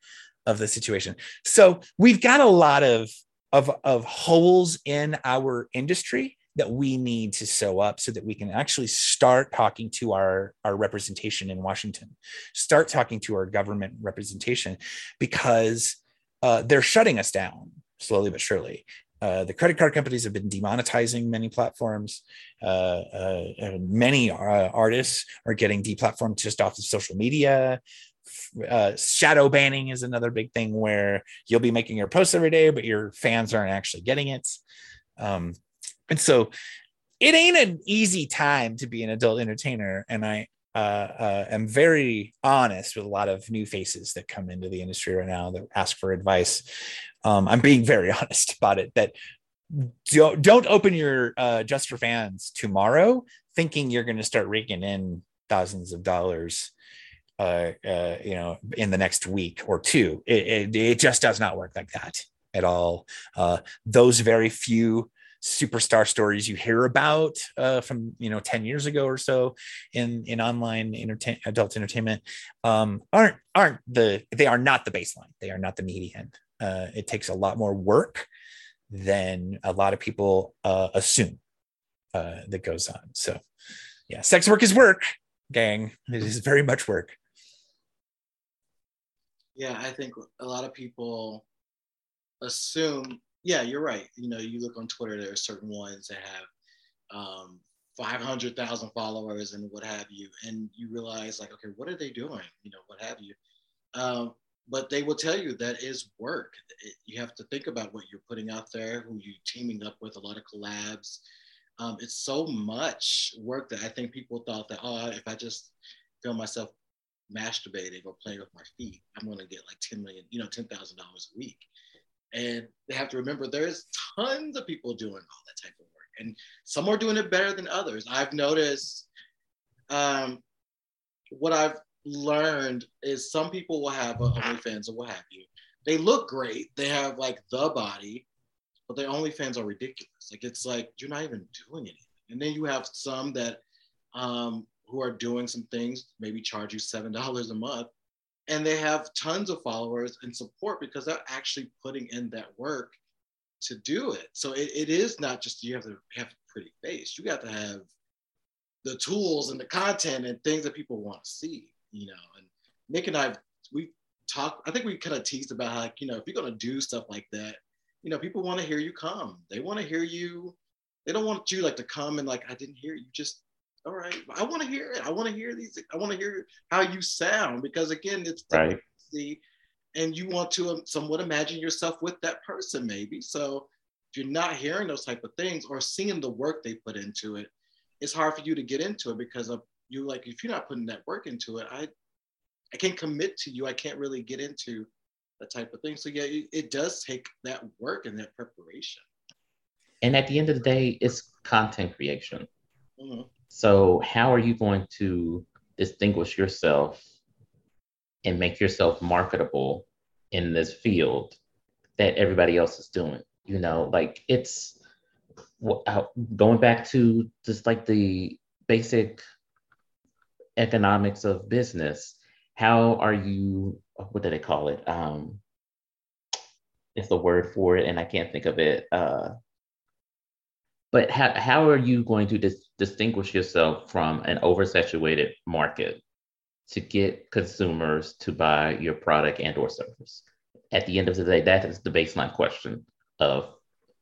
of the situation so we've got a lot of of, of holes in our industry that we need to sew up so that we can actually start talking to our, our representation in Washington, start talking to our government representation because uh, they're shutting us down slowly but surely. Uh, the credit card companies have been demonetizing many platforms. Uh, uh, many uh, artists are getting deplatformed just off of social media. Uh, shadow banning is another big thing where you'll be making your posts every day, but your fans aren't actually getting it. Um, and so it ain't an easy time to be an adult entertainer. And I uh, am very honest with a lot of new faces that come into the industry right now that ask for advice. Um, I'm being very honest about it that don't don't open your uh, just for fans tomorrow thinking you're going to start raking in thousands of dollars uh, uh, you know in the next week or two. It, it, it just does not work like that at all. Uh, those very few superstar stories you hear about uh, from you know 10 years ago or so in in online entertain adult entertainment um, aren't aren't the they are not the baseline they are not the median uh, it takes a lot more work than a lot of people uh, assume uh, that goes on. So, yeah, sex work is work, gang. It is very much work. Yeah, I think a lot of people assume. Yeah, you're right. You know, you look on Twitter. There are certain ones that have um, 500,000 followers and what have you, and you realize like, okay, what are they doing? You know, what have you? Um, but they will tell you that is work. It, you have to think about what you're putting out there, who you teaming up with, a lot of collabs. Um, it's so much work that I think people thought that, oh, if I just film myself masturbating or playing with my feet, I'm going to get like 10 million, you know, $10,000 a week. And they have to remember there's tons of people doing all that type of work, and some are doing it better than others. I've noticed um, what I've learned is some people will have a OnlyFans or what have you. They look great. They have like the body, but their OnlyFans are ridiculous. Like it's like you're not even doing anything. And then you have some that um, who are doing some things, maybe charge you seven dollars a month, and they have tons of followers and support because they're actually putting in that work to do it. So it, it is not just you have to have a pretty face. You got to have the tools and the content and things that people want to see, you know. And Nick and I, we talk, I think we kind of teased about how, like, you know, if you're going to do stuff like that, you know, people want to hear you come. They want to hear you. They don't want you like to come and like, I didn't hear you. Just, all right, I want to hear it. I want to hear these. I want to hear how you sound because again, it's right. See, and you want to um, somewhat imagine yourself with that person maybe. So if you're not hearing those type of things or seeing the work they put into it, it's hard for you to get into it because of you like if you're not putting that work into it, I I can't commit to you. I can't really get into that type of thing. So yeah, it, it does take that work and that preparation. And at the end of the day, it's content creation. Mm-hmm. So how are you going to distinguish yourself and make yourself marketable in this field that everybody else is doing? You know, like it's going back to just like the basic economics of business how are you what do they call it um it's the word for it and i can't think of it uh but how, how are you going to dis- distinguish yourself from an oversaturated market to get consumers to buy your product and or service at the end of the day that is the baseline question of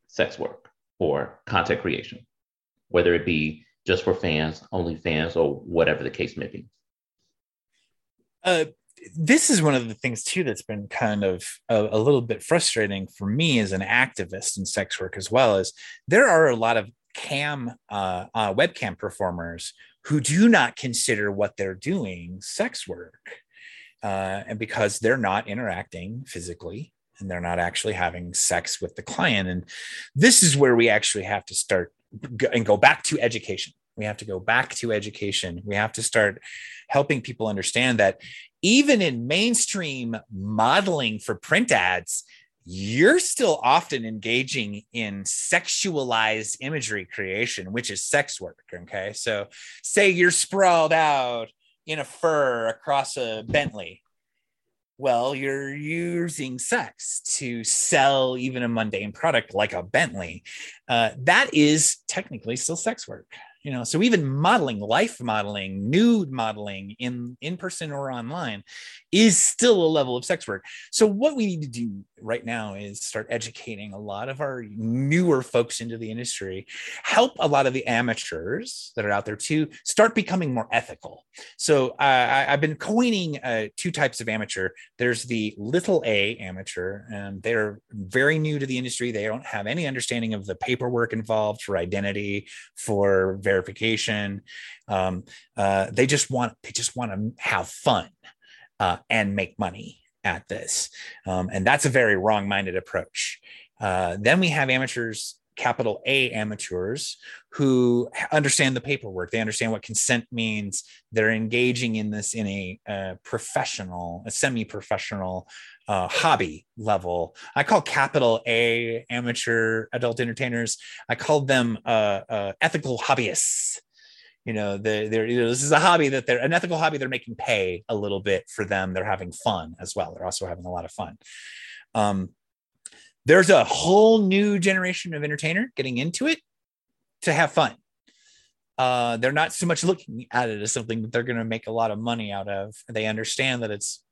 sex work or content creation, whether it be just for fans, only fans, or whatever the case may be. Uh, this is one of the things too that's been kind of a, a, little bit frustrating for me as an activist in sex work as well is there are a lot of cam uh, uh, webcam performers who do not consider what they're doing sex work uh, and because they're not interacting physically and they're not actually having sex with the client. And this is where we actually have to start and go back to education. We have to go back to education. We have to start helping people understand that even in mainstream modeling for print ads, you're still often engaging in sexualized imagery creation, which is sex work. Okay. So, say you're sprawled out in a fur across a Bentley well, you're using sex to sell even a mundane product like a Bentley. Uh, that is technically still sex work you know so even modeling life modeling nude modeling in in person or online is still a level of sex work. So what we need to do right now is start educating a lot of our newer folks into the industry help a lot of the amateurs that are out there to start becoming more ethical. So uh, I, have been coining uh, two types of amateur. There's the little a amateur and they're very new to the industry. They don't have any understanding of the paperwork involved for identity for verification. Um, uh, they just want they just want to have fun uh, and make money at this, um, and that's a very wrong-minded approach. Uh, then we have amateurs capital A amateurs who understand the paperwork. They understand what consent means. They're engaging in this in a, a professional, a semi professional uh, hobby level. I call capital A amateur adult entertainers, I call them uh, uh, ethical hobbyists. You know, they're, they're, this is a hobby that they're an ethical hobby. They're making pay a little bit for them. They're having fun as well. They're also having a lot of fun. Um, there's a whole new generation of entertainer getting into it to have fun. Uh, they're not so much looking at it as something that they're going to make a lot of money out of. They understand that it's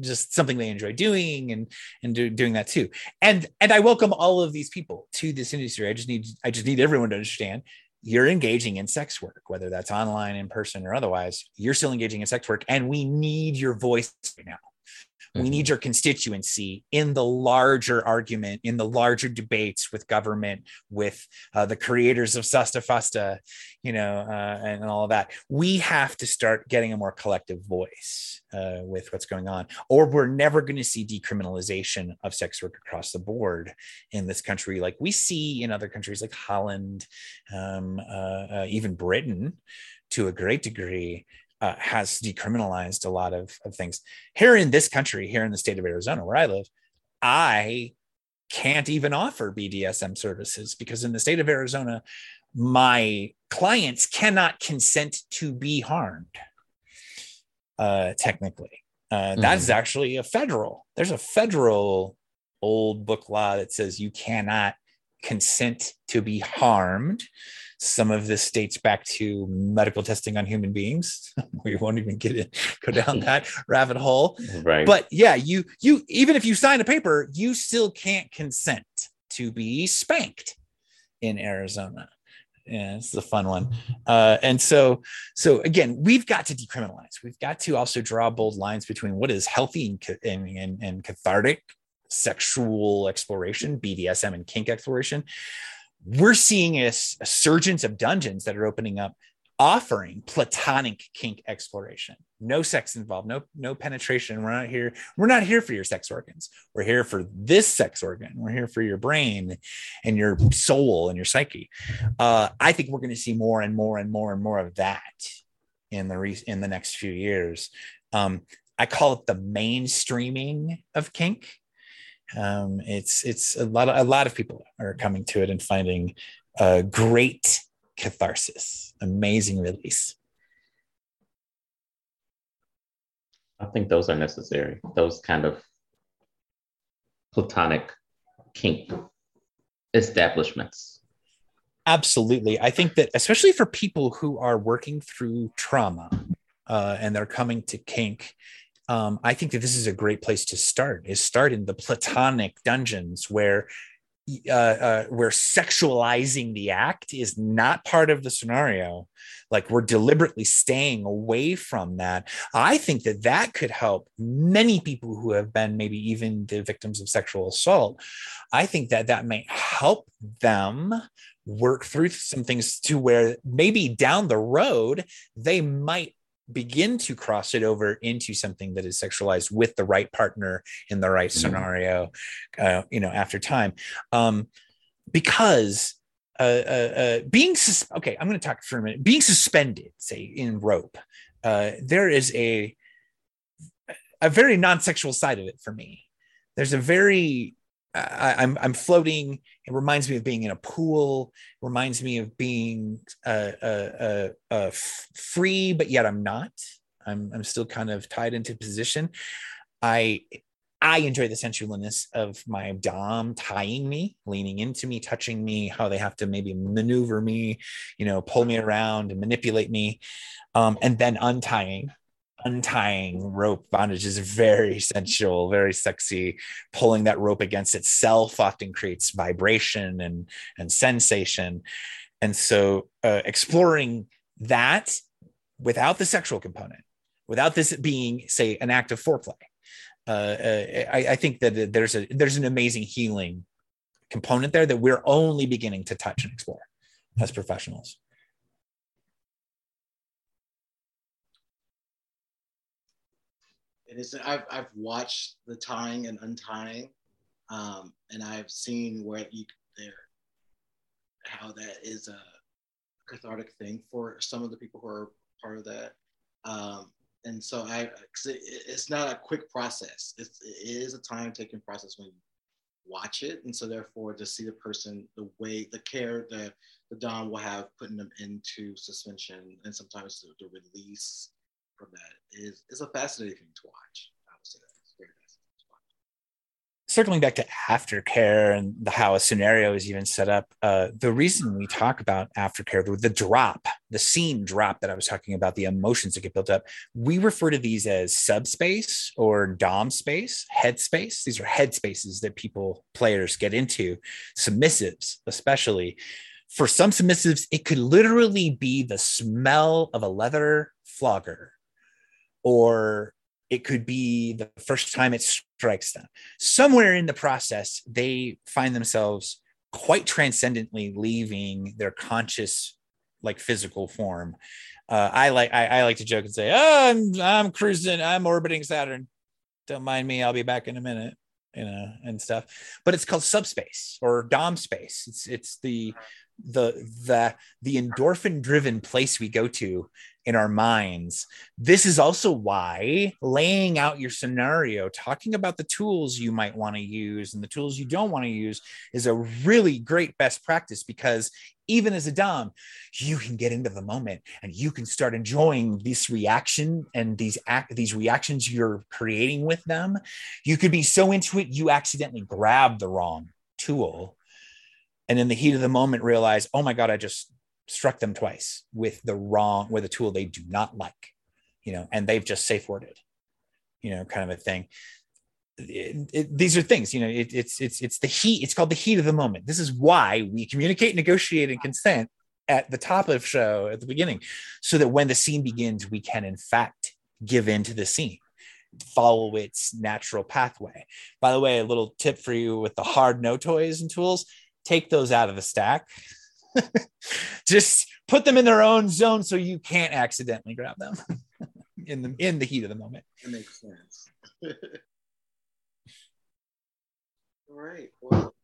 just something they enjoy doing and and do, doing that too. And and I welcome all of these people to this industry. I just need I just need everyone to understand you're engaging in sex work, whether that's online, in person, or otherwise. You're still engaging in sex work, and we need your voice right now We mm-hmm. need your constituency in the larger argument, in the larger debates with government, with uh, the creators of SESTA FOSTA, you know, uh, and all of that. We have to start getting a more collective voice uh, with what's going on, or we're never going to see decriminalization of sex work across the board in this country, like we see in other countries like Holland, um, uh, uh, even Britain to a great degree uh, has decriminalized a lot of, of things. Here in this country, here in the state of Arizona, where I live, I can't even offer BDSM services because in the state of Arizona, my clients cannot consent to be harmed. Uh, technically, uh, mm-hmm. that is mm-hmm. actually a federal. There's a federal old book law that says you cannot consent to be harmed some of this dates back to medical testing on human beings. we won't even get it, go down that rabbit hole. Right. But yeah, you you even if you sign a paper, you still can't consent to be spanked in Arizona. Yeah, it's a fun one. Uh, and so, so again, we've got to decriminalize. We've got to also draw bold lines between what is healthy and, and, and, and cathartic sexual exploration, BDSM and kink exploration, we're seeing a, a surgence of dungeons that are opening up offering platonic kink exploration. No sex involved no no penetration. We're not here we're not here for your sex organs. We're here for this sex organ. We're here for your brain and your soul and your psyche. Uh, i think we're going to see more and more and more and more of that in the re- in the next few years. Um, i call it the mainstreaming of kink um, it's it's a lot of, a lot of people are coming to it and finding a great catharsis, amazing release. I think those are necessary. Those kind of platonic kink establishments. Absolutely. I think that, especially for people who are working through trauma uh, and they're coming to kink, um, I think that this is a great place to start. Is start in the platonic dungeons where uh, uh, where sexualizing the act is not part of the scenario. Like we're deliberately staying away from that. I think that that could help many people who have been maybe even the victims of sexual assault. I think that that may help them work through some things to where maybe down the road they might begin to cross it over into something that is sexualized with the right partner in the right mm-hmm. scenario uh, you know after time. Um, because uh, uh, uh being sus- okay i'm going to talk for a minute. Being suspended say in rope uh, there is a a very non-sexual side of it for me. There's a very I, am I'm, I'm floating. It reminds me of being in a pool. It reminds me of being uh, uh, uh, free, but yet I'm not. I'm I'm still kind of tied into position. I I enjoy the sensualness of my dom tying me, leaning into me, touching me, how they have to maybe maneuver me, you know, pull me around and manipulate me, um, and then untying untying rope bondage is very sensual, very sexy. Pulling that rope against itself often creates vibration and, and sensation. And so uh, exploring that without the sexual component, without this being, say, an act of foreplay, uh, uh, I, I think that there's a there's an amazing healing component there that we're only beginning to touch and explore as professionals. And it's I've I've watched the tying and untying, um, and I've seen where you there how that is a cathartic thing for some of the people who are part of that. Um, and so I, it, it's not a quick process. It's, it is a time taking process when you watch it. And so therefore to see the person, the way, the care the, the Dom will have putting them into suspension and sometimes the, the release from that is is a fascinating thing to watch. I would say that it's very fascinating to watch. Circling back to aftercare and the, how a scenario is even set up, uh, the reason we talk about aftercare, the, the drop, the scene drop that I was talking about, the emotions that get built up, we refer to these as subspace or dom space, head space. These are head spaces that people, players get into, submissives especially for some submissives, it could literally be the smell of a leather flogger or it could be the first time it strikes them. Somewhere in the process, they find themselves quite transcendently leaving their conscious, like physical form. Uh, I like I, I, like to joke and say, "Oh, I'm I'm cruising, I'm orbiting Saturn. Don't mind me, I'll be back in a minute." You know, and stuff. But it's called subspace or dom space. It's it's the the the the endorphin driven place we go to in our minds. This is also why laying out your scenario, talking about the tools you might want to use and the tools you don't want to use is a really great best practice because even as a Dom, you can get into the moment and you can start enjoying this reaction and these act these reactions you're creating with them. You could be so into it you accidentally grab the wrong tool and in the heat of the moment realize, oh my God, I just struck them twice with the wrong with a tool they do not like you know and they've just safe worded you know kind of a thing. It, it, these are things you know it, it's it's it's the heat it's called the heat of the moment. This is why we communicate negotiate and consent at the top of show at the beginning so that when the scene begins we can in fact give in to the scene follow its natural pathway. By the way a little tip for you with the hard no toys and tools take those out of the stack just put them in their own zone so you can't accidentally grab them in the in the heat of the moment. That makes sense. All right. Well,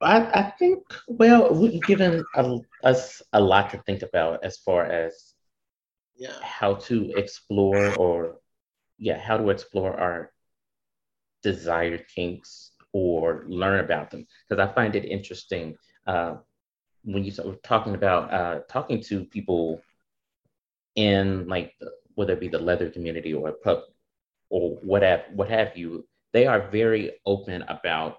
I, I think well we've given a, us a lot to think about as far as yeah how to explore or yeah how to explore our desired kinks or learn about them because I find it interesting. Uh, when you were talking about uh, talking to people in like the, whether it be the leather community or pup or what have what have you, they are very open about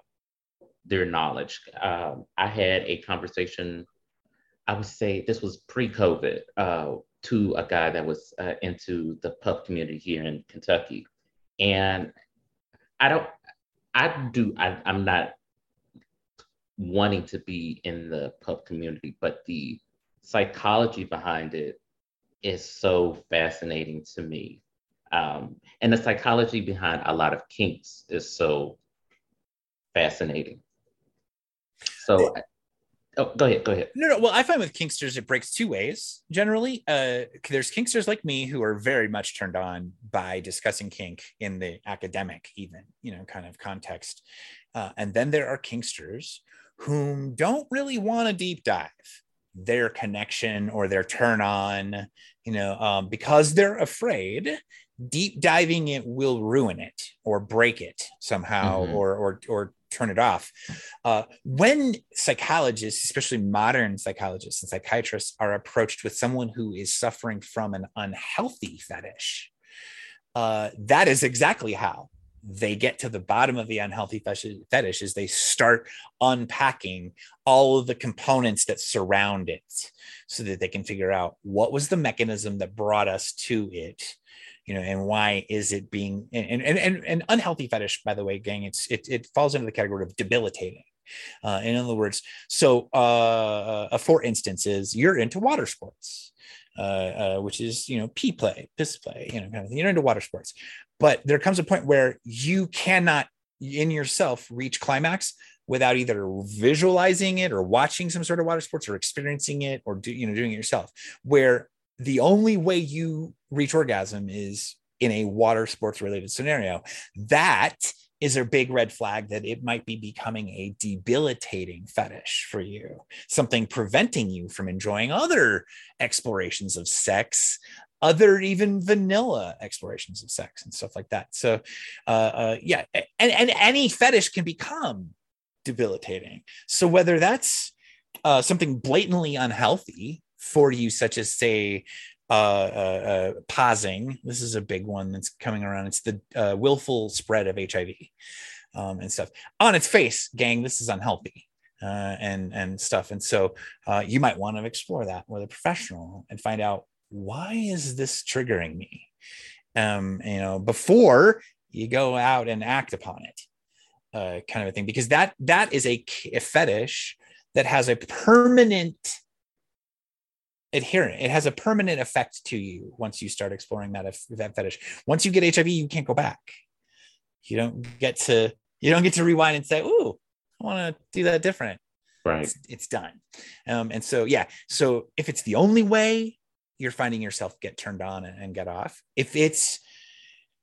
their knowledge. Um, I had a conversation. I would say this was pre-COVID uh, to a guy that was uh, into the pup community here in Kentucky, and I don't. I do. I, I'm not wanting to be in the pup community, but the psychology behind it is so fascinating to me. Um, and the psychology behind a lot of kinks is so fascinating. So, oh, go ahead, go ahead. No, no. Well, I find with kinksters it breaks two ways. Generally, uh, there's kinksters like me who are very much turned on by discussing kink in the academic, even you know, kind of context. Uh, and then there are kinksters whom don't really want to deep dive their connection or their turn on, you know, um, because they're afraid deep diving it will ruin it or break it somehow mm-hmm. or, or, or turn it off. Uh, when psychologists, especially modern psychologists and psychiatrists, are approached with someone who is suffering from an unhealthy fetish, uh, that is exactly how they get to the bottom of the unhealthy fetish is they start unpacking all of the components that surround it so that they can figure out what was the mechanism that brought us to it you know and why is it being and and and, and unhealthy fetish by the way gang it's it, it falls into the category of debilitating uh, in other words so uh, uh, for instance is you're into water sports uh, uh, which is you know pee play, piss play, you know, kind of thing. You're into water sports, but there comes a point where you cannot in yourself reach climax without either visualizing it or watching some sort of water sports or experiencing it or do, you know doing it yourself. Where the only way you reach orgasm is in a water sports related scenario. That is a big red flag that it might be becoming a debilitating fetish for you, something preventing you from enjoying other explorations of sex, other even vanilla explorations of sex and stuff like that. So, uh, uh, yeah, and, and any fetish can become debilitating. So, whether that's uh, something blatantly unhealthy for you, such as, say, uh, uh, uh, pozzing. This is a big one that's coming around. It's the uh, willful spread of HIV um, and stuff. On its face, gang, this is unhealthy uh, and and stuff. And so uh, you might want to explore that with a professional and find out why is this triggering me. Um, you know, before you go out and act upon it, uh, kind of a thing, because that that is a, a fetish that has a permanent adherent. It has a permanent effect to you once you start exploring that that fetish. Once you get HIV, you can't go back. You don't get to you don't get to rewind and say, "Ooh, I want to do that different." Right. It's, it's done. Um, and so yeah, so if it's the only way you're finding yourself get turned on and, get off, if it's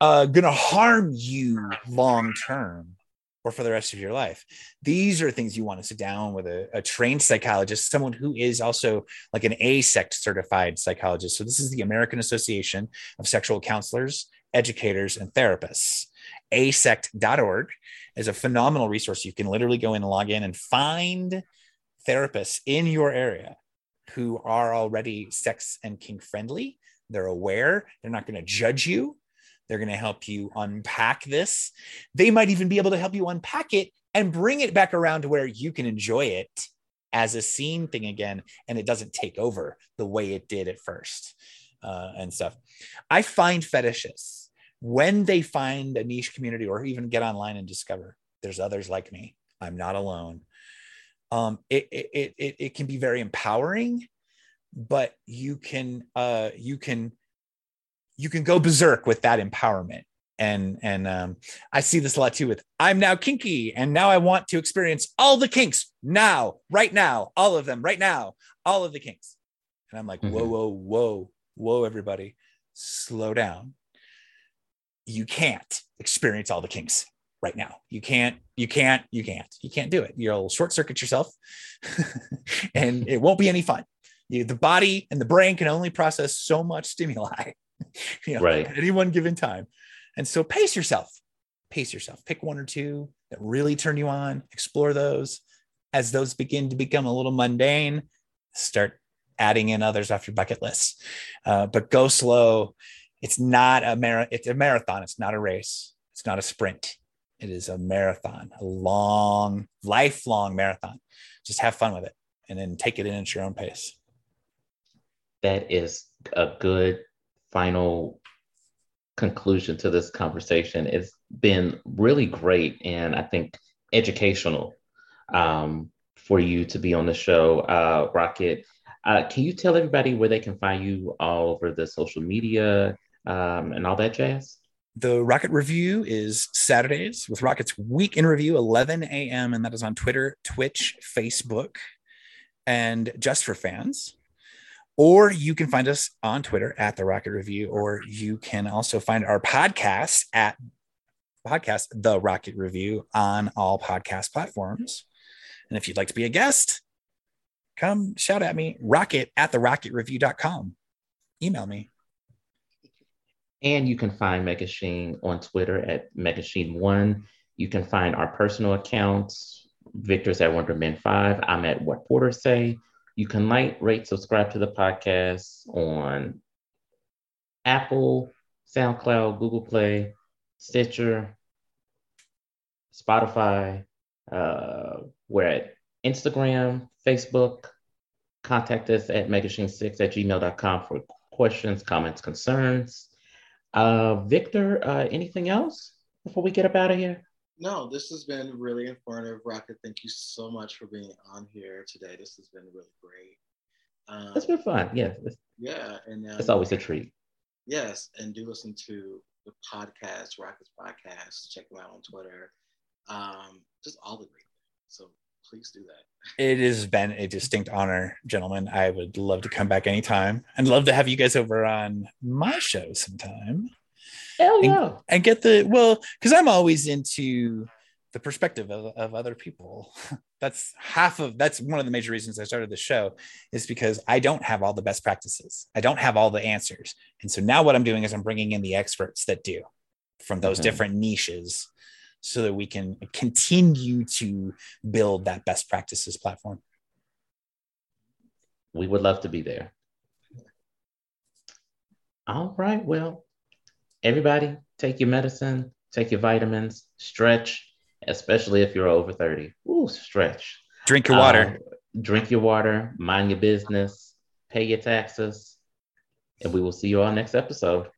uh, going to harm you long term, or for the rest of your life. These are things you want to sit down with a, a, trained psychologist, someone who is also like an AASECT certified psychologist. So, this is the American Association of Sexual Counselors, Educators, and Therapists. AASECT.org is a phenomenal resource. You can literally go in and log in and find therapists in your area who are already sex and kink friendly. They're aware, they're not going to judge you they're going to help you unpack this. They might even be able to help you unpack it and bring it back around to where you can enjoy it as a scene thing again and it doesn't take over the way it did at first uh, and stuff. I find fetishes when they find a niche community or even get online and discover there's others like me. I'm not alone. Um, it, it, it, it can be very empowering, but you can, uh, you can you can go berserk with that empowerment and and um, I see this a lot too with I'm now kinky and now I want to experience all the kinks now, right now, all of them, right now, all of the kinks. And I'm like, mm-hmm. whoa, whoa, whoa, whoa, everybody, slow down. You can't experience all the kinks right now. You can't, you can't, you can't, you can't do it. You'll short circuit yourself and it won't be any fun. You, the body and the brain can only process so much stimuli you know, right. at any one given time. And so pace yourself, pace yourself, pick one or two that really turn you on, explore those. As those begin to become a little mundane, start adding in others off your bucket list. Uh, but go slow. It's not a mar- it's a marathon. It's not a race. It's not a sprint. It is a marathon, a long, lifelong marathon. Just have fun with it and then take it in at your own pace. That is a good final conclusion to this conversation. It's been really great and I think educational um, for you to be on the show, uh, Rocket. Uh, can you tell everybody where they can find you all over the social media um, and all that jazz? The Rocket Review is Saturdays with Rocket's Week in Review, 11 a.m., and that is on Twitter, Twitch, Facebook, and just for fans or you can find us on Twitter at the Rocket Review, or you can also find our podcast at podcast the Rocket Review on all podcast platforms. And if you'd like to be a guest, come shout at me, rocket at the rocketreview.com. Email me. And you can find Megashine on Twitter at Megashine1. You can find our personal accounts. Victor's at Wonderman5. I'm at What Porter Say. You can like, rate, subscribe to the podcast on Apple, SoundCloud, Google Play, Stitcher, Spotify. Uh, we're at Instagram, Facebook. Contact us at megashine6 at gmail.com for questions, comments, concerns. Uh, Victor, uh, anything else before we get up out of here? No, this has been really informative, Rocket. Thank you so much for being on here today. This has been really great. Um, it's been fun. Yeah. yeah, and um, it's always a treat. Yes, and do listen to the podcast, Rockets podcast. Check them out on Twitter. Um, just all the great things. So please do that. It has been a distinct honor, gentlemen. I would love to come back anytime. I'd love to have you guys over on my show sometime. Hell yeah. And, and get the well, because I'm always into the perspective of, of other people. that's half of that's one of the major reasons I started the show is because I don't have all the best practices. I don't have all the answers. And so now what I'm doing is I'm bringing in the experts that do from those mm-hmm. different niches so that we can continue to build that best practices platform. We would love to be there. All right. Well, everybody take your medicine, take your vitamins, stretch, especially if you're over 30. Ooh, stretch. Drink your water. Um, drink your water, mind your business, pay your taxes, and we will see you all next episode.